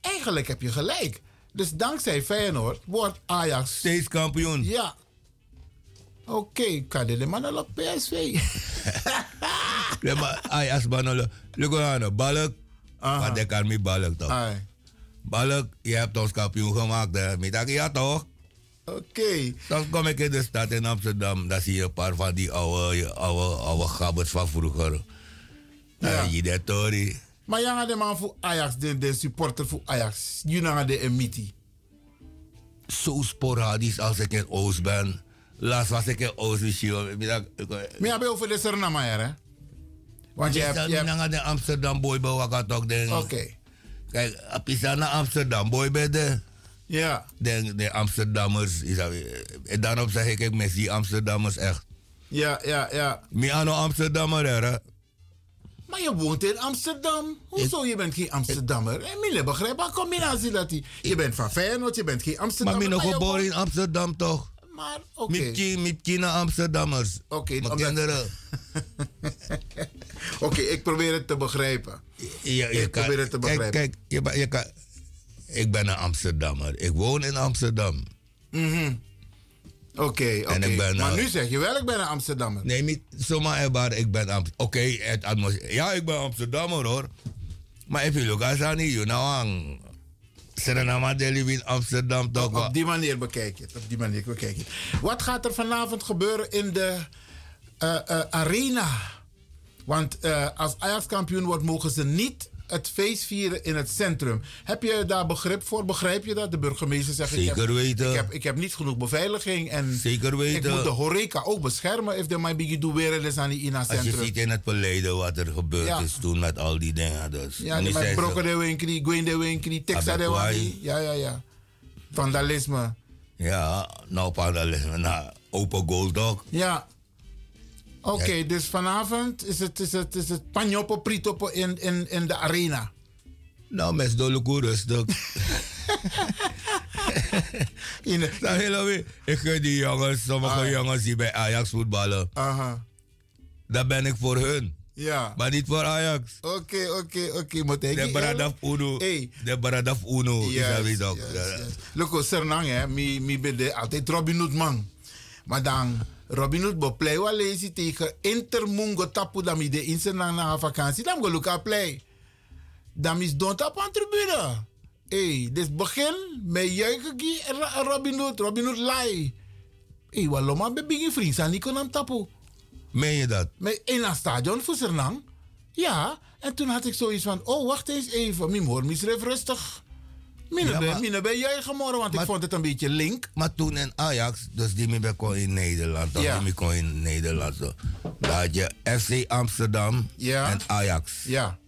Eigenlijk heb je gelijk. Dus dankzij Feyenoord wordt Ajax... Steeds kampioen. Ja. Oké, kan dit man al op PSV? Ja, maar Ajax banolo. Lukoano, balk. Maar dat kan niet balk toch? Balk, je hebt ons kampioen gemaakt. Hè. Met dat, ja toch? Oké. Dan kom ik in de stad in Amsterdam. Dan zie je een paar van die oude, oude, oude gabbers van vroeger. Ja. je dat. Maar jij gaat de man voor Ajax, de, de supporter voor Ajax. Jullie gaan de emiti. Zo sporadisch als ik in Oost ben. Laatst was ik in Oost. je- Maar je bent over de Suriname, hè? Want je hebt... Je hebt de Amsterdam boy bij wat ik toch denk. Oké. Kijk, als je naar Amsterdam boy bij de. Ja. De, de Amsterdammers. Is dat, en daarop zeg ik, ik mis die Amsterdammers echt. ja, ja, ja. Mi ano Amsterdammer, hè? Maar je woont in Amsterdam. Hoezo? Je bent geen Amsterdammer. En Mille begrijp een combinatie dat. Je bent van Feyenoord, je bent geen Maar Amsterdammer. ik ben nog geboren in Amsterdam, toch? Maar, oké. Mipki, Mipki naar Amsterdammers. Oké, omdat- kinderen. Oké, ik probeer het te begrijpen. Je, je ik kan, probeer het te kijk, begrijpen. kijk, je, ba- je kan, ik ben een Amsterdammer. Ik woon in Amsterdam. Mhm. Oké, oké. Maar eh, nu zeg je wel, ik ben een Amsterdammer. Nee, niet zomaar erbaar, ik ben Amsterdam. Oké, ja, ik ben Amsterdammer hoor. Maar you look at Sani, you know, ang Serenama Deli in Amsterdam toch Op, die manier bekijk je het. Op die manier bekijk je het. Wat gaat er vanavond gebeuren in de eh, eh, arena? Want eh, als Ajax kampioen wordt, mogen ze niet het feest vieren in het centrum. Heb je daar begrip voor? Begrijp je dat? De burgemeester zegt... ik heb, weten. Ik heb, ik heb niet genoeg beveiliging. En Zeker weten. Ik moet de horeca ook beschermen. If de mij biggie weer is aan die ina Als je centrum. ziet in het verleden wat er gebeurd Ja. is toen met al die dingen. Dus. Ja, die met brokken de winkri, Gwen de winkri, Texas de winkri. Ja, ja, ja. Vandalisme. Ja, nou vandalisme. Nou, open gold ook. Ja. Oké, dus vanavond is het, is het, is het panjopo pritopo in, in, in de arena. Nou, mes doluku rustig. In de, Nou, helemaal. Ik gun die jongens, sommige Ah. jongens die bij Ajax voetballen. Aha. Daar ben ik voor hun. Ja. Maar niet voor Ajax. Oké, oké, oké. Ik De Baradaf Uno. Hey. De Baradaf Uno. is Yes, dat wie dat- yes, Ja. yes. Look, Sernang, hè. Mi, mi ben de altijd Robin Hood man. Maar dan, Robin Hood bo play wa lazy tegen Intermungo tapu dan mi de in Sernang na vakantie. Dan go look play. Dan is don't op aan tribune. Hey, dus begin met juichen gie Ra- Robin Hood, Robin Hood lai. Hey, waloma be bigi vriend, san niet kon tapu. Meen je dat? Maar in een stadion voor Sernang. Ja, en toen had ik zoiets van, oh, wacht eens even. Mim hoor, misref rustig. Mine Ja, ben, ben jij want ik vond het een beetje link. Maar toen in Ajax, dus die me kon in Nederland, toch? Ja. Die kon in Nederland. Zo. Dan had je FC Amsterdam Ja. en Ajax. Ja.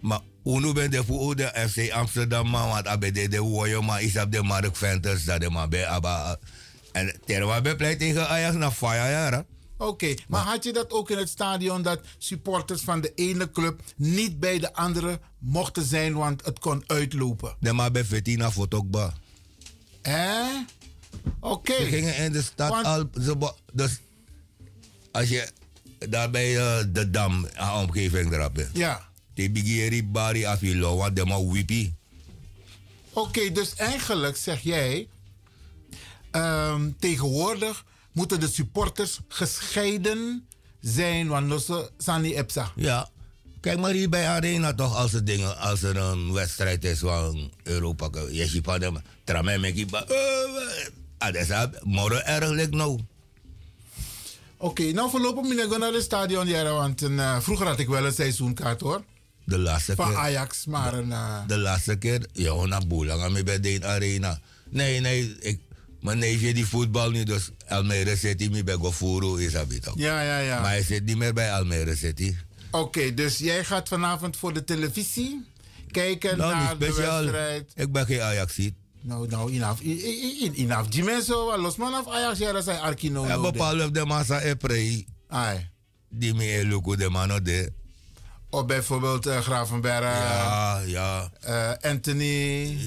Maar Uno ben de voor de FC Amsterdam, man, want abe de de woyo, maar is op de Mark Venters, dat de maar bij aba. En terwijl we pleit tegen Ajax naar vijf jaar, Oké, maar had je dat ook in het stadion dat supporters van de ene club niet bij de andere mochten zijn, want het kon uitlopen? De maar bij Bettina Fotokba. Hè? Oké. Ze gingen in de stad Want- al. Dus als je daar bij eh, de dam, aan omgeving erop bent. Ja. Die bigiri bari afilo, want de maar wipi. Oké, dus eigenlijk zeg jij, ehm, tegenwoordig moeten de supporters gescheiden zijn, want ze zijn niet EPSA. Ja. Kijk maar hier bij Arena toch, als er, dingen, als er een wedstrijd is van Europa. Je ziet van hem, die ba- eh, Ah, dat is dat. morgen erg nou. Oké, nou voorlopig moet ik naar het stadion, jaren, want eh, vroeger had ik wel een seizoenkaart hoor. De laatste Van keer. Ajax, maar eh, De laatste keer, ja, naar Boelang aan mij bij de Arena. Nee, nee, ik, mijn neefje die voetbal nu, dus Almere City, mij bij Gofuru is dat toch. Ja, ja, ja. Maar hij zit niet meer bij Almere City. Oké, dus jij gaat vanavond voor de televisie kijken Nou, naar de speciaal. wedstrijd. Ik ben geen Ajaxiet. Nou, nou, inaf. Die mensen, los man af Ajax, ja, dat zijn Arkino. Ja, bepaald de massa eprei. Ai. Die me eluku de mano de. Of bijvoorbeeld eh, Gravenberg. Ja, ja. eh, Anthony.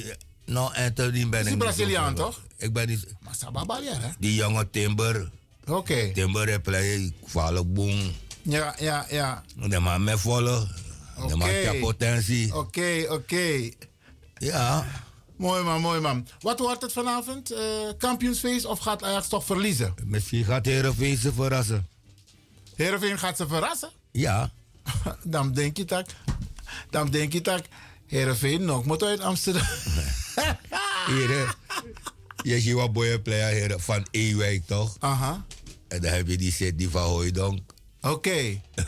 Nou, Anthony ben Is ik niet Braziliaan, toch? Ik ben niet... Maar hè? Die jonge Timber. Oké. Timber replay, vallen boom. Ja, ja, ja. De man met volle. De man heeft potentie. Oké, oké. Ja. Mooi man, mooi man. Wat wordt het vanavond? Eh, kampioensfeest of gaat Ajax toch verliezen? Misschien gaat Heerenveen ze verrassen. Heerenveen gaat ze verrassen? Ja. Dan denk je dat... Dan denk je dat... Heerenveen nog moet uit Amsterdam. Hier, hè. Je ziet wat boy player hier van Ewijk, toch? Aha. En dan heb je die die van Hooydonk. Oké.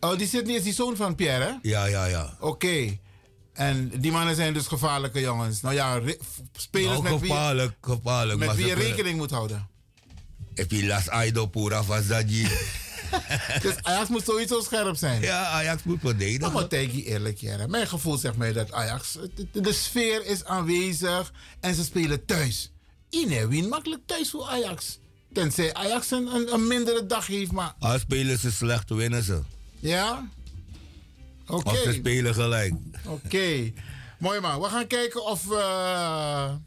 Oh, die zit niet, is die zoon van Pierre, hè? Ja, ja, ja. Oké. En die mannen zijn dus gevaarlijke jongens. Nou ja, spelers Nou, met wie, gevaarlijk, gevaarlijk. met wie je rekening moet houden. Heb je Las Aido Pura van Zadji? Dus Ajax moet sowieso scherp zijn. Ja, Ajax moet verdedigen. Nou, maar tegen je eerlijk, Jere. Mijn gevoel zegt mij dat Ajax... De, de sfeer is aanwezig en ze spelen thuis. Iedereen wint makkelijk thuis voor Ajax. Tenzij Ajax een, een, een mindere dag heeft, maar... Als spelen ze slecht, winnen ze. Ja? Oké. Of ze spelen gelijk. Oké. Mooi man. We gaan kijken of we,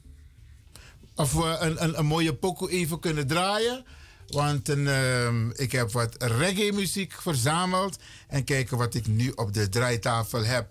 of we een, een, een mooie pokoe even kunnen draaien. Want ehm, ik heb wat reggae muziek verzameld. En kijken wat ik nu op de draaitafel heb.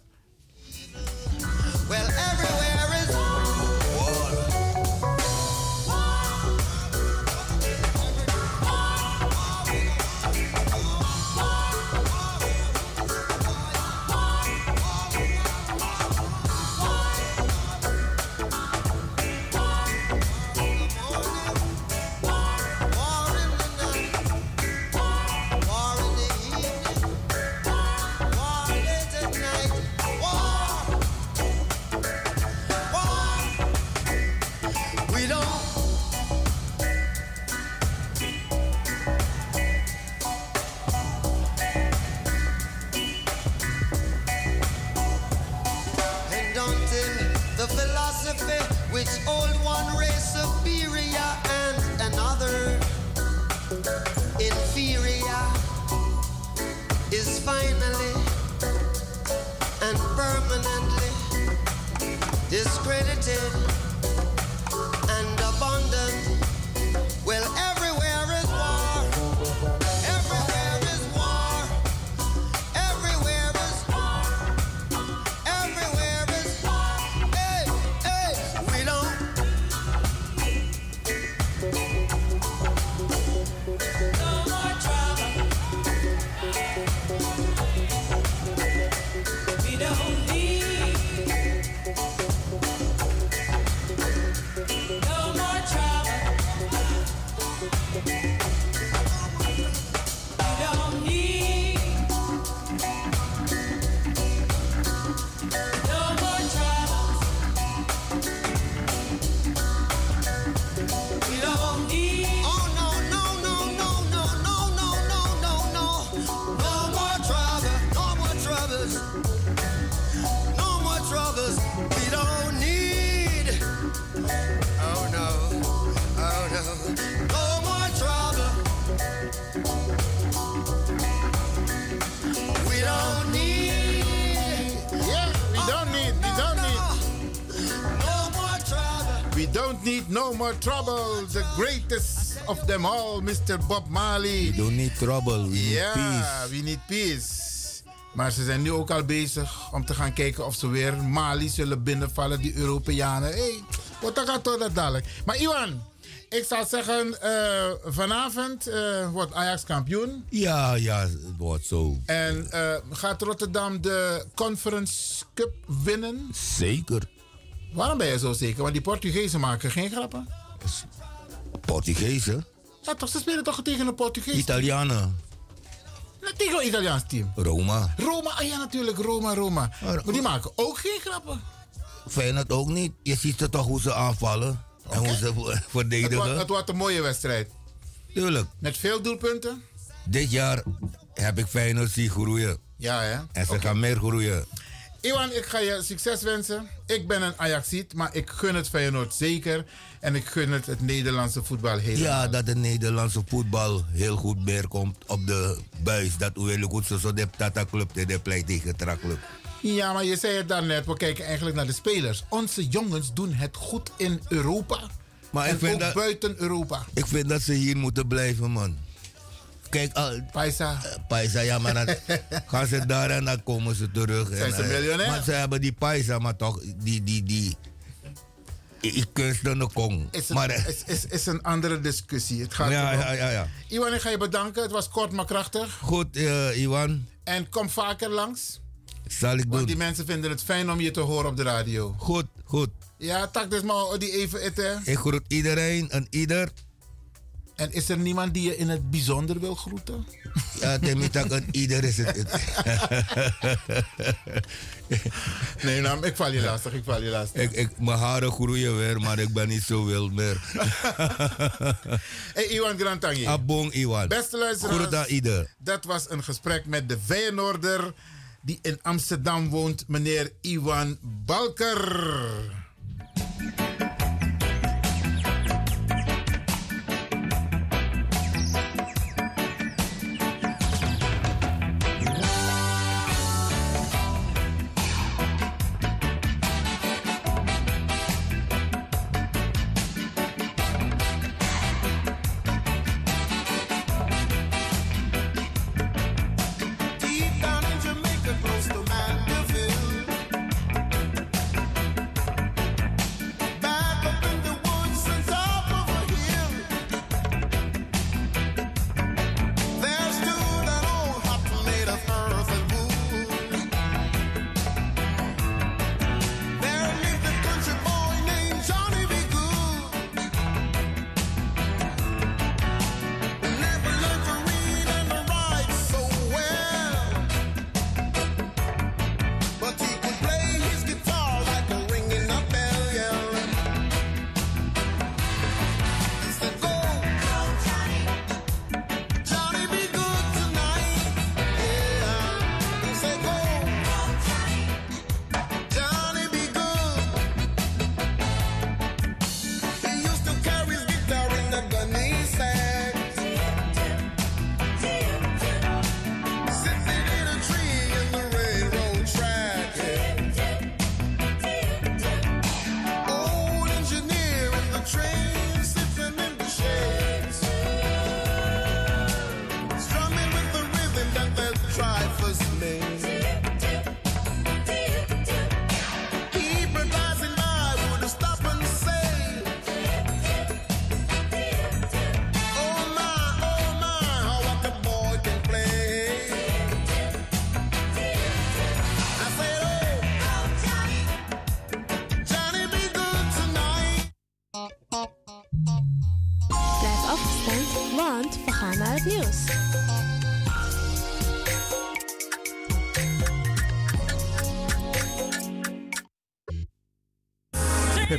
Greatest of them all, Mr. Bob Marley. We don't need trouble. We need Ja, peace. we need peace. Maar ze zijn nu ook al bezig om te gaan kijken of ze weer Mali zullen binnenvallen, die Europeanen. Hé, hey, wat gaat toch dat dadelijk? Maar Iwan, ik zou zeggen, eh, vanavond eh, wordt Ajax kampioen. Ja, ja, het wordt zo. En eh, gaat Rotterdam de Conference Cup winnen? Zeker. Waarom ben je zo zeker? Want die Portugezen maken geen grappen. Portugezen, Ja, toch, ze spelen toch tegen een Portugees? Italianen, Tegen een Italiaans team. Roma. Roma, ah ja natuurlijk, Roma, Roma. Maar die maken ook geen grappen. Feyenoord ook niet. Je ziet ze toch hoe ze aanvallen en hoe ze ver- Het verdedigen. wordt, het wordt een mooie wedstrijd. Tuurlijk. Met veel doelpunten? Dit jaar heb ik Feyenoord zien groeien. Ja, hè? En ze gaan meer groeien. Iwan, ik ga je succes wensen. Ik ben een Ajaxiet, maar ik gun het Feyenoord zeker. En ik gun het het Nederlandse voetbal heel Ja, dat de Nederlandse voetbal heel goed neerkomt op de buis. Dat we willen goed zo de Tata Club de pleit tegen Tra Club. Ja, maar je zei het daarnet, we kijken eigenlijk naar de spelers. Onze jongens doen het goed in Europa. Maar en ik vind ook dat- buiten Europa. Ik vind dat ze hier moeten blijven, man. Kijk, al, Paisa. Paisa, ja, maar dan gaan ze daar en dan komen ze terug. Zijn En, ze eh, miljonair? Maar ze hebben die Paisa, maar toch, die, die, die, die, die kunstende kong. Is, een, maar, eh, is, is, is een andere discussie. Het gaat ja, ja, ja, ja. Iwan, ik ga je bedanken. Het was kort maar krachtig. Goed, eh, Iwan. En kom vaker langs. Zal ik Want doen. die mensen vinden het fijn om je te horen op de radio. Goed, goed. Ja, tak dus maar die even eten. Ik groet iedereen en ieder. En is er niemand die je in het bijzonder wil groeten? Ja, Temitak en ieder is het. nee, nou, ik val je lastig, ik val je lastig. ik, ik, mijn haren groeien weer, maar ik ben niet zo wild meer. hey, Iwan Grantangi. Abong Iwan. Beste luisteraars. Groet aan ieder. Dat was een gesprek met de Feyenoorder die in Amsterdam woont, meneer Iwan Balker.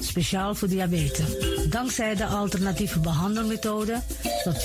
Speciaal voor diabetes. Dankzij de alternatieve behandelmethode tot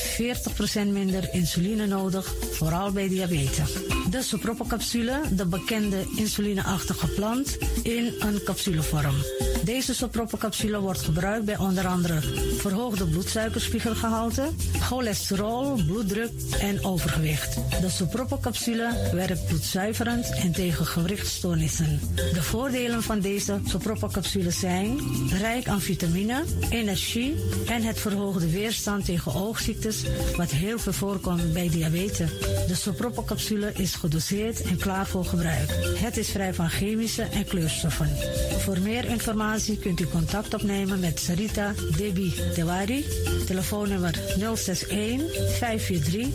40% minder insuline nodig, vooral bij diabetes. De soproppencapsule, de bekende insulineachtige plant, in een capsulevorm. Deze soproppencapsule wordt gebruikt bij onder andere verhoogde bloedsuikerspiegelgehalte, cholesterol, bloeddruk en overgewicht. De soproppencapsule werkt bloedzuiverend en tegen gewrichtstoornissen. De voordelen van deze soproppencapsule zijn rijk aan vitamine, energie en het verhoogde weerstand tegen oogziektes, wat heel veel voorkomt bij diabetes. De soproppencapsule is gedoseerd en klaar voor gebruik. Het is vrij van chemische en kleurstoffen. Voor meer informatie kunt u contact opnemen met Sarita Debi Dewari. Telefoonnummer 061 543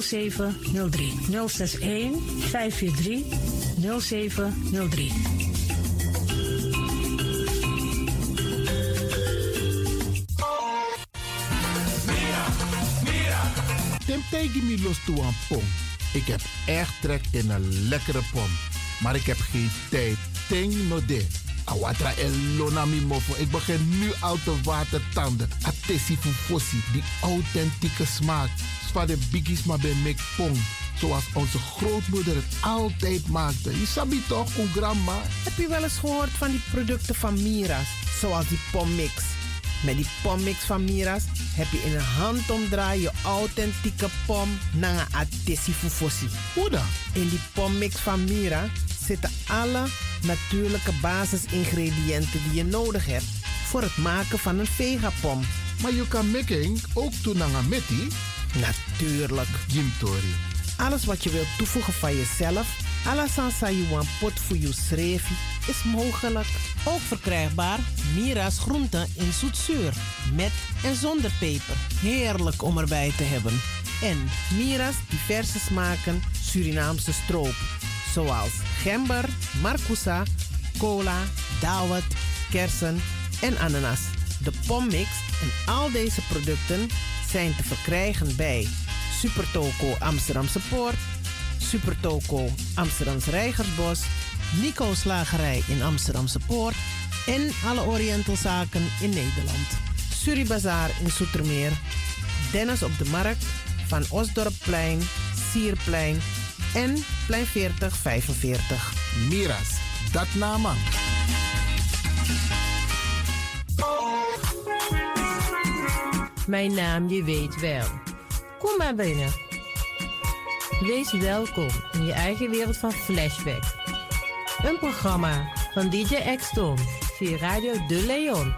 0703. 061 543 0703. Tim tegen me los toe aan pom. Ik heb echt trek in een lekkere pom. Maar ik heb geen tijd. Ting no. Awatra elona mofo. Ik begin nu al te watertanden. Atesi fufosi. Die authentieke smaak. Zwa de biggies maar bij mek pom. Zoals onze grootmoeder het altijd maakte. Je sabi toch, grandma? Heb je wel eens gehoord van die producten van Mira's? Zoals die pommix. Met die pommix van Mira's heb je in een handomdraai je authentieke pom naar een atesi fufosi. Hoe dan? In die pommix van Mira zitten alle natuurlijke basisingrediënten die je nodig hebt voor het maken van een vegapom. Maar je kan making ook doen naar een metti? Natuurlijk. Jim Tori. Alles wat je wilt toevoegen van jezelf, alla sansa you want pot voor je schreefie, is mogelijk. Ook verkrijgbaar Mira's groenten in zoetzuur, met en zonder peper. Heerlijk om erbij te hebben. En Mira's diverse smaken Surinaamse stroop, zoals gember, marcousa, cola, dawet, kersen en ananas. De pommix en al deze producten zijn te verkrijgen bij Supertoco Amsterdamse Poort, Supertoco Amsterdamse Reigersbos, Nico Slagerij in Amsterdamse Poort en alle Orientalzaken in Nederland. Suribazaar in Soetermeer, Dennis op de Markt, Van Osdorpplein, Sierplein en Plein 40 45. Miras, dat nama. Mijn naam, je weet wel. Kom maar binnen. Wees welkom in je eigen wereld van Flashback. Een programma van DJ X-Ton via Radio De Leon.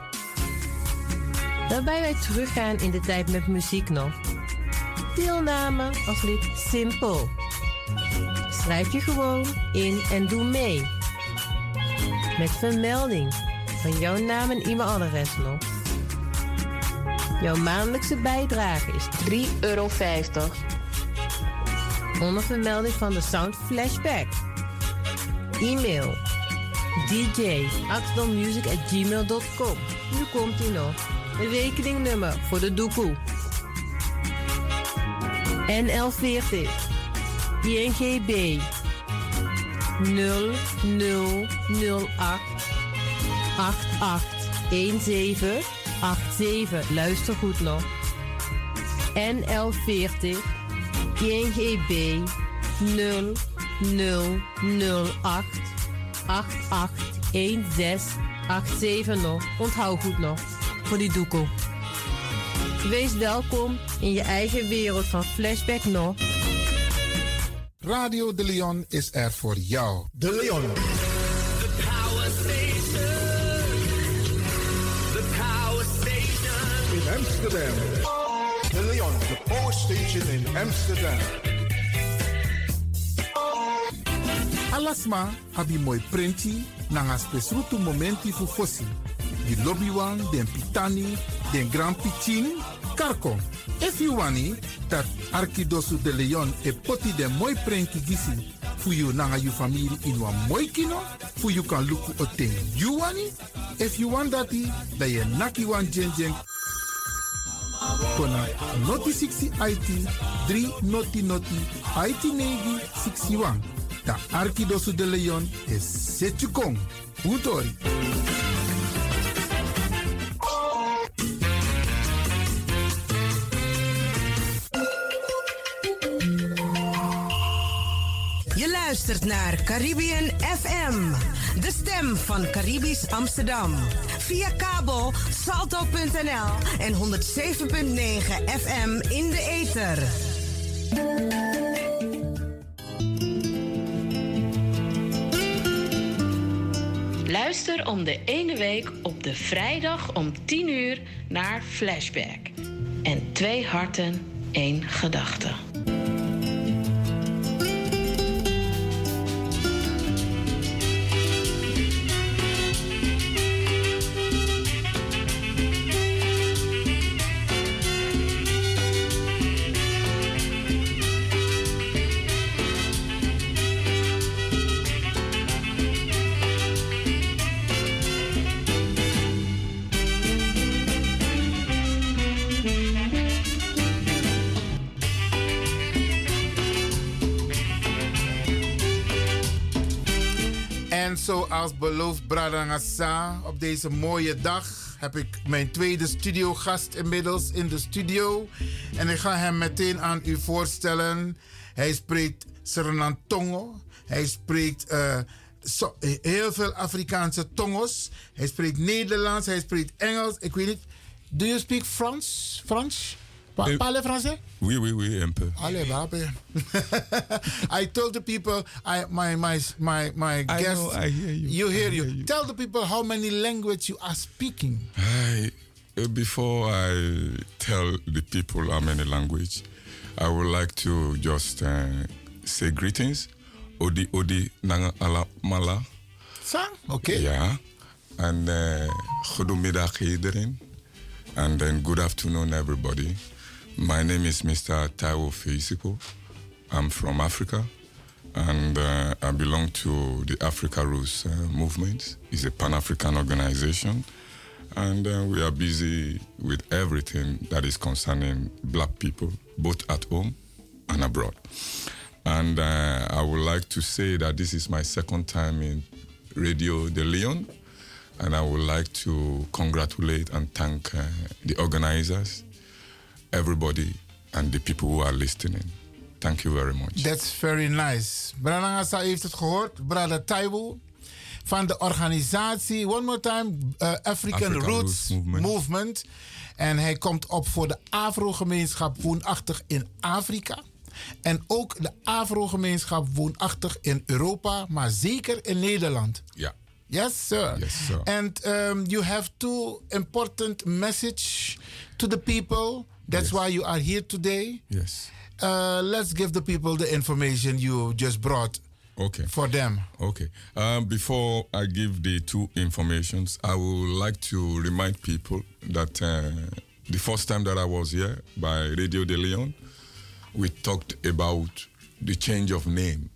Waarbij wij teruggaan in de tijd met muziek nog. Deelname als lid simpel. Schrijf je gewoon in en doe mee. Met vermelding van jouw naam en e-mailadres nog. Jouw maandelijkse bijdrage is 3,50 euro. Onder vermelding van de Sound Flashback. E-mail dj.axelmusic.gmail.com Nu komt ie nog. Een rekeningnummer voor de doekoe. NL40 INGB 0008 8817 87. Luister goed nog. NL40 INGB 0008 881687 nog. Onthoud goed nog. Voor die doekoe. Wees welkom in je eigen wereld van Flashback nog. Radio De Leon is er voor jou. De Leon. The power station. The Amsterdam. The Power Station in Amsterdam. Alasma abi moi prenti nanga spesrutu momenti fu fosi. Di lobby wan, den pitani, den grand pitin, karko. If you wani, dat Arkidosu de Leon e poti den moi prenki gisi fu you nanga you family in wan moi kino, fu you kan luku o ten you wani. If you want dati, da ye naki wan jen jen Kona noti 60 IT 3 noti noti IT negi 61. Da Arkidosu de Leon is Setjukong. Utori. Luistert naar Caribbean FM, de stem van Caribisch Amsterdam. Via kabel salto.nl en 107.9 FM in de ether. Luister om de ene week op de vrijdag om 10 uur naar Flashback. En twee harten, één gedachte. Zoals beloofd, Bradangasa, op deze mooie dag heb ik mijn tweede studiogast inmiddels in de studio. En ik ga hem meteen aan u voorstellen. Hij spreekt Suriname-tongo. Hij spreekt eh, heel veel Afrikaanse tongos. Hij spreekt Nederlands, hij spreekt Engels. Ik weet niet. Do you speak Frans? Frans? Pa- Parle français? Oui, oui, oui, un peu. Allez, babe. I told the people, I, my, my, my, my I know, I hear you. hear I you. hear you. Tell the people how many language you are speaking. Hi. Uh, Before I tell the people how many language, I would like to just uh, say greetings. Odi odi nanga ala mala. Sa? Okay. Ja. En uh, goedemiddag iedereen. And then good afternoon everybody. My name is Mr. Taiwo Feisipo. I'm from Africa. And uh, I belong to the Africa Roots uh, movement. It's a Pan-African organization. And uh, we are busy with everything that is concerning black people, both at home and abroad. And uh, I would like to say that this is my second time in Radio de Leon. And I would like to congratulate and thank uh, the organizers, everybody, and the people who are listening. Thank you very much. That's very nice. Branagasa heeft het gehoord. Brother Taiwo van de organisatie, one more time, uh, African, African Roots, Roots Movement. Movement. En hij komt op voor de Afro-gemeenschap woonachtig in Afrika. En ook de Afro-gemeenschap woonachtig in Europa, maar zeker in Nederland. Ja. Yes, sir. Yes, sir. And um, you have two important message to the people. That's why you are here today. Yes. Uh, let's give the people the information you just brought Okay. for them. Okay. Um, before I give the two informations, I would like to remind people that uh, the first time that I was here by Radio de Leon, we talked about the change of name.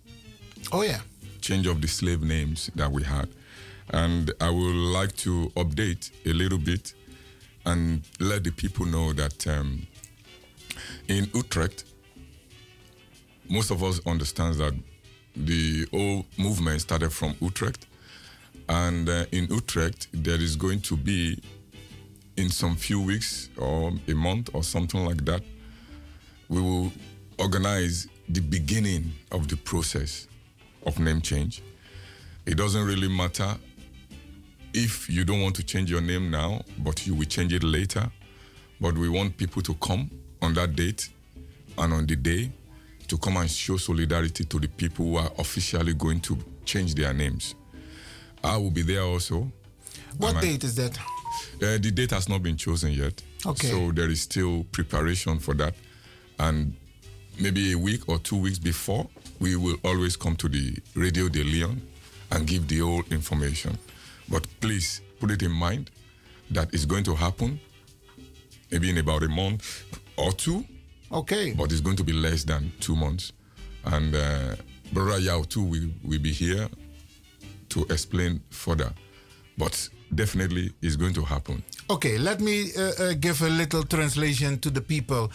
Oh yeah. Change of the slave names that we had. And I would like to update a little bit and let the people know that um, in Utrecht, most of us understand that the whole movement started from Utrecht. And uh, in Utrecht, there is going to be, in some few weeks or a month or something like that, we will organize the beginning of the process of name change. It doesn't really matter if you don't want to change your name now, but you will change it later. But we want people to come on that date and on the day to come and show solidarity to the people who are officially going to change their names. I will be there also. What And I- date is that? Uh, the date has not been chosen yet. Okay. So there is still preparation for that. And maybe a week or two weeks before, we will always come to the Radio de Leon and give the whole information. But please put it in mind that it's going to happen maybe in about a month or two. Okay. But it's going to be less than two months. And uh, Brother Yao too will, will be here to explain further. But definitely it's going to happen. Okay, let me uh, give a little translation to the people.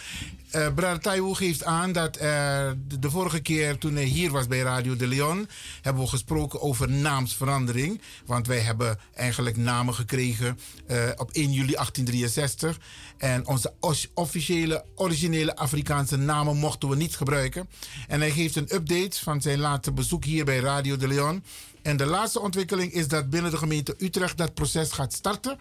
Uh, Brother Taiwo geeft aan dat de, vorige keer toen hij hier was bij Radio de Leon... hebben we gesproken over naamsverandering. Want wij hebben eigenlijk namen gekregen eh, op 1 juli 1863. En onze officiële, originele Afrikaanse namen mochten we niet gebruiken. En hij geeft een update van zijn laatste bezoek hier bij Radio de Leon... En de laatste ontwikkeling is dat binnen de gemeente Utrecht dat proces gaat starten.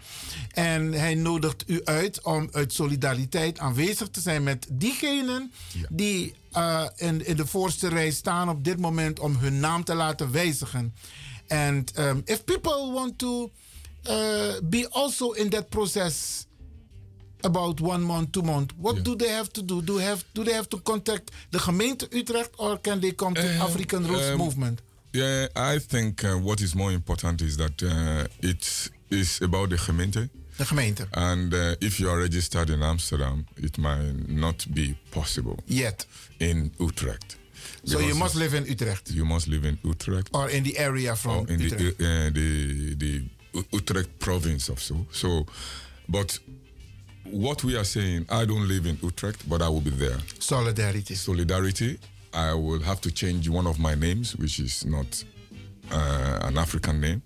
En hij nodigt u uit om uit solidariteit aanwezig te zijn met diegenen die uh, in, in de voorste rij staan op dit moment om hun naam te laten wijzigen. And um, if people want to uh, be also in that process about one month, two months, what do they have to do? Do, have, do they have to contact the gemeente Utrecht or can they come to Um, African Roots um, Movement? Yeah, I think uh, what is more important is that uh, it is about the gemeente. De gemeente. And uh, if you are registered in Amsterdam, it might not be possible. Yet. In Utrecht. So you must live in Utrecht. You must live in Utrecht. Or in the area from or in Utrecht. the uh, the the Utrecht province of so. So, but what we are saying, I don't live in Utrecht, but I will be there. Solidarity. Solidarity. I will have to change one of my names, which is not uh, an African name.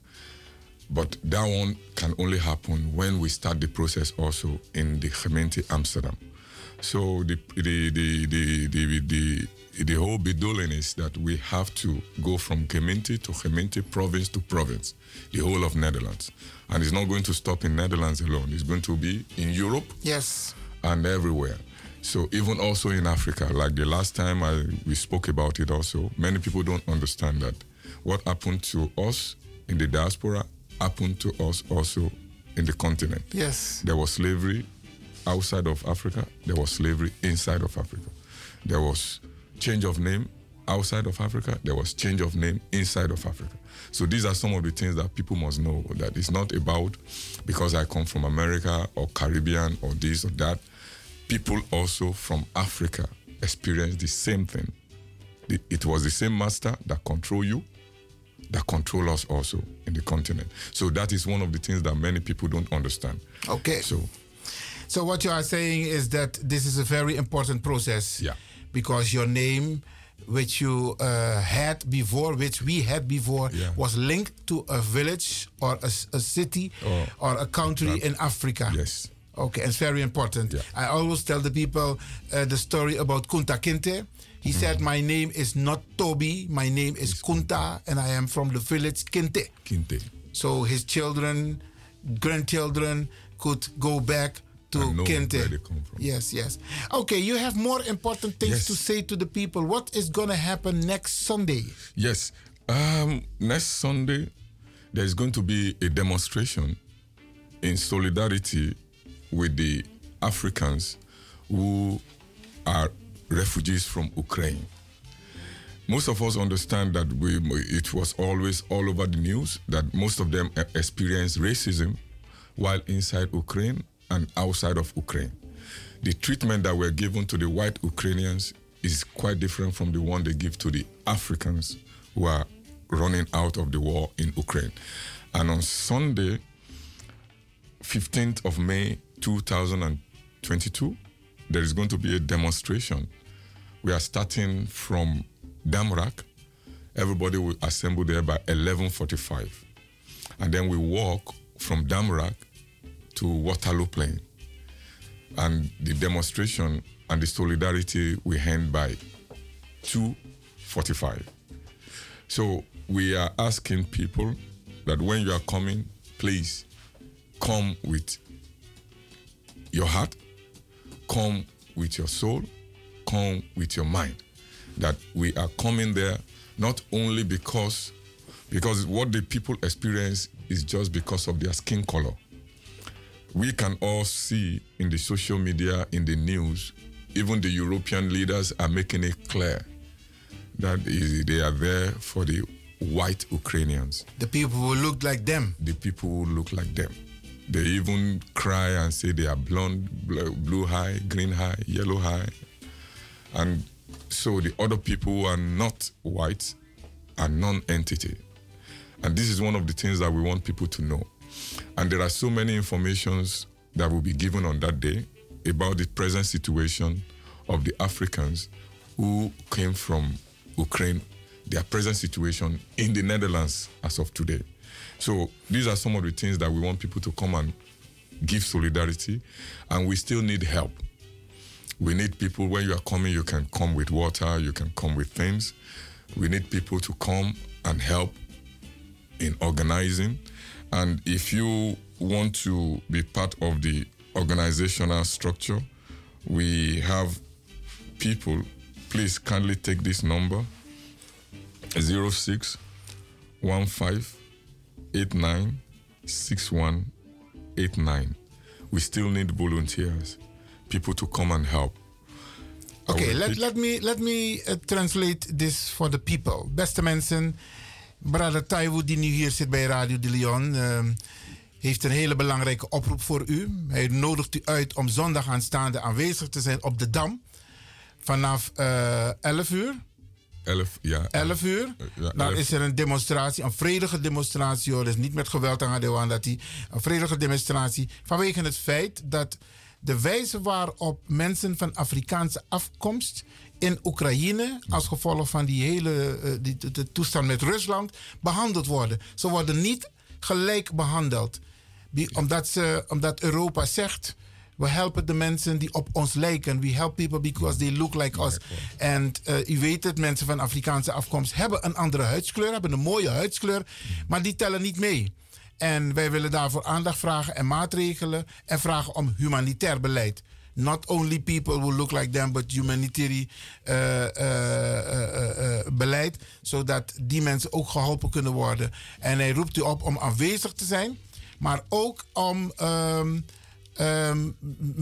But that one can only happen when we start the process also in the gemeente Amsterdam. So the the the the the, the, the whole bedoeling is that we have to go from gemeente to gemeente, province to province, the whole of Netherlands. And it's not going to stop in Netherlands alone. It's going to be in Europe Yes. and everywhere. So even also in Africa, like the last time I, we spoke about it also, many people don't understand that what happened to us in the diaspora happened to us also in the continent. Yes. There was slavery outside of Africa. There was slavery inside of Africa. There was change of name outside of Africa. There was change of name inside of Africa. So these are some of the things that people must know. That it's not about because I come from America or Caribbean or this or that. People also from Africa experience the same thing. It was the same master that control you, that control us also in the continent. So that is one of the things that many people don't understand. Okay. So So what you are saying is that this is a very important process. Yeah. Because your name, which you uh, had before, which we had before, Yeah. was linked to a village or a city Oh. or a country in Africa. Yes. Okay, it's very important. I always tell the people uh, the story about Kunta Kinte. He said, My name is not Toby, my name is Kunta, and I am from the village Kinte. Kinte. So his children, grandchildren could go back to Kinte. where they come from. Yes, yes. Okay, you have more important things Yes. to say to the people. What is going to happen next Sunday? Yes. Um, next Sunday, there's going to be a demonstration in solidarity with the Africans who are refugees from Ukraine. Most of us understand that we, it was always all over the news that most of them e- experience racism while inside Ukraine and outside of Ukraine. The treatment that we're given to the white Ukrainians is quite different from the one they give to the Africans who are running out of the war in Ukraine. And on Sunday, 15th of May 2022, there is going to be a demonstration. We are starting from Damrak. Everybody will assemble there by 11:45, and then we walk from Damrak to Waterloo Plain. And the demonstration and the solidarity we end by 2:45. So we are asking people that when you are coming, please come with your heart, come with your soul, come with your mind. That we are coming there not only because because what the people experience is just because of their skin color. we can all see in the social media, in the news, even the European leaders are making it clear that is- they are there for the white Ukrainians. The people who look like them. The people who look like them. They even cry and say they are blonde, blue high, green high, yellow high. And so the other people who are not white are non entity. And this is one of the things that we want people to know. And there are so many informations that will be given on that day about the present situation of the Africans who came from Ukraine, their present situation in the Netherlands as of today. So these are some of the things that we want people to come and give solidarity, and we still need help. We need people, when you are coming, you can come with water, you can come with things. We need people to come and help in organizing. And if you want to be part of the organizational structure, we have people. Please kindly take this number 06 15 89 61 89. We still need volunteers, people to come and help. Okay, let, let me, let me uh, translate this for the people. Beste mensen, Brother Taiwo, die nu hier zit bij Radio de Leon, ehm, heeft een hele belangrijke oproep voor u. Hij nodigt u uit om zondag aanstaande aanwezig te zijn op de Dam. Vanaf eh 11 uur. 11, ja. 11 uur. Ja, Dan 11. is er een demonstratie, een vredige demonstratie. Hoor. Dus niet met geweld aan de dat die Een vredige demonstratie. Vanwege het feit dat de wijze waarop mensen van Afrikaanse afkomst in Oekraïne, als gevolg van die hele eh, die, de, de toestand met Rusland, behandeld worden. Ze worden niet gelijk behandeld. Omdat, ze, omdat Europa zegt. We helpen de mensen die op ons lijken. We help people because they look like us. En eh, u weet het, mensen van Afrikaanse afkomst hebben een andere huidskleur, hebben een mooie huidskleur, maar die tellen niet mee. En wij willen daarvoor aandacht vragen en maatregelen en vragen om humanitair beleid. Not only people who look like them, but humanitarian eh, eh, eh, beleid, zodat die mensen ook geholpen kunnen worden. En hij roept u op om aanwezig te zijn, maar ook om ehm, ehm,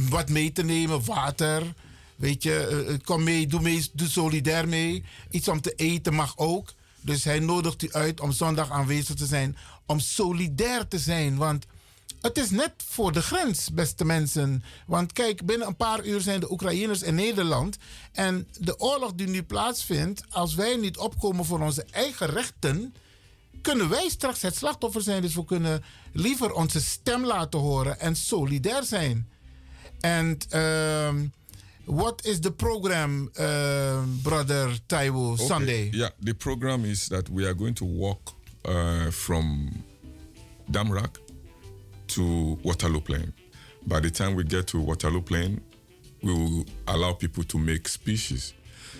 wat mee te nemen, water. Weet je, eh, eh, kom mee, doe, mee, doe solidair mee. Iets om te eten mag ook. Dus hij nodigt u uit om zondag aanwezig te zijn, om solidair te zijn. Want het is net voor de grens, beste mensen. Want kijk, binnen een paar uur zijn de Oekraïners in Nederland. En de oorlog die nu plaatsvindt, als wij niet opkomen voor onze eigen rechten, kunnen wij straks het slachtoffer zijn. Dus we kunnen liever onze stem laten horen en solidair zijn. En um, what is the program, uh, brother Taiwo, Okay, Sunday? Yeah, the program is that we are going to walk uh, from Damrak to Waterloo Plain. By the time we get to Waterloo Plain, we will allow people to make speeches.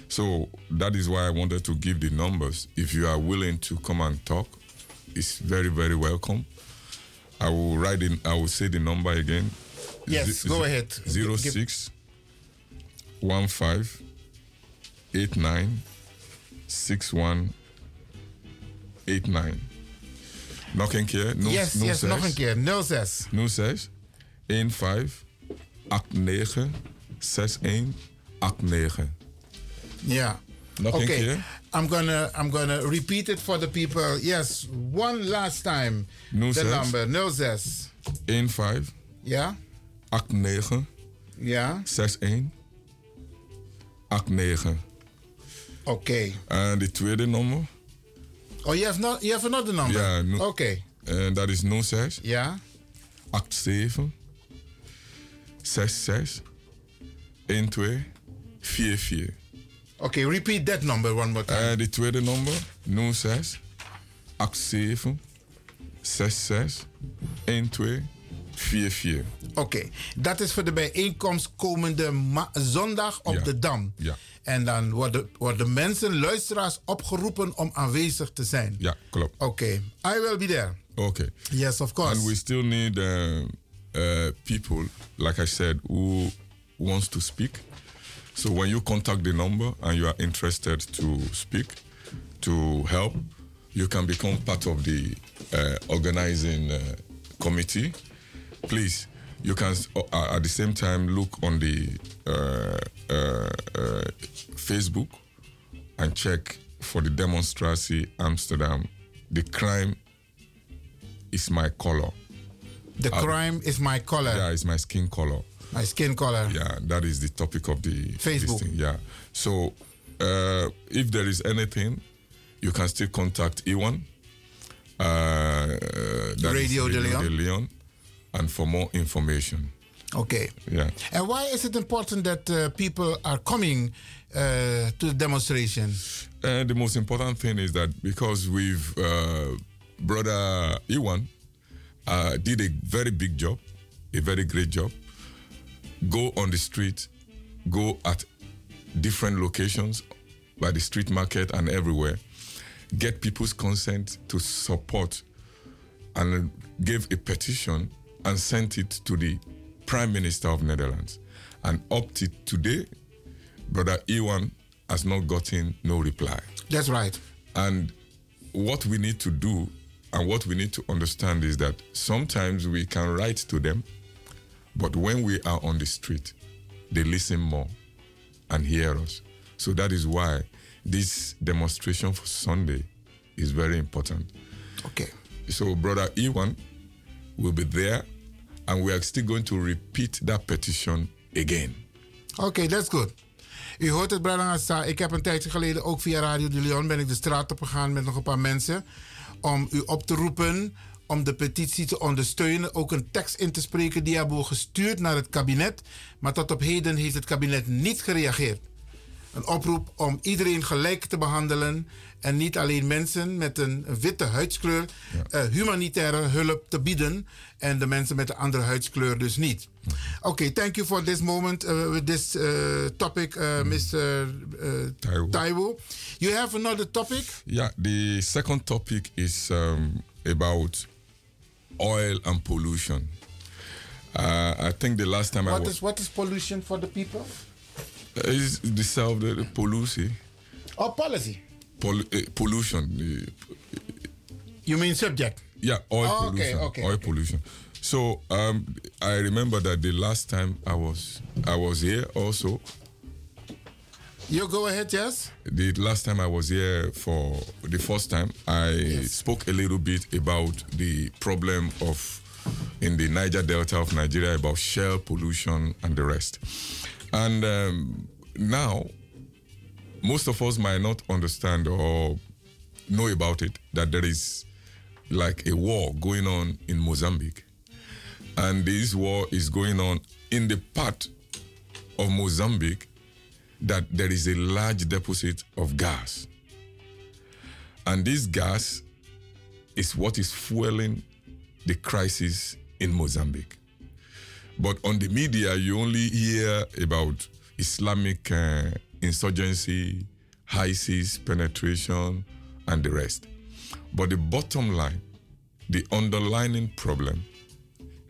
So that is why I wanted to give the numbers. If you are willing to come and talk, it's very, very welcome. I will write in, I will say the number again. Yes, Z- go ahead. Zero Give- six one five eight nine six one eight nine. Nog een keer. No, yes, no yes, zes, nog een keer. 06. 06 15 89 61 89. Yeah. Nog een okay. I'm gonna I'm gonna repeat it for the people. Yes, one last time. No the zes. number 06. 15 Ja. 89 Ja. 61 89. Oké. En de tweede nummer. Oh, you have not you have another number. Ja, Oké. En dat is 06 Ja. 87 66 12 44. Oké, repeat that number one more time. En de tweede nummer 06 87 66 12 44. Oké, dat is voor de bijeenkomst komende zondag op Ja. de Dam. Ja. En dan worden, worden mensen, luisteraars, opgeroepen om aanwezig te zijn. Ja, klopt. Oké, I will be there. Okay. Yes, of course. And we still need uh, uh, people, like I said, who wants to speak. So when you contact the number and you are interested to speak, to help, you can become part of the uh, organizing uh, committee. Please, you can uh, at the same time look on the uh, uh, uh, Facebook and check for the demonstratie Amsterdam. The crime is my color. The Uh, crime is my color. Yeah, it's my skin color. My skin color. Yeah, that is the topic of the Facebook. thing, Yeah. So uh, if there is anything, you can still contact Iwan. Uh, is Radio de Leon. Leon. And for more information. Okay. Yeah. And why is it important that uh, people are coming uh, to the demonstration? Uh, the most important thing is that because we've uh, brother Iwan uh, did a very big job, a very great job. Go on the street, go at different locations, by the street market and everywhere. Get people's consent to support, and gave a petition and sent it to the Prime Minister of Netherlands. And up to today, brother Iwan has not gotten no reply. That's right. And what we need to do and what we need to understand is that sometimes we can write to them, but when we are on the street, they listen more and hear us. So that is why this demonstration for Sunday is very important. Okay. So, Brother Iwan will be there, and we are still going to repeat that petition again. Oké, that's good. U hoort het, Brother Assa. Ik heb een tijdje geleden ook via Radio de Leon... ben ik de straat op gegaan met nog een paar mensen... om u op te roepen om de petitie te ondersteunen. Ook een tekst in te spreken die hebben we gestuurd naar het kabinet. Maar tot op heden heeft het kabinet niet gereageerd. Een oproep om iedereen gelijk te behandelen... en niet alleen mensen met een witte huidskleur... eh, humanitaire hulp te bieden... en de mensen met een andere huidskleur dus niet. Okay, thank you for this moment uh, with this uh, topic, Mr. Uh, Taiwo. You have another topic? Yeah, the second topic is um, about oil and pollution. Uh, I think the last time I was what is pollution for the people? is the self the, the pollution. Or policy. Pol- uh, pollution. uh, You mean subject? Yeah, oil Oh, pollution. okay, oil pollution. So um, I remember that the last time I was I was here also. You go ahead, yes. The last time I was here for the first time, I spoke a little bit about the problem of in the Niger Delta of Nigeria about shell pollution and the rest. And um, now, most of us might not understand or know about it that there is like a war going on in Mozambique. And this war is going on in the part of Mozambique that there is a large deposit of gas. And this gas is what is fueling the crisis in Mozambique. But on the media, you only hear about Islamic uh, insurgency, ISIS penetration, and the rest. But the bottom line, the underlying problem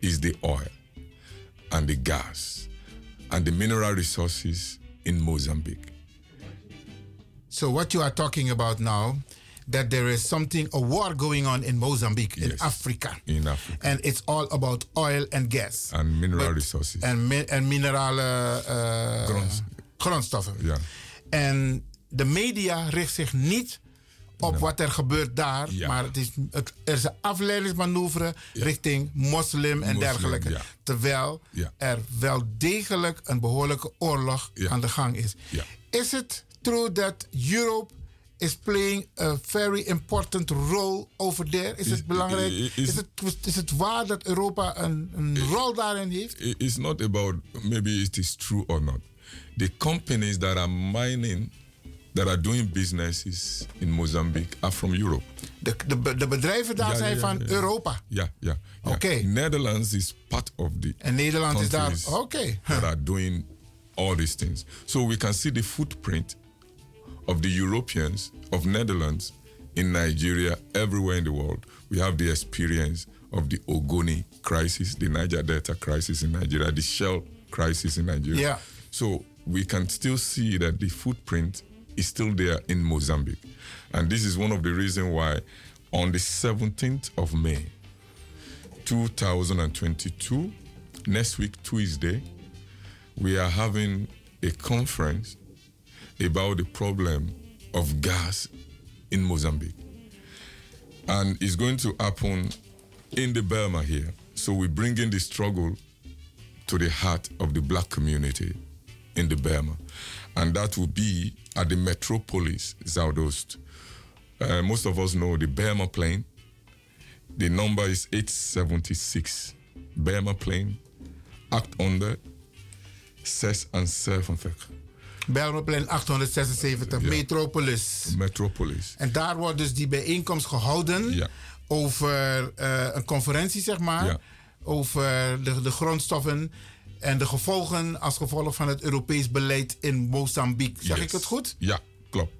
is the oil and the gas and the mineral resources in Mozambique. So what you are talking about now, that there is something, a war going on in Mozambique, in Africa. In Africa. And it's all about oil and gas. And mineral But- resources. En, mi- en minerale eh, Grond- grondstoffen. Ja. En de media richt zich niet op wat er gebeurt daar. Maar het is, het, er is een afleidingsmanoeuvre richting moslim en Moslim, dergelijke. ja. Terwijl er wel degelijk een behoorlijke oorlog aan de gang is. Is it true that Europe is playing a very important role over there? Is het belangrijk? is- Is het, is het waar dat Europa een, een rol daarin heeft? It- It's not about maybe it is true or not. The companies that are mining, that are doing businesses in Mozambique, are from Europe. De, de, de bedrijven daar Ja, ja, zijn ja, van ja. Europa. Yeah, yeah. yeah. Okay. Netherlands is part of the. En Nederland is daar. Oké. That are doing all these things. So we can see the footprint of the Europeans of Netherlands in Nigeria, everywhere in the world. We have the experience of the Ogoni crisis, the Niger Delta crisis in Nigeria, the Shell crisis in Nigeria. Yeah. So we can still see that the footprint is still there in Mozambique. And this is one of the reasons why on the 17th of May, 2022, next week, Tuesday, we are having a conference about the problem of gas in Mozambique. And it's going to happen in the Burma here. So we're bringing the struggle to the heart of the black community in the Burma. And that will be at the metropolis, Zaudost. Uh, most of us know the Burma plane. The number is 876. Burma plane, act onder 76. Belmaplein 876, Metropolis. Metropolis. En daar wordt dus die bijeenkomst gehouden Ja. over eh, een conferentie, zeg maar. Ja. Over de, de grondstoffen en de gevolgen als gevolg van het Europees beleid in Mozambique. Zeg Yes. ik het goed? Ja, klopt.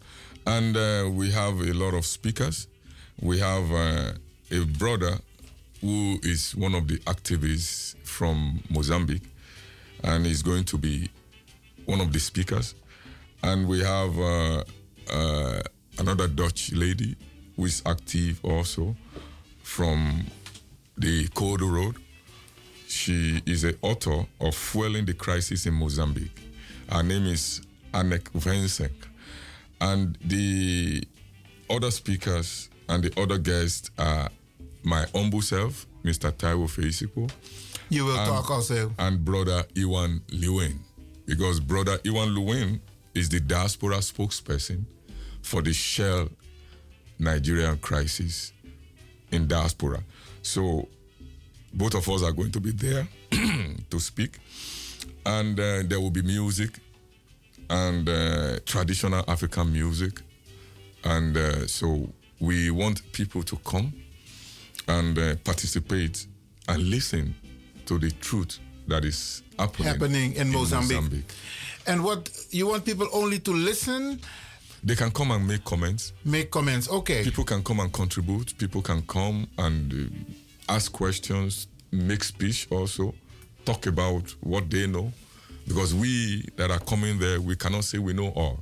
And uh, we have a lot of speakers. We have uh, a brother who is one of the activists from Mozambique, and he's going to be one of the speakers. And we have uh, uh, another Dutch lady who is active also from the Kodo Road. She is an author of Fueling the Crisis in Mozambique. Her name is Anek Vensek. And the other speakers and the other guests are my humble self, Mr. Taiwo Feisipo. You will and, talk also. And brother Iwan Lewin. Because brother Iwan Lewin is the diaspora spokesperson for the Shell Nigerian crisis in diaspora. So both of us are going to be there to speak. And uh, there will be music and uh, traditional African music. And uh, so we want people to come and uh, participate and listen to the truth that is happening, Happening in Mozambique. Mozambique. And what you want people only to listen, They can come and make comments. make comments. Okay. People can come and contribute. People can come and uh, ask questions, make speech also, talk about what they know. Because we that are coming there, we cannot say we know all.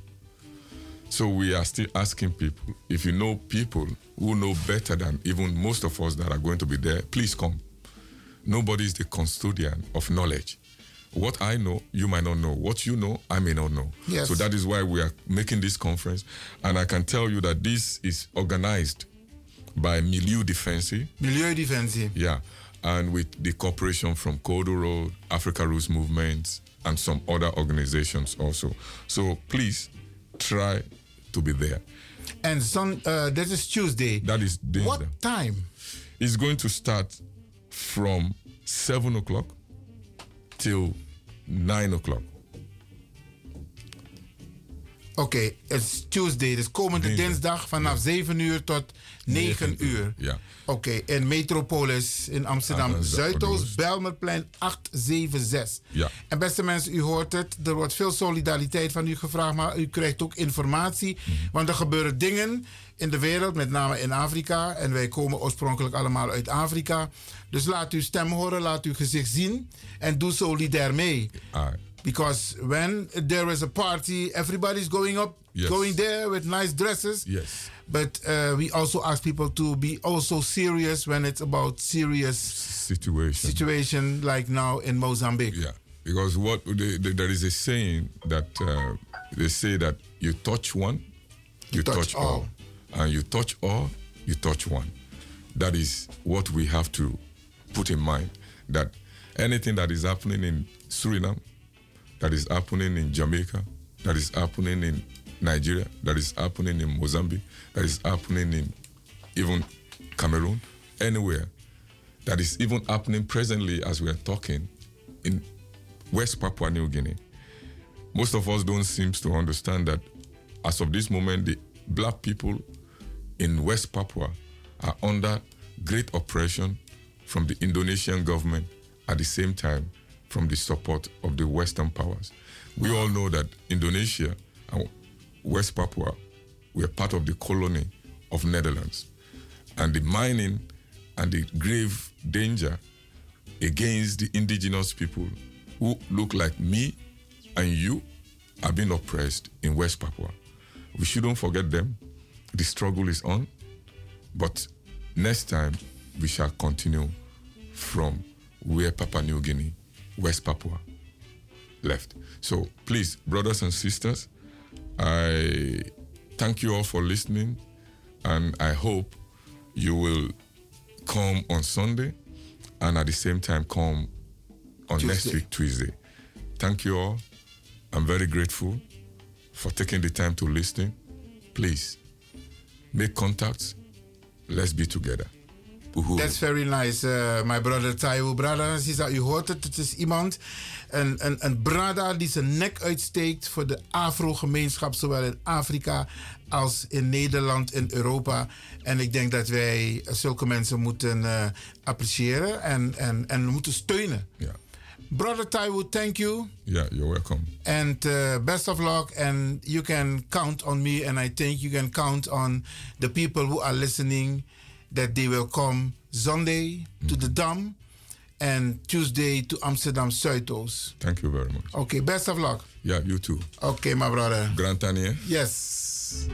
So we are still asking people if you know people who know better than even most of us that are going to be there, please come. Nobody is the custodian of knowledge. What I know, you might not know. What you know, I may not know. Yes. So that is why we are making this conference. And I can tell you that this is organized by Milieu Defensie. Milieudefensie. Yeah. And with the cooperation from Kodo Road, Africa Roots Movement, and some other organizations also. So please try to be there. And son, uh, this is Tuesday. That is What time? It's going to start from 7 o'clock till 9 o'clock. Oké, het is Tuesday, dus komende dinsdag vanaf 7 uur tot 9 uur. Ja. Oké, in Metropolis in Amsterdam, Ah, Zuidoost, Belmerplein 876. Ja. En beste mensen, u hoort het, er wordt veel solidariteit van u gevraagd, maar u krijgt ook informatie. Mhm. Want er gebeuren dingen in de wereld, met name in Afrika. En wij komen oorspronkelijk allemaal uit Afrika. Dus laat uw stem horen, laat uw gezicht zien en doe solidair mee. Because when there is a party, everybody's going up, Yes. going there with nice dresses. Yes. But uh, we also ask people to be also serious when it's about serious Situation. situation like now in Mozambique. Yeah. Because what the, the, there is a saying that uh, they say that you touch one, you, touch, all. and you touch all, you touch one. That is what we have to put in mind. That anything that is happening in Suriname, that is happening in Jamaica, that is happening in Nigeria, that is happening in Mozambique, that is happening in even Cameroon, anywhere, that is even happening presently as we are talking in West Papua New Guinea. Most of us don't seem to understand that as of this moment, the black people in West Papua are under great oppression from the Indonesian government at the same time from the support of the Western powers. We all know that Indonesia and West Papua were part of the colony of Netherlands. And the mining and the grave danger against the indigenous people who look like me and you are being oppressed in West Papua. We shouldn't forget them. The struggle is on. But next time, we shall continue from where Papua New Guinea West Papua left. So please, brothers and sisters, I thank you all for listening, and I hope you will come on Sunday and at the same time come on next week, Tuesday. Thank you all. I'm very grateful for taking the time to listen. Please make contacts. Let's be together. Uhuru. That's very nice, uh, my brother Taiwo. Brother, Sisa, u hoort het. Het is iemand, een, een, een brada die zijn nek uitsteekt voor de Afro-gemeenschap, zowel in Afrika als in Nederland en Europa. En ik denk dat wij zulke mensen moeten eh, appreciëren en, en, en moeten steunen. Ja. Brother Taiwo, thank you. Yeah, you're welcome. And uh, best of luck. And you can count on me. And I think you can count on the people who are listening that they will come Sunday to the Dam and Tuesday to Amsterdam Zuidoost. Thank you very much. Okay, best of luck. Yeah, you too. Okay, my brother. Grand. Yes.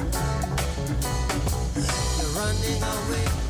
You're running away.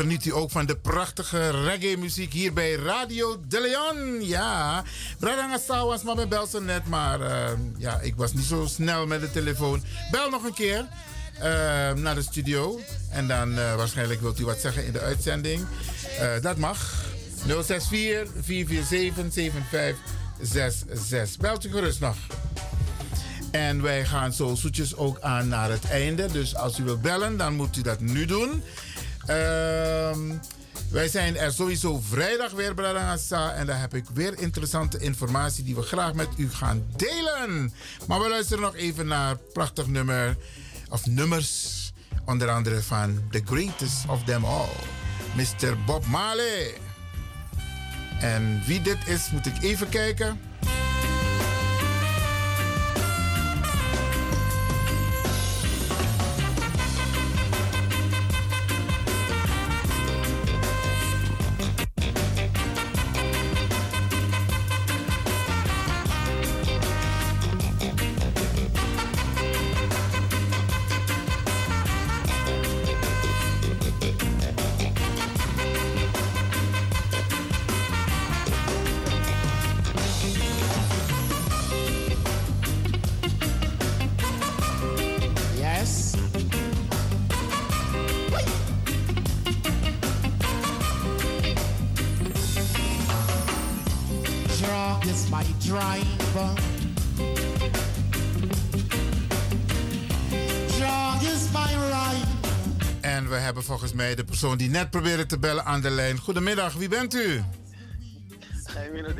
Geniet u ook van de prachtige reggae-muziek hier bij Radio De Leon. Ja, Bradangasa was maar bij Belsen net, maar eh, ja, ik was niet zo snel met de telefoon. Bel nog een keer eh, naar de studio. En dan eh, waarschijnlijk wilt u wat zeggen in de uitzending. Dat mag. 064 447 7566. Belt u gerust nog. En wij gaan zo zoetjes ook aan naar het einde. Dus als u wilt bellen, dan moet u dat nu doen. Ehm, wij zijn er sowieso vrijdag weer, Bradangasa. En daar heb ik weer interessante informatie die we graag met u gaan delen. Maar we luisteren nog even naar prachtig nummer. Of nummers. Onder andere van The Greatest of Them All. Mr. Bob Marley. En wie dit is, moet ik even kijken. Mij de persoon die net probeerde te bellen aan de lijn. Goedemiddag, wie bent u?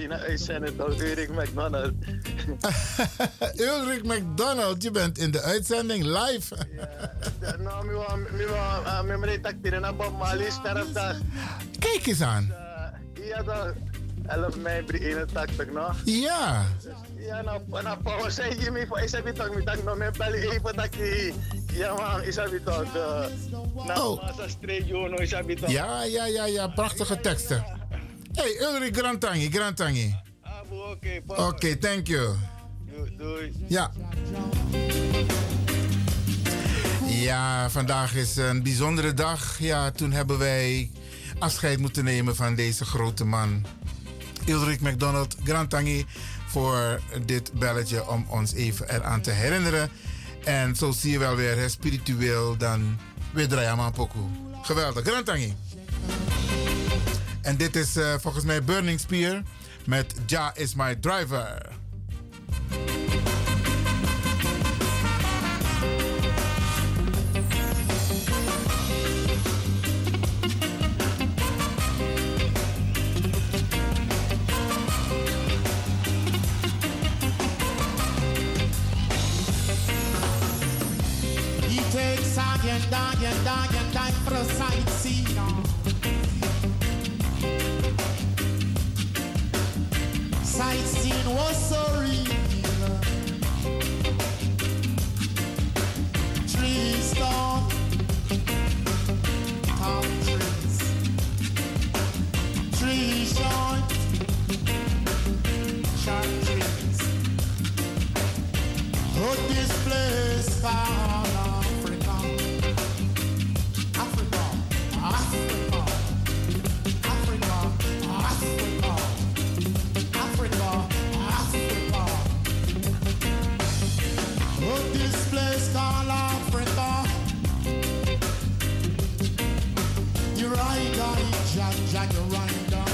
Naar uitzenden, toch? Erik McDonald. Ulrich McDonald, je bent in de uitzending live. Nou, Marley sterfdag. Kijk eens aan. Ja? 11 mei 81, no? Ja. Ja, nou, nou, Paul zei je me, is dat toch, mi tak no, me bel even dat je, ja man, is dat toch, de, nou, massa streek, joh, no, is dat toch. Ja, ja, ja, ja, prachtige teksten. Hey, Ulrich Grantangi, Grantangi. Oké, Oké, thank you. Doei. Ja. Ja, vandaag is een bijzondere dag. Ja, toen hebben wij afscheid moeten nemen van deze grote man. Ulrich McDonald Grantangi voor dit belletje om ons even eraan te herinneren. En zo zie je wel weer, hè, spiritueel dan weer draaien pokoe. Geweldig, Grantangi. En dit is eh, volgens mij Burning Spear met Ja is my driver. This place called Africa. You ride on it, Jack, Jack, you ride on.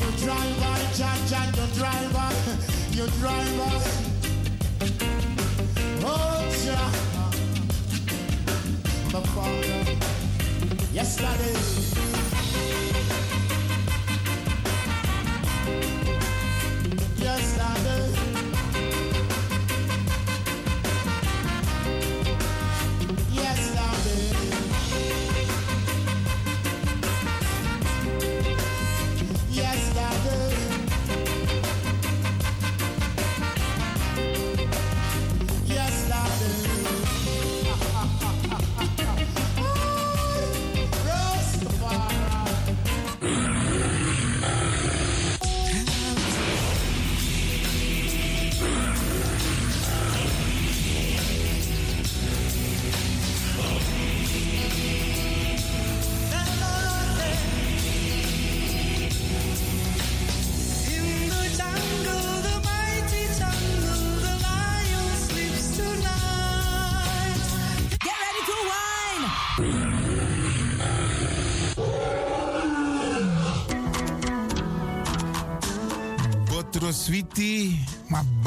You drive on it, Jack, Jack, you drive on. You drive on. Oh, Jack. The father. Yesterday. Yesterday.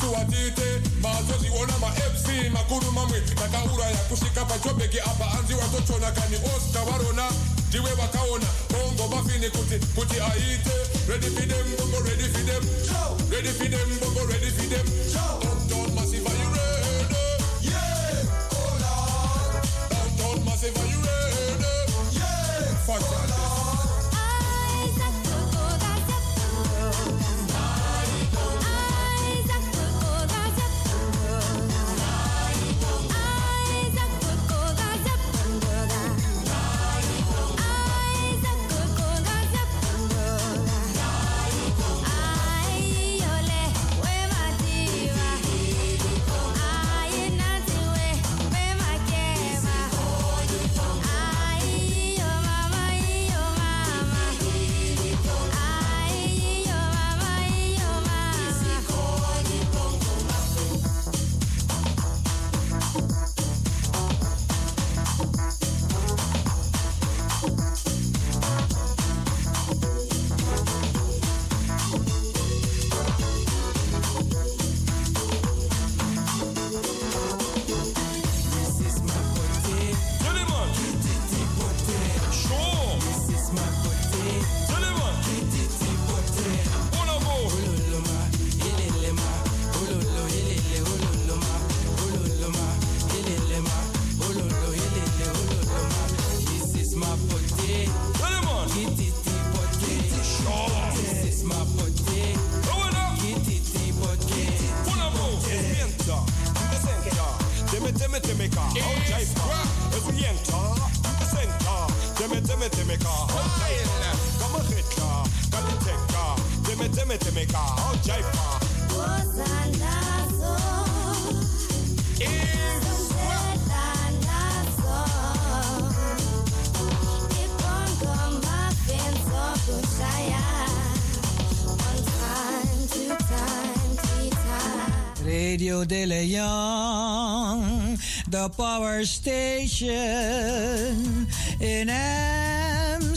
nisiwatite mazozi ona makuru mamwe takauraya kusvika apa anzi kani ndiwe vakaona bongo mafini kuti kuti aite. Ready bongo ready fidem. Bongo The power station in Amsterdam.